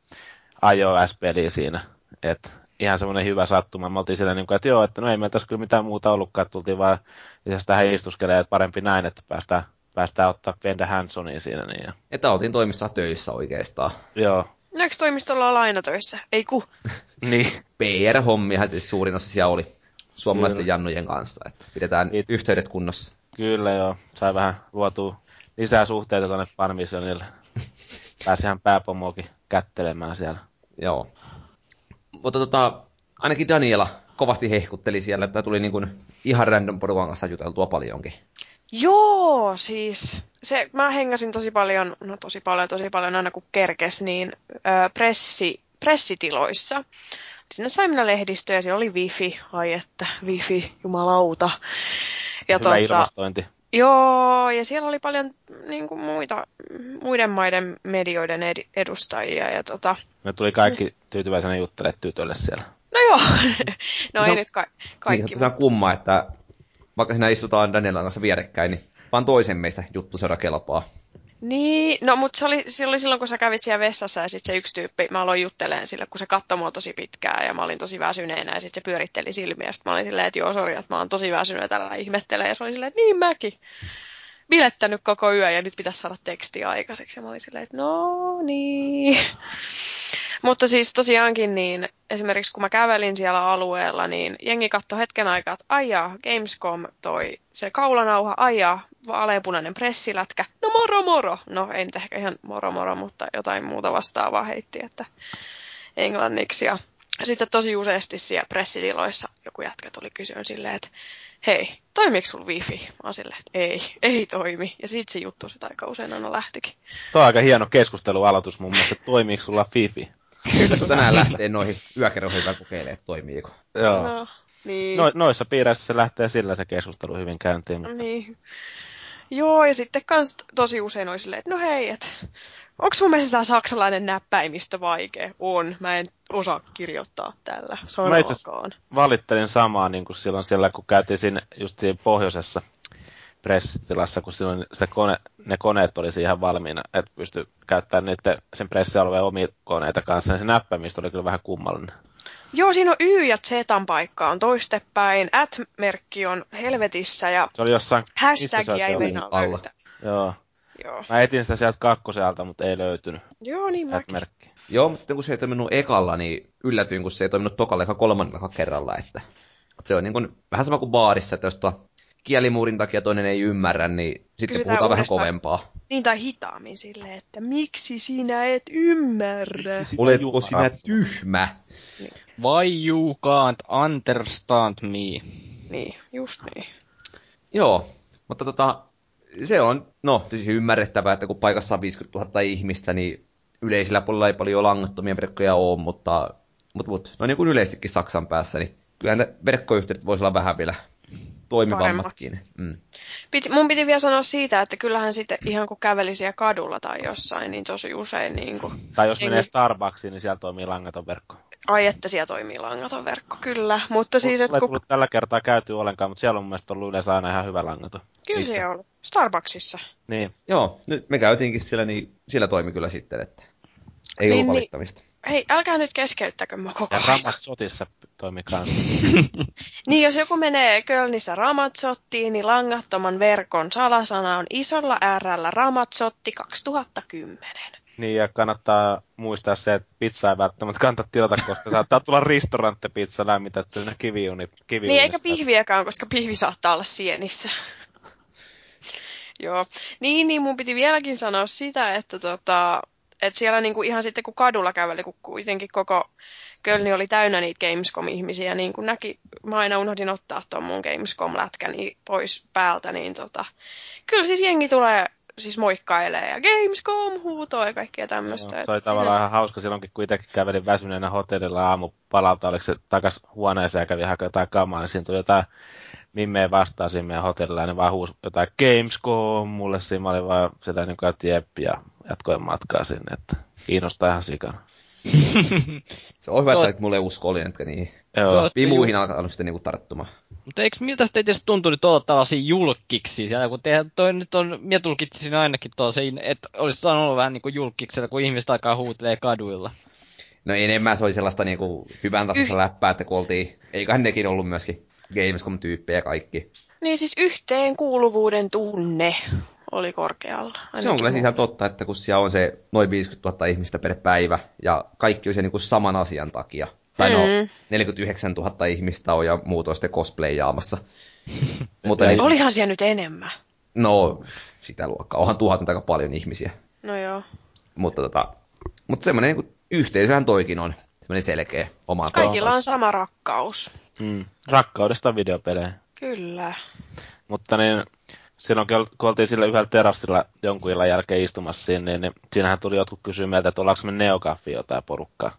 iOS-peliä siinä, että ihan semmoinen hyvä sattuma. Me oltiin siellä niin kuin, että joo, että no ei meillä tässä kyllä mitään muuta ollutkaan, tultiin vaan lisäksi tähän istuskelemaan, että parempi näin, että päästään päästään ottaa Bende Hansonia siinä. Niin ja... Että oltiin toimistossa töissä oikeastaan. Joo. No eikö toimistolla olla aina töissä? Ei ku. niin. PR-hommia tietysti suurin osa siellä oli. suomalaisten Kyllä. jannujen kanssa. Että pidetään It... yhteydet kunnossa. Kyllä joo, sai vähän luotua lisää suhteita tuonne Parmisonille. Pääsihän pääpomoakin kättelemään siellä. Joo. Mutta tota, ainakin Daniela kovasti hehkutteli siellä, että tuli niin kuin ihan random porukan kanssa juteltua paljonkin. Joo, siis se, mä hengäsin tosi paljon, no tosi paljon, tosi paljon aina kun kerkes, niin ö, pressi, pressitiloissa. Sinne sai minä lehdistöä ja siellä oli wifi, ai että wifi, jumalauta. Ja Hyvä tuota, ilmastointi. Joo, ja siellä oli paljon niin kuin muita, muiden maiden medioiden ed- edustajia. Ja tota... Ne tuli kaikki tyytyväisenä juttelemaan tytölle siellä. No joo, no se ei on, nyt ka- kaikki. Niin, se on kumma, että vaikka siinä istutaan Danielan kanssa vierekkäin, niin vaan toisen meistä juttu seura kelpaa. Niin, no mutta se oli, se oli silloin, kun sä kävit siellä vessassa ja sitten se yksi tyyppi, mä aloin juttelemaan sille, kun se katsoi mua tosi pitkään ja mä olin tosi väsyneenä ja sitten se pyöritteli silmiä. Sitten mä olin silleen, että joo, sori, että mä oon tosi väsynyt tällä ihmettelee. Ja se oli silleen, että niin mäkin. Bilettänyt koko yö ja nyt pitäisi saada tekstiä aikaiseksi. Ja mä olin silleen, että no niin. Mutta siis tosiaankin niin, esimerkiksi kun mä kävelin siellä alueella, niin jengi katsoi hetken aikaa, että aijaa, Gamescom toi se kaulanauha, aijaa, vaaleanpunainen pressilätkä, no moro moro. No ei nyt ehkä ihan moro moro, mutta jotain muuta vastaavaa heitti, että englanniksi. Ja sitten tosi useasti siellä pressitiloissa joku jätkä tuli kysyä silleen, että hei, toimiiko sulla wifi? Mä oon silleen, että ei, ei toimi. Ja siitä se juttu sitä aika usein aina lähtikin. Tuo on aika hieno keskustelualoitus mun mielestä, että toimiiko sulla Fifi? Kyllä se tänään lähtee noihin yökerroihin kokeilemaan, että toimiiko. Joo. No, niin. no, noissa piireissä se lähtee sillä se keskustelu hyvin käyntiin. Mutta... Niin. Joo, ja sitten kans tosi usein oli silleen, että no hei, että onko sun mielestä tämä saksalainen näppäimistö vaikea? On, mä en osaa kirjoittaa tällä Mä itse valittelin samaa niin kuin silloin siellä, kun käytiin siinä just siinä pohjoisessa pressitilassa, kun silloin sitä kone, ne koneet olisi ihan valmiina, että pystyi käyttämään niiden, sen pressialueen omia koneita kanssa, niin se näppäimistö oli kyllä vähän kummallinen. Joo, siinä on Y ja Z paikka on toistepäin, at-merkki on helvetissä ja se oli jossain, meinaa löytää. Joo. Joo. Mä etin sitä sieltä kakkoselta, mutta ei löytynyt. Joo, niin mäkin. Joo, mutta sitten kun se ei toiminut ekalla, niin yllätyin, kun se ei toiminut tokalla eikä kolmannella kerralla. Että se on niin kuin, vähän sama kuin baarissa, että jos tuo kielimuurin takia toinen ei ymmärrä, niin sitten Kysytään puhutaan vähän kovempaa. Niin, tai hitaammin silleen, että miksi sinä et ymmärrä? Oletko sinä tyhmä? Why you can't understand me? Niin, just niin. Joo, mutta tota, se on, no, siis ymmärrettävää, että kun paikassa on 50 000 ihmistä, niin yleisillä puolella ei paljon langattomia verkkoja ole, mutta, mutta, mutta no niin kuin yleisestikin Saksan päässä, niin kyllähän verkkoyhteydet voisi olla vähän vielä toimivammatkin. Mm. Piti, mun piti vielä sanoa siitä, että kyllähän sitten ihan kun käveli siellä kadulla tai jossain, niin tosi usein niin kuin... Tai jos menee Starbucksiin, niin siellä toimii langaton verkko. Ai, että siellä toimii langaton verkko, kyllä. Mutta siis, että kun... tällä kertaa käyty ollenkaan, mutta siellä on mun mielestä ollut yleensä aina ihan hyvä langaton. Kyllä Missä? se on. Starbucksissa. Niin. Joo, nyt me käytiinkin siellä, niin siellä toimi kyllä sitten, että ei niin, ollut niin. valittamista. Niin, hei, älkää nyt keskeyttäkö mä koko ajan. Ja Ramatsotissa toimii kanssa. niin, jos joku menee Kölnissä Ramatsottiin, niin langattoman verkon salasana on isolla äärällä Ramatsotti 2010. Niin, ja kannattaa muistaa se, että pizza ei välttämättä kannata tilata, koska saattaa tulla pizza lämmitetty siinä kiviuni, kiviunissa. Niin, eikä pihviäkään, koska pihvi saattaa olla sienissä. Joo. Niin, niin mun piti vieläkin sanoa sitä, että tota, et siellä niinku ihan sitten kun kadulla käveli, kun kuitenkin koko Kölni oli täynnä niitä Gamescom-ihmisiä, niin kun näki, mä aina unohdin ottaa tuon mun Gamescom-lätkäni pois päältä, niin tota, kyllä siis jengi tulee siis moikkailee ja Gamescom huutoo ja kaikkea tämmöistä. No, se oli tavallaan ihan hauska silloinkin, kun itsekin kävelin väsyneenä hotellilla aamupalalta, oliko se takas huoneeseen ja kävi hakemaan jotain kamaa, niin siinä tuli jotain Mimme vastaa siinä meidän hotellilla, niin vaan huusi jotain Gamescom mulle siinä, mä olin vaan sitä niin kuin, että jep, ja jatkoin matkaa sinne, että kiinnostaa ihan sikana. se on hyvä, että sä mulle uskollinen, että niin Joo. vimuihin alkanut sitten niinku tarttumaan. Mutta eikö miltä sitten tietysti tuntuu nyt olla tällaisia julkiksi siellä, kun te, toi nyt on, minä tulkitsin ainakin tuossa, että olisi saanut olla vähän niinku julkiksella, kun ihmiset aikaa huutelee kaduilla. No enemmän se oli sellaista niinku hyvän tasossa läppää, että kun oltiin, eiköhän nekin ollut myöskin Gamescom-tyyppejä kaikki. Niin siis yhteenkuuluvuuden tunne oli korkealla. Se on kyllä siis ihan totta, että kun siellä on se noin 50 000 ihmistä per päivä ja kaikki on se niin kuin saman asian takia. Tai no, mm. 49 000 ihmistä on ja muut on sitten cosplayaamassa. Mutta niin, Olihan siellä nyt enemmän. No, sitä luokkaa. Onhan tuhat aika paljon ihmisiä. No joo. Mutta, tota, mutta semmoinen niin yhteisöhän toikin on. Semmoinen selkeä oma Kaikilla on sama rakkaus. Mm. Rakkaudesta videopelejä. Kyllä. Mutta niin, silloin kun oltiin sillä yhdellä terassilla jonkun illan jälkeen istumassa siinä, niin, niin siinähän tuli jotkut kysyä meiltä, että ollaanko me neokaffi jotain porukkaa.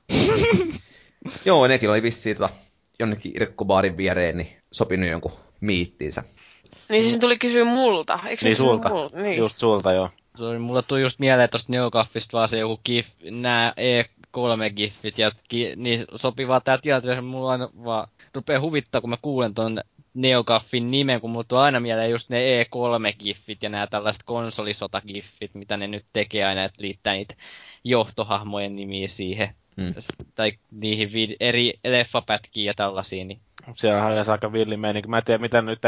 Joo, nekin oli vissiin tota, jonnekin irkkubaarin viereen, niin sopinut jonkun miittiinsä. Niin siis tuli kysyä multa, eikö niin sulta, multa? Niin. just sulta joo. Sorry, mulla tuli just mieleen tosta Neokaffista vaan se joku gif, nää E3-giffit, ja ki, niin sopivaa tää tilanteessa, mulla aina vaan rupeaa huvittaa, kun mä kuulen ton Neogaffin nimen, kun mulla tulee aina mieleen just ne E3-giffit ja nämä tällaiset konsolisotagiffit, mitä ne nyt tekee aina, että liittää niitä johtohahmojen nimiä siihen. Hmm. Tai niihin vid- eri leffapätkiin ja tällaisia. Niin. Siellä on ihan aika villi meininki. Mä en tiedä, mitä nyt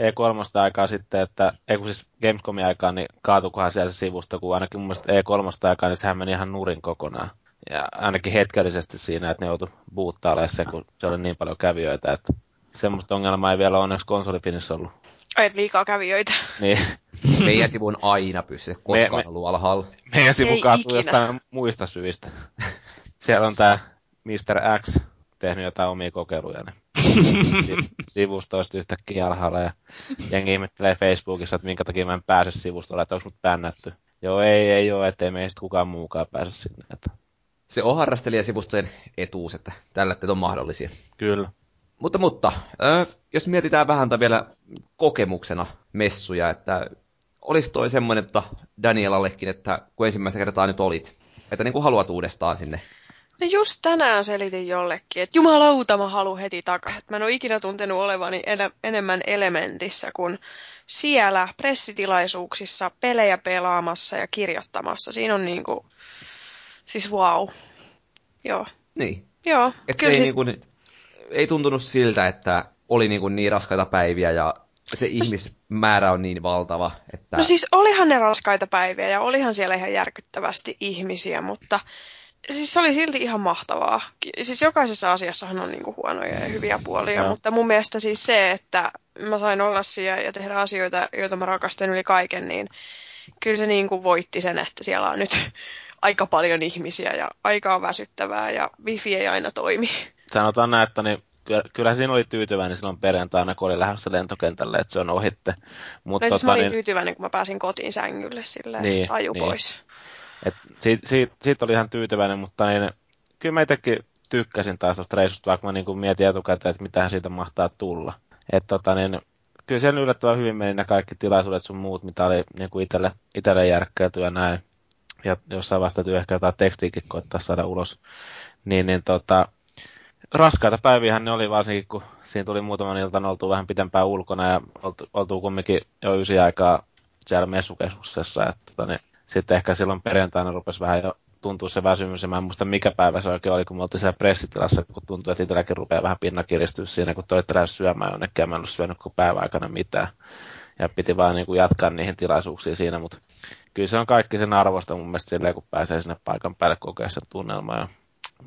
E3 aikaa sitten, että ei kun siis Gamescomin aikaa, niin kaatukohan siellä se sivusto, kun ainakin mun mielestä E3 aikaa, niin sehän meni ihan nurin kokonaan. Ja ainakin hetkellisesti siinä, että ne joutu buuttaamaan se, kun se oli niin paljon kävijöitä, että semmoista ongelmaa ei vielä onneksi konsolifinissä ollut. Ai, liikaa kävijöitä. Niin. Meidän sivun aina pysy, koskaan me, ollut alhaalla. Meidän sivu kaatuu jostain muista syistä. Siellä on tää Mr. X tehnyt jotain omia kokeiluja. Niin sivusto olisi yhtäkkiä alhaalla ja jengi ihmettelee Facebookissa, että minkä takia mä en pääse sivustolle, että onko mut bännätty. Joo, ei, ei ole, ettei meistä kukaan muukaan pääse sinne. Että... Se on harrastelijasivustojen etuus, että tällä on mahdollisia. Kyllä. Mutta, mutta jos mietitään vähän vielä kokemuksena messuja, että olisi toi semmoinen että Danielallekin, että kun ensimmäistä kertaa nyt olit, että niin kuin haluat uudestaan sinne No just tänään selitin jollekin, että jumalauta mä haluan heti takaisin. Mä en ole ikinä tuntenut olevani en- enemmän elementissä kuin siellä pressitilaisuuksissa pelejä pelaamassa ja kirjoittamassa. Siinä on niinku, siis wow. Joo. Niin. Joo. Et kyllä ei, siis... niinku, ei tuntunut siltä, että oli niinku niin raskaita päiviä ja että se ihmismäärä on niin valtava. Että... No siis olihan ne raskaita päiviä ja olihan siellä ihan järkyttävästi ihmisiä, mutta siis se oli silti ihan mahtavaa. Siis jokaisessa asiassahan on niinku huonoja ja hyviä puolia, no. mutta mun mielestä siis se, että mä sain olla siellä ja tehdä asioita, joita mä rakastan yli kaiken, niin kyllä se niinku voitti sen, että siellä on nyt aika paljon ihmisiä ja aika on väsyttävää ja wifi ei aina toimi. Sanotaan näin, että niin kyllä siinä oli tyytyväinen silloin perjantaina, kun oli lähdössä lentokentälle, että se on ohitte. Mutta no, siis tota, mä olin niin... tyytyväinen, kun mä pääsin kotiin sängylle silleen, niin, aju niin. pois. Et siitä, siitä, siitä, oli ihan tyytyväinen, mutta niin, kyllä mä itsekin tykkäsin taas tuosta reissusta, vaikka mä niin mietin etukäteen, että mitähän siitä mahtaa tulla. Et, tota, niin, kyllä siellä yllättävän hyvin meni ne kaikki tilaisuudet sun muut, mitä oli niin kuin itselle järkkäyty ja näin. Ja jossain vaiheessa täytyy ehkä jotain tekstiikin koittaa saada ulos. Niin, niin tota, raskaita päiviä ne oli varsinkin, kun siinä tuli muutaman iltan oltu vähän pitempään ulkona ja oltu, oltu kumminkin jo ysi aikaa siellä messukeskuksessa. Että, tota, niin, sitten ehkä silloin perjantaina rupesi vähän jo tuntuu se väsymys, ja mä en muista mikä päivä se oikein oli, kun me oltiin siellä pressitilassa, kun tuntui, että itselläkin rupeaa vähän pinna kiristyä siinä, kun toi lähes syömään jonnekin, ja mä en ollut syönyt kuin päivän aikana mitään. Ja piti vaan niin kuin jatkaa niihin tilaisuuksiin siinä, mutta kyllä se on kaikki sen arvosta mun mielestä silleen, kun pääsee sinne paikan päälle kokea sen tunnelman ja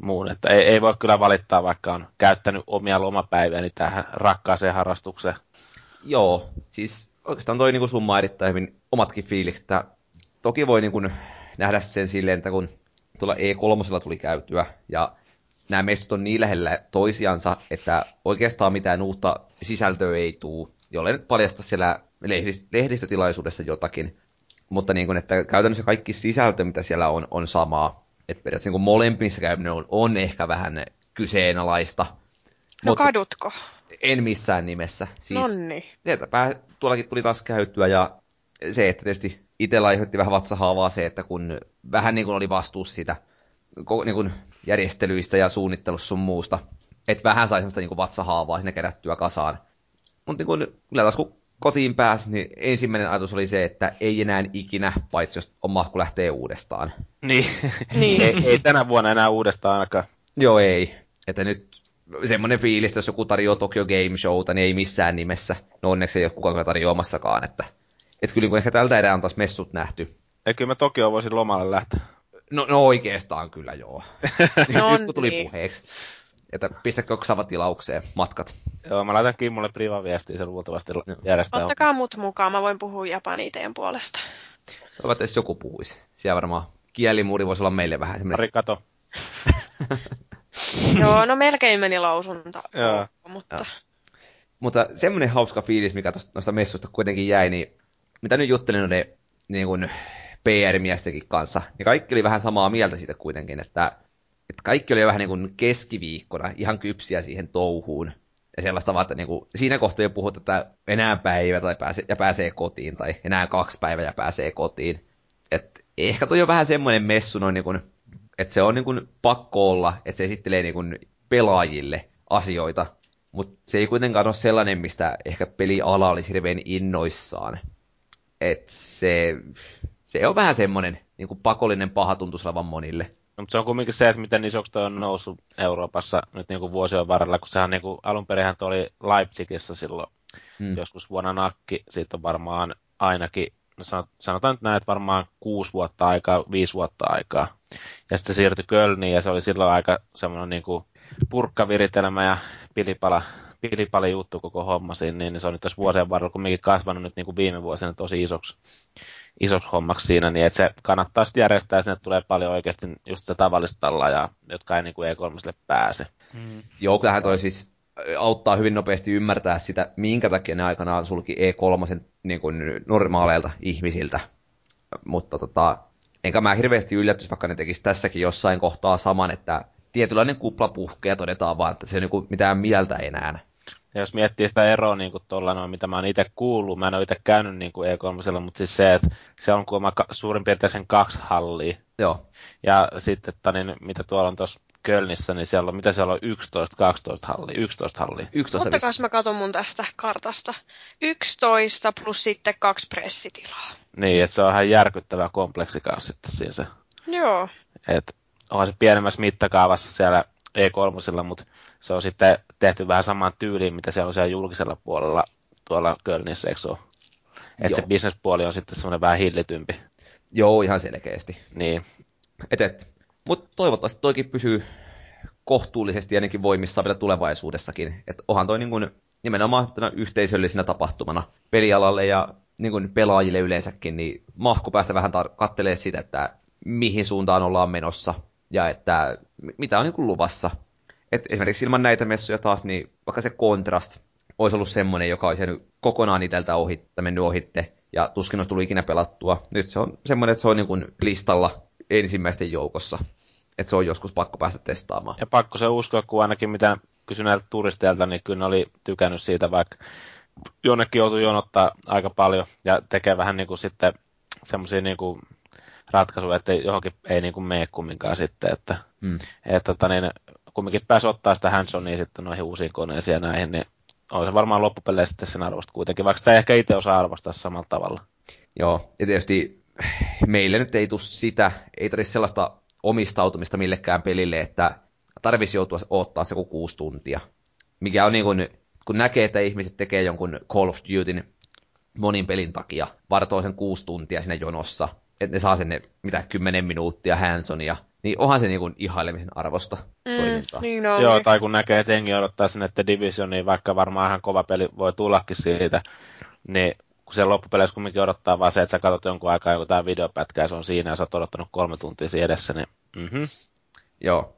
muun. Että ei, ei voi kyllä valittaa, vaikka on käyttänyt omia lomapäiviäni tähän rakkaaseen harrastukseen. Joo, siis oikeastaan toi niin summa erittäin hyvin omatkin fiilikset, että toki voi niin kuin nähdä sen silleen, että kun tuolla E3 tuli käytyä ja nämä messut on niin lähellä toisiansa, että oikeastaan mitään uutta sisältöä ei tuu, jolle nyt paljasta siellä lehdistötilaisuudessa jotakin. Mutta niin kuin, että käytännössä kaikki sisältö, mitä siellä on, on samaa. Että periaatteessa niin molempissa käyminen on, on ehkä vähän kyseenalaista. No mutta kadutko? En missään nimessä. Siis, Nonni. tuollakin tuli taas käyttyä ja se, että tietysti itsellä aiheutti vähän vatsahaavaa se, että kun vähän niin kuin oli vastuussa sitä niin kuin järjestelyistä ja suunnittelusta sun muusta, että vähän sai semmoista niin kuin vatsahaavaa sinne kerättyä kasaan. Mutta niin kuin, kyllä taas kun kotiin pääsi, niin ensimmäinen ajatus oli se, että ei enää ikinä, paitsi jos on mahku lähtee uudestaan. Niin, niin. ei, ei tänä vuonna enää uudestaan ainakaan. Joo, ei. Että nyt semmoinen fiilis, että jos joku tarjoaa Tokyo Game Showta, niin ei missään nimessä. No onneksi ei ole kukaan tarjoamassakaan, että että kyllä kun ehkä tältä erää on taas messut nähty. Ei kyllä mä Tokio voisin lomalle lähteä. No, no oikeastaan kyllä joo. no Nyt kun tuli niin. puheeksi. Että pistätkö Oksava tilaukseen matkat. Joo, mä laitan Kimmulle privaviestiä, se luultavasti järjestää. Ottakaa mut mukaan, mä voin puhua japania teidän puolesta. Toivottavasti jos joku puhuisi. Siellä varmaan kielimuuri voisi olla meille vähän semmoinen... Ari, kato. Joo, no melkein meni lausunta. Joo. Mutta... Joo. Mutta semmoinen hauska fiilis, mikä tuosta messusta kuitenkin jäi, niin mitä nyt juttelin noiden niin kuin PR-miestenkin kanssa, niin kaikki oli vähän samaa mieltä siitä kuitenkin, että, että kaikki oli vähän niin kuin keskiviikkona ihan kypsiä siihen touhuun. Ja sellaista vaan, että niin kuin, siinä kohtaa jo puhut, että enää päivä tai pääsee, ja pääsee kotiin, tai enää kaksi päivää ja pääsee kotiin. Et ehkä toi on vähän semmoinen messu, noin niin kuin, että se on niin kuin pakko olla, että se esittelee niin kuin pelaajille asioita, mutta se ei kuitenkaan ole sellainen, mistä ehkä peliala olisi hirveän innoissaan. Et se, se on vähän semmoinen niin kuin pakollinen paha tuntuslavan monille. No, mutta se on kumminkin se, että miten isoksi toi on noussut Euroopassa nyt niin kuin vuosien varrella, kun sehän niin kuin, alun perin oli Leipzigissä silloin hmm. joskus vuonna nakki, siitä on varmaan ainakin, no sanotaan nyt näin, että varmaan kuusi vuotta aikaa, viisi vuotta aikaa. Ja sitten se siirtyi Kölniin ja se oli silloin aika semmoinen niin kuin purkkaviritelmä ja pilipala, pilipali juttu koko homma siinä, niin se on nyt tässä vuosien varrella kumminkin kasvanut nyt niin kuin viime vuosina tosi isoksi, isoksi hommaksi siinä, niin että se kannattaa sitten järjestää, sinne tulee paljon oikeasti just se tavallista tallaa, jotka ei niin kuin E3 pääse. Mm. Joo, kyllähän toi siis auttaa hyvin nopeasti ymmärtää sitä, minkä takia ne aikanaan sulki E3 niin kuin normaaleilta ihmisiltä. Mutta tota, enkä mä hirveästi yllätys, vaikka ne tekisi tässäkin jossain kohtaa saman, että tietynlainen kupla puhkee ja todetaan vaan, että se on niin mitään mieltä enää. Ja jos miettii sitä eroa niin kuin tuolla noin, mitä mä oon itse kuullut, mä en ole itse käynyt niin kuin E3, mutta siis se, että se on kuulemma suurin piirtein sen kaksi hallia. Joo. Ja sitten, että niin, mitä tuolla on tuossa Kölnissä, niin siellä on, mitä siellä on, 11, 12 halli, 11 halli. 11 Ottakaa mä katson mun tästä kartasta. 11 plus sitten kaksi pressitilaa. Niin, että se on ihan järkyttävä kompleksi kanssa sitten siinä se. Joo. Et onhan se pienemmässä mittakaavassa siellä E3, mutta se on sitten tehty vähän samaan tyyliin, mitä siellä on siellä julkisella puolella tuolla Kölnissä, eikö ole? Että se bisnespuoli on sitten semmoinen vähän hillitympi. Joo, ihan selkeästi. Niin. Et, et. Mutta toivottavasti toikin pysyy kohtuullisesti ainakin voimissa vielä tulevaisuudessakin. Että onhan toi niin kuin nimenomaan yhteisöllisenä tapahtumana pelialalle ja niin kuin pelaajille yleensäkin, niin mahku päästä vähän tar- kattelee sitä, että mihin suuntaan ollaan menossa ja että mitä on niin luvassa. Et esimerkiksi ilman näitä messuja taas, niin vaikka se kontrast olisi ollut semmoinen, joka olisi jäänyt kokonaan itseltä ohitte, mennyt ohitte, ja tuskin olisi tullut ikinä pelattua. Nyt se on semmoinen, että se on niin kuin listalla ensimmäisten joukossa. Että se on joskus pakko päästä testaamaan. Ja pakko se uskoa, kun ainakin mitä kysyn näiltä turisteilta, niin kyllä oli tykännyt siitä, vaikka jonnekin joutui jonottaa aika paljon ja tekee vähän niin kuin sitten semmoisia niin kuin ratkaisu, että johonkin ei niin kuin mene kumminkaan sitten, että, mm. että tota, niin, kumminkin pääsi ottaa sitä Hansonia sitten noihin uusiin koneisiin ja näihin, niin on se varmaan loppupeleissä sitten sen arvosta kuitenkin, vaikka sitä ei ehkä itse osaa arvostaa samalla tavalla. Joo, ja tietysti meille nyt ei tule sitä, ei tarvitse sellaista omistautumista millekään pelille, että tarvitsisi joutua ottaa se kuin kuusi tuntia. Mikä on niin kuin, kun näkee, että ihmiset tekee jonkun Call of Dutyn monin pelin takia, vartoo sen kuusi tuntia siinä jonossa, että ne saa sen mitä kymmenen minuuttia Hansonia, niin onhan se niinku ihailemisen arvosta mm, toimintaa. Niin on. Joo, tai kun näkee, että jengi odottaa sinne, että Division, niin vaikka varmaan ihan kova peli voi tullakin siitä, niin kun se loppupeleissä kumminkin odottaa vaan se, että sä katsot jonkun aikaa joku tämä videopätkä ja se on siinä ja sä oot odottanut kolme tuntia siinä edessä, niin mm-hmm. Joo.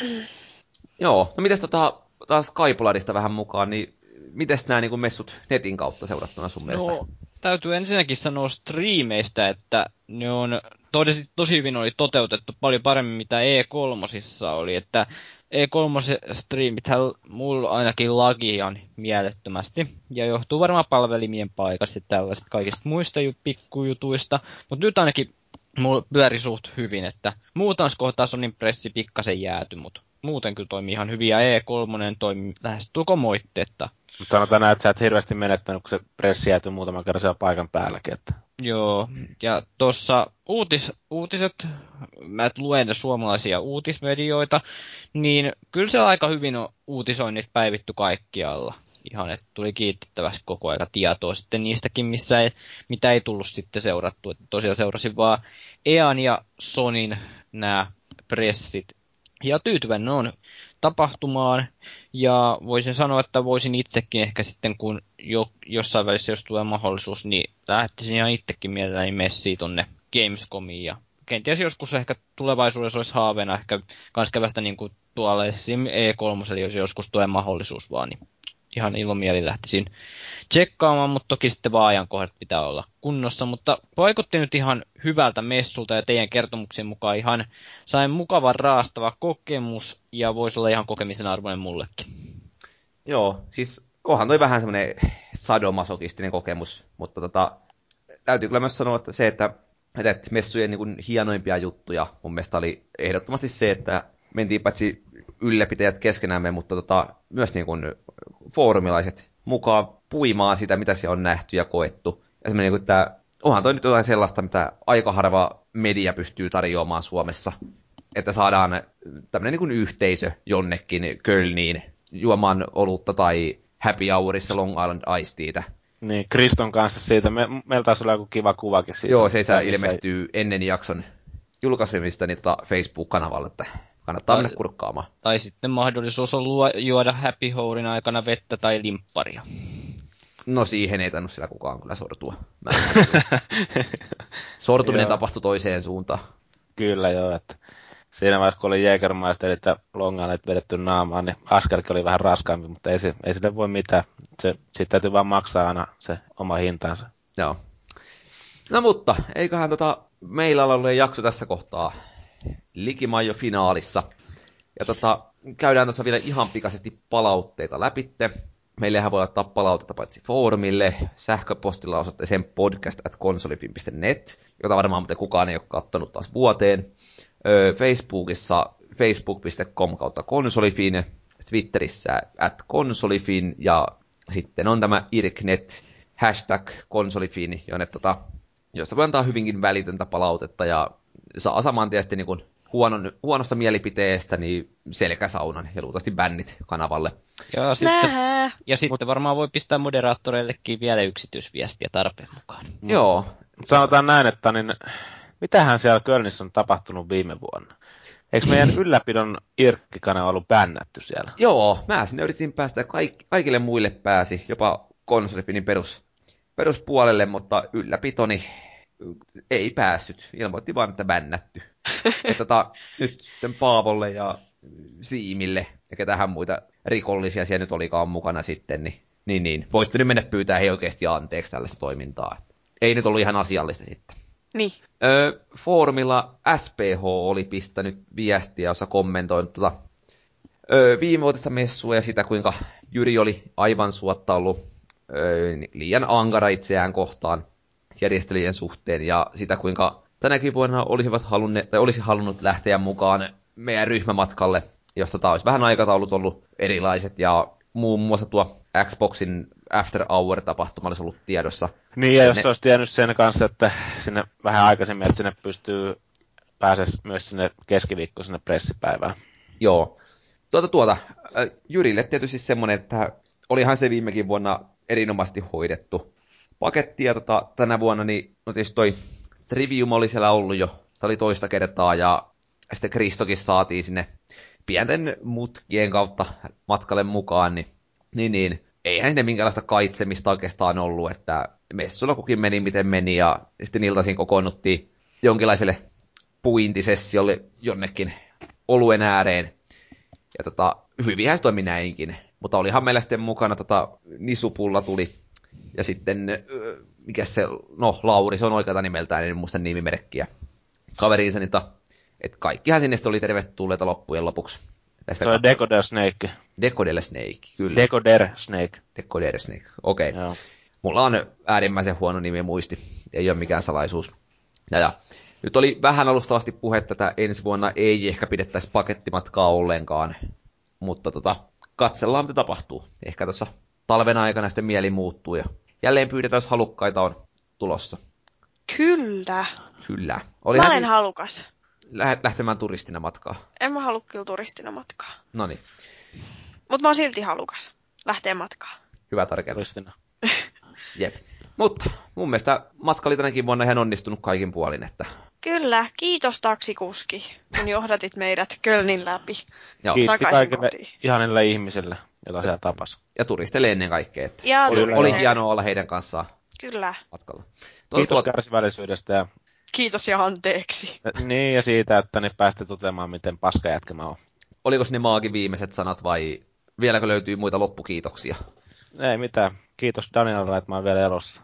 Joo, no mites tota, taas Skypoladista vähän mukaan, niin miten nämä niin messut netin kautta seurattuna sun mielestä? No, täytyy ensinnäkin sanoa striimeistä, että ne on tosi, tosi hyvin oli toteutettu paljon paremmin mitä E3 oli, että E3-striimithän mulla ainakin lagian mielettömästi, ja johtuu varmaan palvelimien paikasta ja tällaisista kaikista muista pikkujutuista, mutta nyt ainakin mulla pyöri suht hyvin, että muutamassa kohtaa Sonin pressi pikkasen jääty, mutta muuten kyllä toimii ihan hyvin, ja E3 toimii lähestulko moitteetta. Mutta sanotaan näin, että sä et hirveästi menettänyt, kun se pressi jääty muutaman kerran siellä paikan päälläkin. Että... Joo, ja tuossa uutis, uutiset, mä luen suomalaisia uutismedioita, niin kyllä se aika hyvin on uutisoinnit päivitty kaikkialla. Ihan, että tuli kiitettävästi koko aika tietoa sitten niistäkin, missä ei, mitä ei tullut sitten seurattu. Että tosiaan seurasin vaan EAN ja Sonin nämä pressit. Ja tyytyväinen on tapahtumaan. Ja voisin sanoa, että voisin itsekin ehkä sitten, kun jo, jossain välissä, jos tulee mahdollisuus, niin lähtisin ihan itsekin mielelläni messiin tonne Gamescomiin. Ja kenties joskus ehkä tulevaisuudessa olisi haaveena ehkä kans kävästä niin kuin tuolle E3, eli jos joskus tulee mahdollisuus vaan, niin ihan ilomieli lähtisin tsekkaamaan, mutta toki sitten vaan ajankohdat pitää olla kunnossa. Mutta vaikutti nyt ihan hyvältä messulta ja teidän kertomuksen mukaan ihan sain mukavan raastava kokemus ja voisi olla ihan kokemisen arvoinen mullekin. Joo, siis onhan toi vähän semmoinen sadomasokistinen kokemus, mutta tota, täytyy kyllä myös sanoa, että se, että, että messujen niin hienoimpia juttuja mun mielestä oli ehdottomasti se, että mentiin paitsi ylläpitäjät keskenämme, mutta tota, myös niin kuin foorumilaiset mukaan puimaan sitä, mitä siellä on nähty ja koettu. Ja semmoinen, niin että onhan toi nyt jotain sellaista, mitä aika harva media pystyy tarjoamaan Suomessa. Että saadaan tämmöinen niin kuin yhteisö jonnekin Kölniin juomaan olutta tai happy hourissa Long Island Ice Niin, Kriston kanssa siitä. Me, meillä taisi olla joku kiva kuvakin siitä. Joo, se ilmestyy ennen jakson julkaisemista niin tota Facebook-kanavalle, että Kannattaa tai, mennä kurkkaamaan. Tai sitten mahdollisuus on juoda Happy Hourin aikana vettä tai limpparia. No siihen ei tainnut sillä kukaan kyllä sortua. Sortuminen tapahtui toiseen suuntaan. Kyllä joo, että siinä vaiheessa kun oli Jägermeister, että longanet vedetty naamaan, niin askelkin oli vähän raskaampi, mutta ei, ei sille voi mitään. Se, sitten täytyy vaan maksaa aina se oma hintansa. Joo. No mutta, eiköhän tota, meillä ole jakso tässä kohtaa likimajo finaalissa. Ja tota, käydään tuossa vielä ihan pikaisesti palautteita läpitte. Meillähän voi ottaa palautetta paitsi foorumille, sähköpostilla osoitteeseen podcast at konsolifin.net, jota varmaan muuten kukaan ei ole kattonut taas vuoteen. Facebookissa facebook.com kautta konsolifin, Twitterissä at konsolifin ja sitten on tämä irknet hashtag konsolifin, jonne tota, jossa voi antaa hyvinkin välitöntä palautetta ja saa saman tien niin kuin huonon, huonosta mielipiteestä niin selkäsaunan ja luultavasti bännit kanavalle. Ja sitten, ja sitten Mut, varmaan voi pistää moderaattoreillekin vielä yksityisviestiä tarpeen mukaan. Joo. Sanotaan näin, että niin, mitähän siellä Kölnissä on tapahtunut viime vuonna? Eikö meidän ylläpidon Irkki-kanava ollut bännätty siellä? Joo, mä sinne yritin päästä, kaik- kaikille muille pääsi, jopa konsolifinin perus, peruspuolelle, mutta ylläpitoni ei päässyt. Ilmoitti vaan, että bännätty. että tota, nyt sitten Paavolle ja Siimille ja ketähän muita rikollisia siellä nyt olikaan mukana sitten, niin, niin, niin. voisitte nyt mennä pyytää he oikeasti anteeksi tällaista toimintaa. Ei nyt ollut ihan asiallista sitten. Niin. Öö, foorumilla SPH oli pistänyt viestiä, jossa kommentoinut tota, öö, viimevuotista messua ja sitä, kuinka Jyri oli aivan suotta ollut öö, liian ankara itseään kohtaan järjestelyjen suhteen ja sitä, kuinka tänäkin vuonna olisivat halunneet, tai olisi halunnut lähteä mukaan meidän ryhmämatkalle, josta taas olisi vähän aikataulut ollut erilaiset ja muun muassa tuo Xboxin After Hour-tapahtuma olisi ollut tiedossa. Niin, ja jos ne... olisi tiennyt sen kanssa, että sinne vähän aikaisemmin, että sinne pystyy pääses myös sinne keskiviikkoon sinne pressipäivään. Joo. Tuota, tuota. Jyrille tietysti semmoinen, että olihan se viimekin vuonna erinomaisesti hoidettu paketti, ja tota, tänä vuonna, niin no tietysti toi Trivium oli siellä ollut jo, tämä oli toista kertaa, ja sitten Kristokin saatiin sinne pienten mutkien kautta matkalle mukaan, niin, niin, niin eihän sinne minkäänlaista kaitsemista oikeastaan ollut, että messulla kukin meni miten meni, ja sitten iltaisin kokoonnuttiin jonkinlaiselle puintisessiolle jonnekin oluen ääreen. Ja tota, hyvinhän se toimi näinkin. Mutta olihan meillä sitten mukana, tota, Nisupulla tuli ja sitten, mikä se, no Lauri, se on oikeata nimeltään, en muista nimimerkkiä. Kaveriinsa, niin että kaikkihan sinne oli tervetulleita loppujen lopuksi. Tästä se on Decoder Snake. Decoder Snake, kyllä. Decoder Snake. Decoder Snake, okei. Okay. Mulla on äärimmäisen huono nimi muisti, ei ole mikään salaisuus. Ja, ja. Nyt oli vähän alustavasti puhetta, että ensi vuonna ei ehkä pidettäisi pakettimatkaa ollenkaan, mutta tota, katsellaan mitä tapahtuu. Ehkä tuossa talven aikana sitten mieli muuttuu ja jälleen pyydetään, jos halukkaita on tulossa. Kyllä. Kyllä. Oli mä olen si- halukas. Lähet lähtemään turistina matkaa. En mä halua kyllä turistina matkaa. No niin. Mutta mä oon silti halukas lähteä matkaan. Hyvä tarkennus. Jep. Mutta mun mielestä matka oli tänäkin vuonna ihan onnistunut kaikin puolin, että Kyllä, kiitos taksikuski, kun johdatit meidät Kölnin läpi. Joo. Kiitti kaikille kotiin. ihanille ihmisille, joita siellä tapas. Ja turisteille ennen kaikkea. Että ja oli, oli hienoa olla heidän kanssaan Kyllä. matkalla. Tuo, kiitos tuo... kärsivällisyydestä ja Kiitos ja anteeksi. Niin, ja siitä, että ne päästä toteamaan, miten paska jätkä mä oon. Oliko ne maagin viimeiset sanat vai vieläkö löytyy muita loppukiitoksia? Ei mitään. Kiitos Danielalle, että mä oon vielä elossa.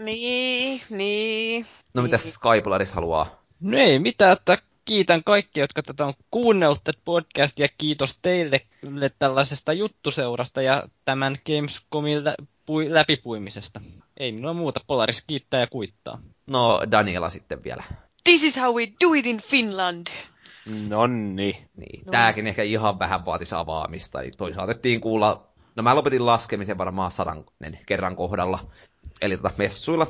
Niin, niin. No mitä Skypolaris haluaa? No ei mitään, että kiitän kaikkia, jotka tätä on kuunnellut tätä podcastia. Kiitos teille tällaisesta juttuseurasta ja tämän Gamescomin läpipuimisesta. Ei minulla muuta, Polaris kiittää ja kuittaa. No, Daniela sitten vielä. This is how we do it in Finland. Nonni. Niin, no. tääkin ehkä ihan vähän vaatisi avaamista. Toisaalta kuulla, no mä lopetin laskemisen varmaan sadan kerran kohdalla. Eli tota messuilla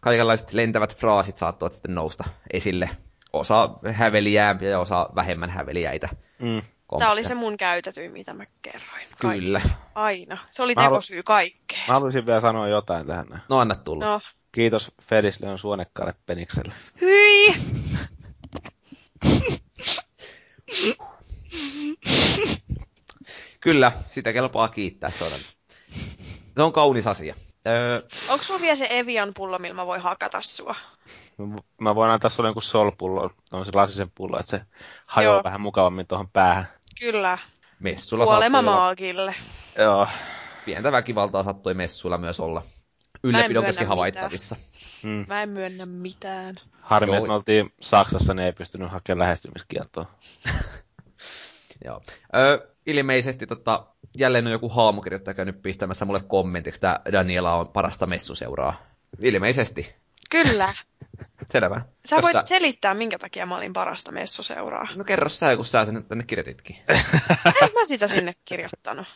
kaikenlaiset lentävät fraasit saattavat sitten nousta esille. Osa häveliäämpiä ja osa vähemmän häveliäitä. Mm. Tämä oli se mun käytetyin, mitä mä kerroin. Kaikki. Kyllä. Aina. Se oli tekosyy kaikkeen. Mä haluaisin vielä sanoa jotain tähän. No anna tulla. No. Kiitos Ferisleon suonekkaalle penikselle. Hyi! Kyllä, sitä kelpaa kiittää, se on, se on kaunis asia. Öö... Onko sulla vielä se Evian pullo, millä mä voin hakata sua? Mä voin antaa sulle jonkun solpullo, on se lasisen pullo, että se hajoaa Joo. vähän mukavammin tuohon päähän. Kyllä. Messulla Kuolema maagille. Joo. Pientä väkivaltaa sattui messuilla myös olla ylläpidon kesken havaittavissa. Hmm. Mä en myönnä mitään. Harmi, että me oltiin Saksassa, niin ei pystynyt hakemaan lähestymiskieltoa. Joo. Ö, ilmeisesti tota, jälleen on joku haamukirjoittaja käynyt pistämässä mulle kommentiksi, että Daniela on parasta messuseuraa. Ilmeisesti. Kyllä. Selvä. Sä voit sä... selittää, minkä takia mä olin parasta messuseuraa. No kerro sä, kun sä sen tänne kirjoititkin. en mä sitä sinne kirjoittanut.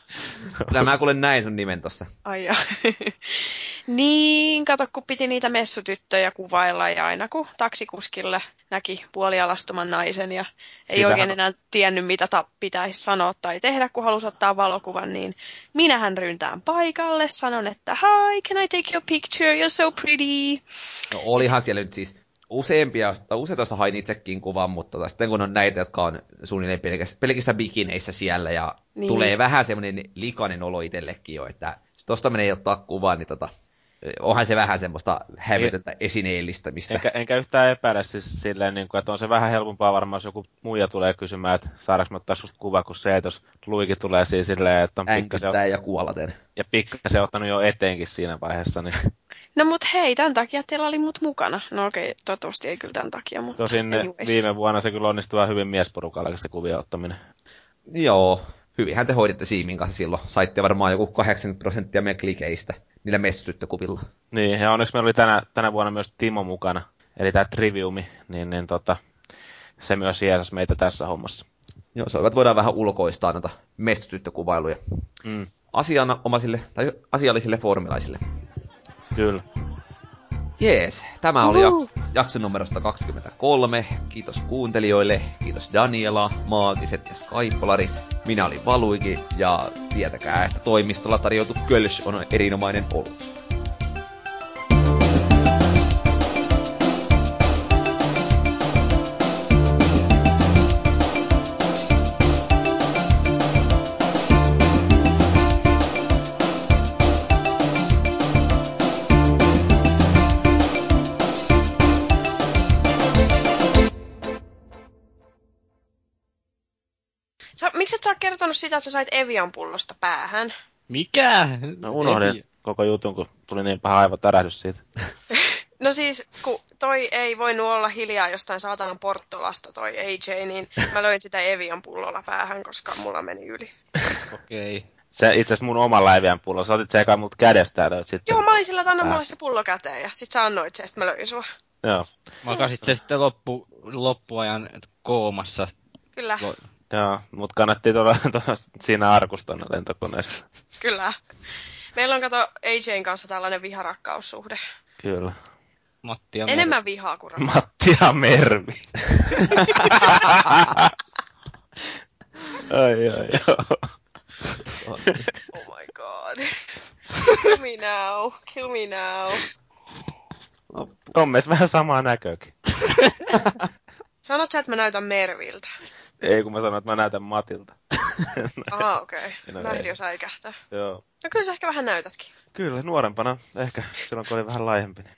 Kyllä mä kuulen näin sun nimen tossa. Ai Niin, kato, kun piti niitä messutyttöjä kuvailla ja aina kun taksikuskille näki puolialastuman naisen ja ei Sitähän... oikein enää tiennyt, mitä ta- pitäisi sanoa tai tehdä, kun halusi ottaa valokuvan, niin minähän ryntään paikalle, sanon, että hi, can I take your picture, you're so pretty. No olihan siellä nyt siis useampia, tai useita hain itsekin kuvan, mutta sitten kun on näitä, jotka on suunnilleen pelkästään, pelkästään bikineissä siellä, ja niin. tulee vähän semmoinen likainen olo itsellekin jo, että tosta menee ottaa kuvaa, niin tota, onhan se vähän semmoista hävytöntä esineellistämistä. Enkä, enkä yhtään epäile siis silleen, niin kuin, että on se vähän helpompaa varmaan, jos joku muija tulee kysymään, että saadaanko me ottaa susta kuva, kun se, että jos Luikin tulee siis silleen, että on pikkasen... ja kuolaten. Ja pikkasen ottanut jo eteenkin siinä vaiheessa, niin... No mut hei, tämän takia teillä oli mut mukana. No okei, toivottavasti ei kyllä tämän takia, mutta Tosin anyways. viime vuonna se kyllä onnistui vähän hyvin miesporukalla se kuvia ottaminen. Joo, hyvinhän te hoiditte Siimin kanssa silloin. Saitte varmaan joku 80 prosenttia meidän klikeistä niillä messutyttökuvilla. Niin, ja onneksi meillä oli tänä, tänä vuonna myös Timo mukana, eli tämä Triviumi, niin, niin tota, se myös jeesas meitä tässä hommassa. Joo, se voidaan vähän ulkoistaa näitä messutyttökuvailuja. Mm. Asianomaisille tai asiallisille foorumilaisille. Kyllä. Jees, tämä oli jakso, jakso numerosta 23. Kiitos kuuntelijoille, kiitos Daniela, Maagiset ja Skypolaris. Minä olin Valuigi ja tietäkää, että toimistolla tarjoutu Kölsch on erinomainen olut. Kertonut sitä, että sä sait Evian pullosta päähän. Mikä? No unohdin Evi... koko jutun, kun tuli niin paha aivotärähdys siitä. no siis, kun toi ei voinut olla hiljaa jostain saatanan Porttolasta toi AJ, niin mä löin sitä Evian pullolla päähän, koska mulla meni yli. Okei. Okay. Se itse asiassa mun omalla Evian pullo, sä otit se eka mut kädestä ja sitten. Joo, mä olin sillä, että anna mulle se pullo käteen ja sit sä annoit se, ja sit mä löin sua. Joo. Makasit se sitten loppu, loppuajan koomassa. Kyllä. Joo, mutta kannatti tuolla, tuolla siinä arkustona lentokoneessa. Kyllä. Meillä on kato AJn kanssa tällainen viharakkaussuhde. Kyllä. Matti ja Enemmän Mervi. vihaa kuin rakkaus. Matti ja Mervi. ai ai joo. oh my god. Kill me now. Kill me now. On meissä vähän samaa näköäkin. Sanot sä, että mä näytän Merviltä? Ei, kun mä sanoin, että mä näytän Matilta. Aha, okei. Okay. mä ehdin jo säikähtää. Joo. No kyllä sä ehkä vähän näytätkin. Kyllä, nuorempana ehkä, silloin kun oli vähän laihempi. Niin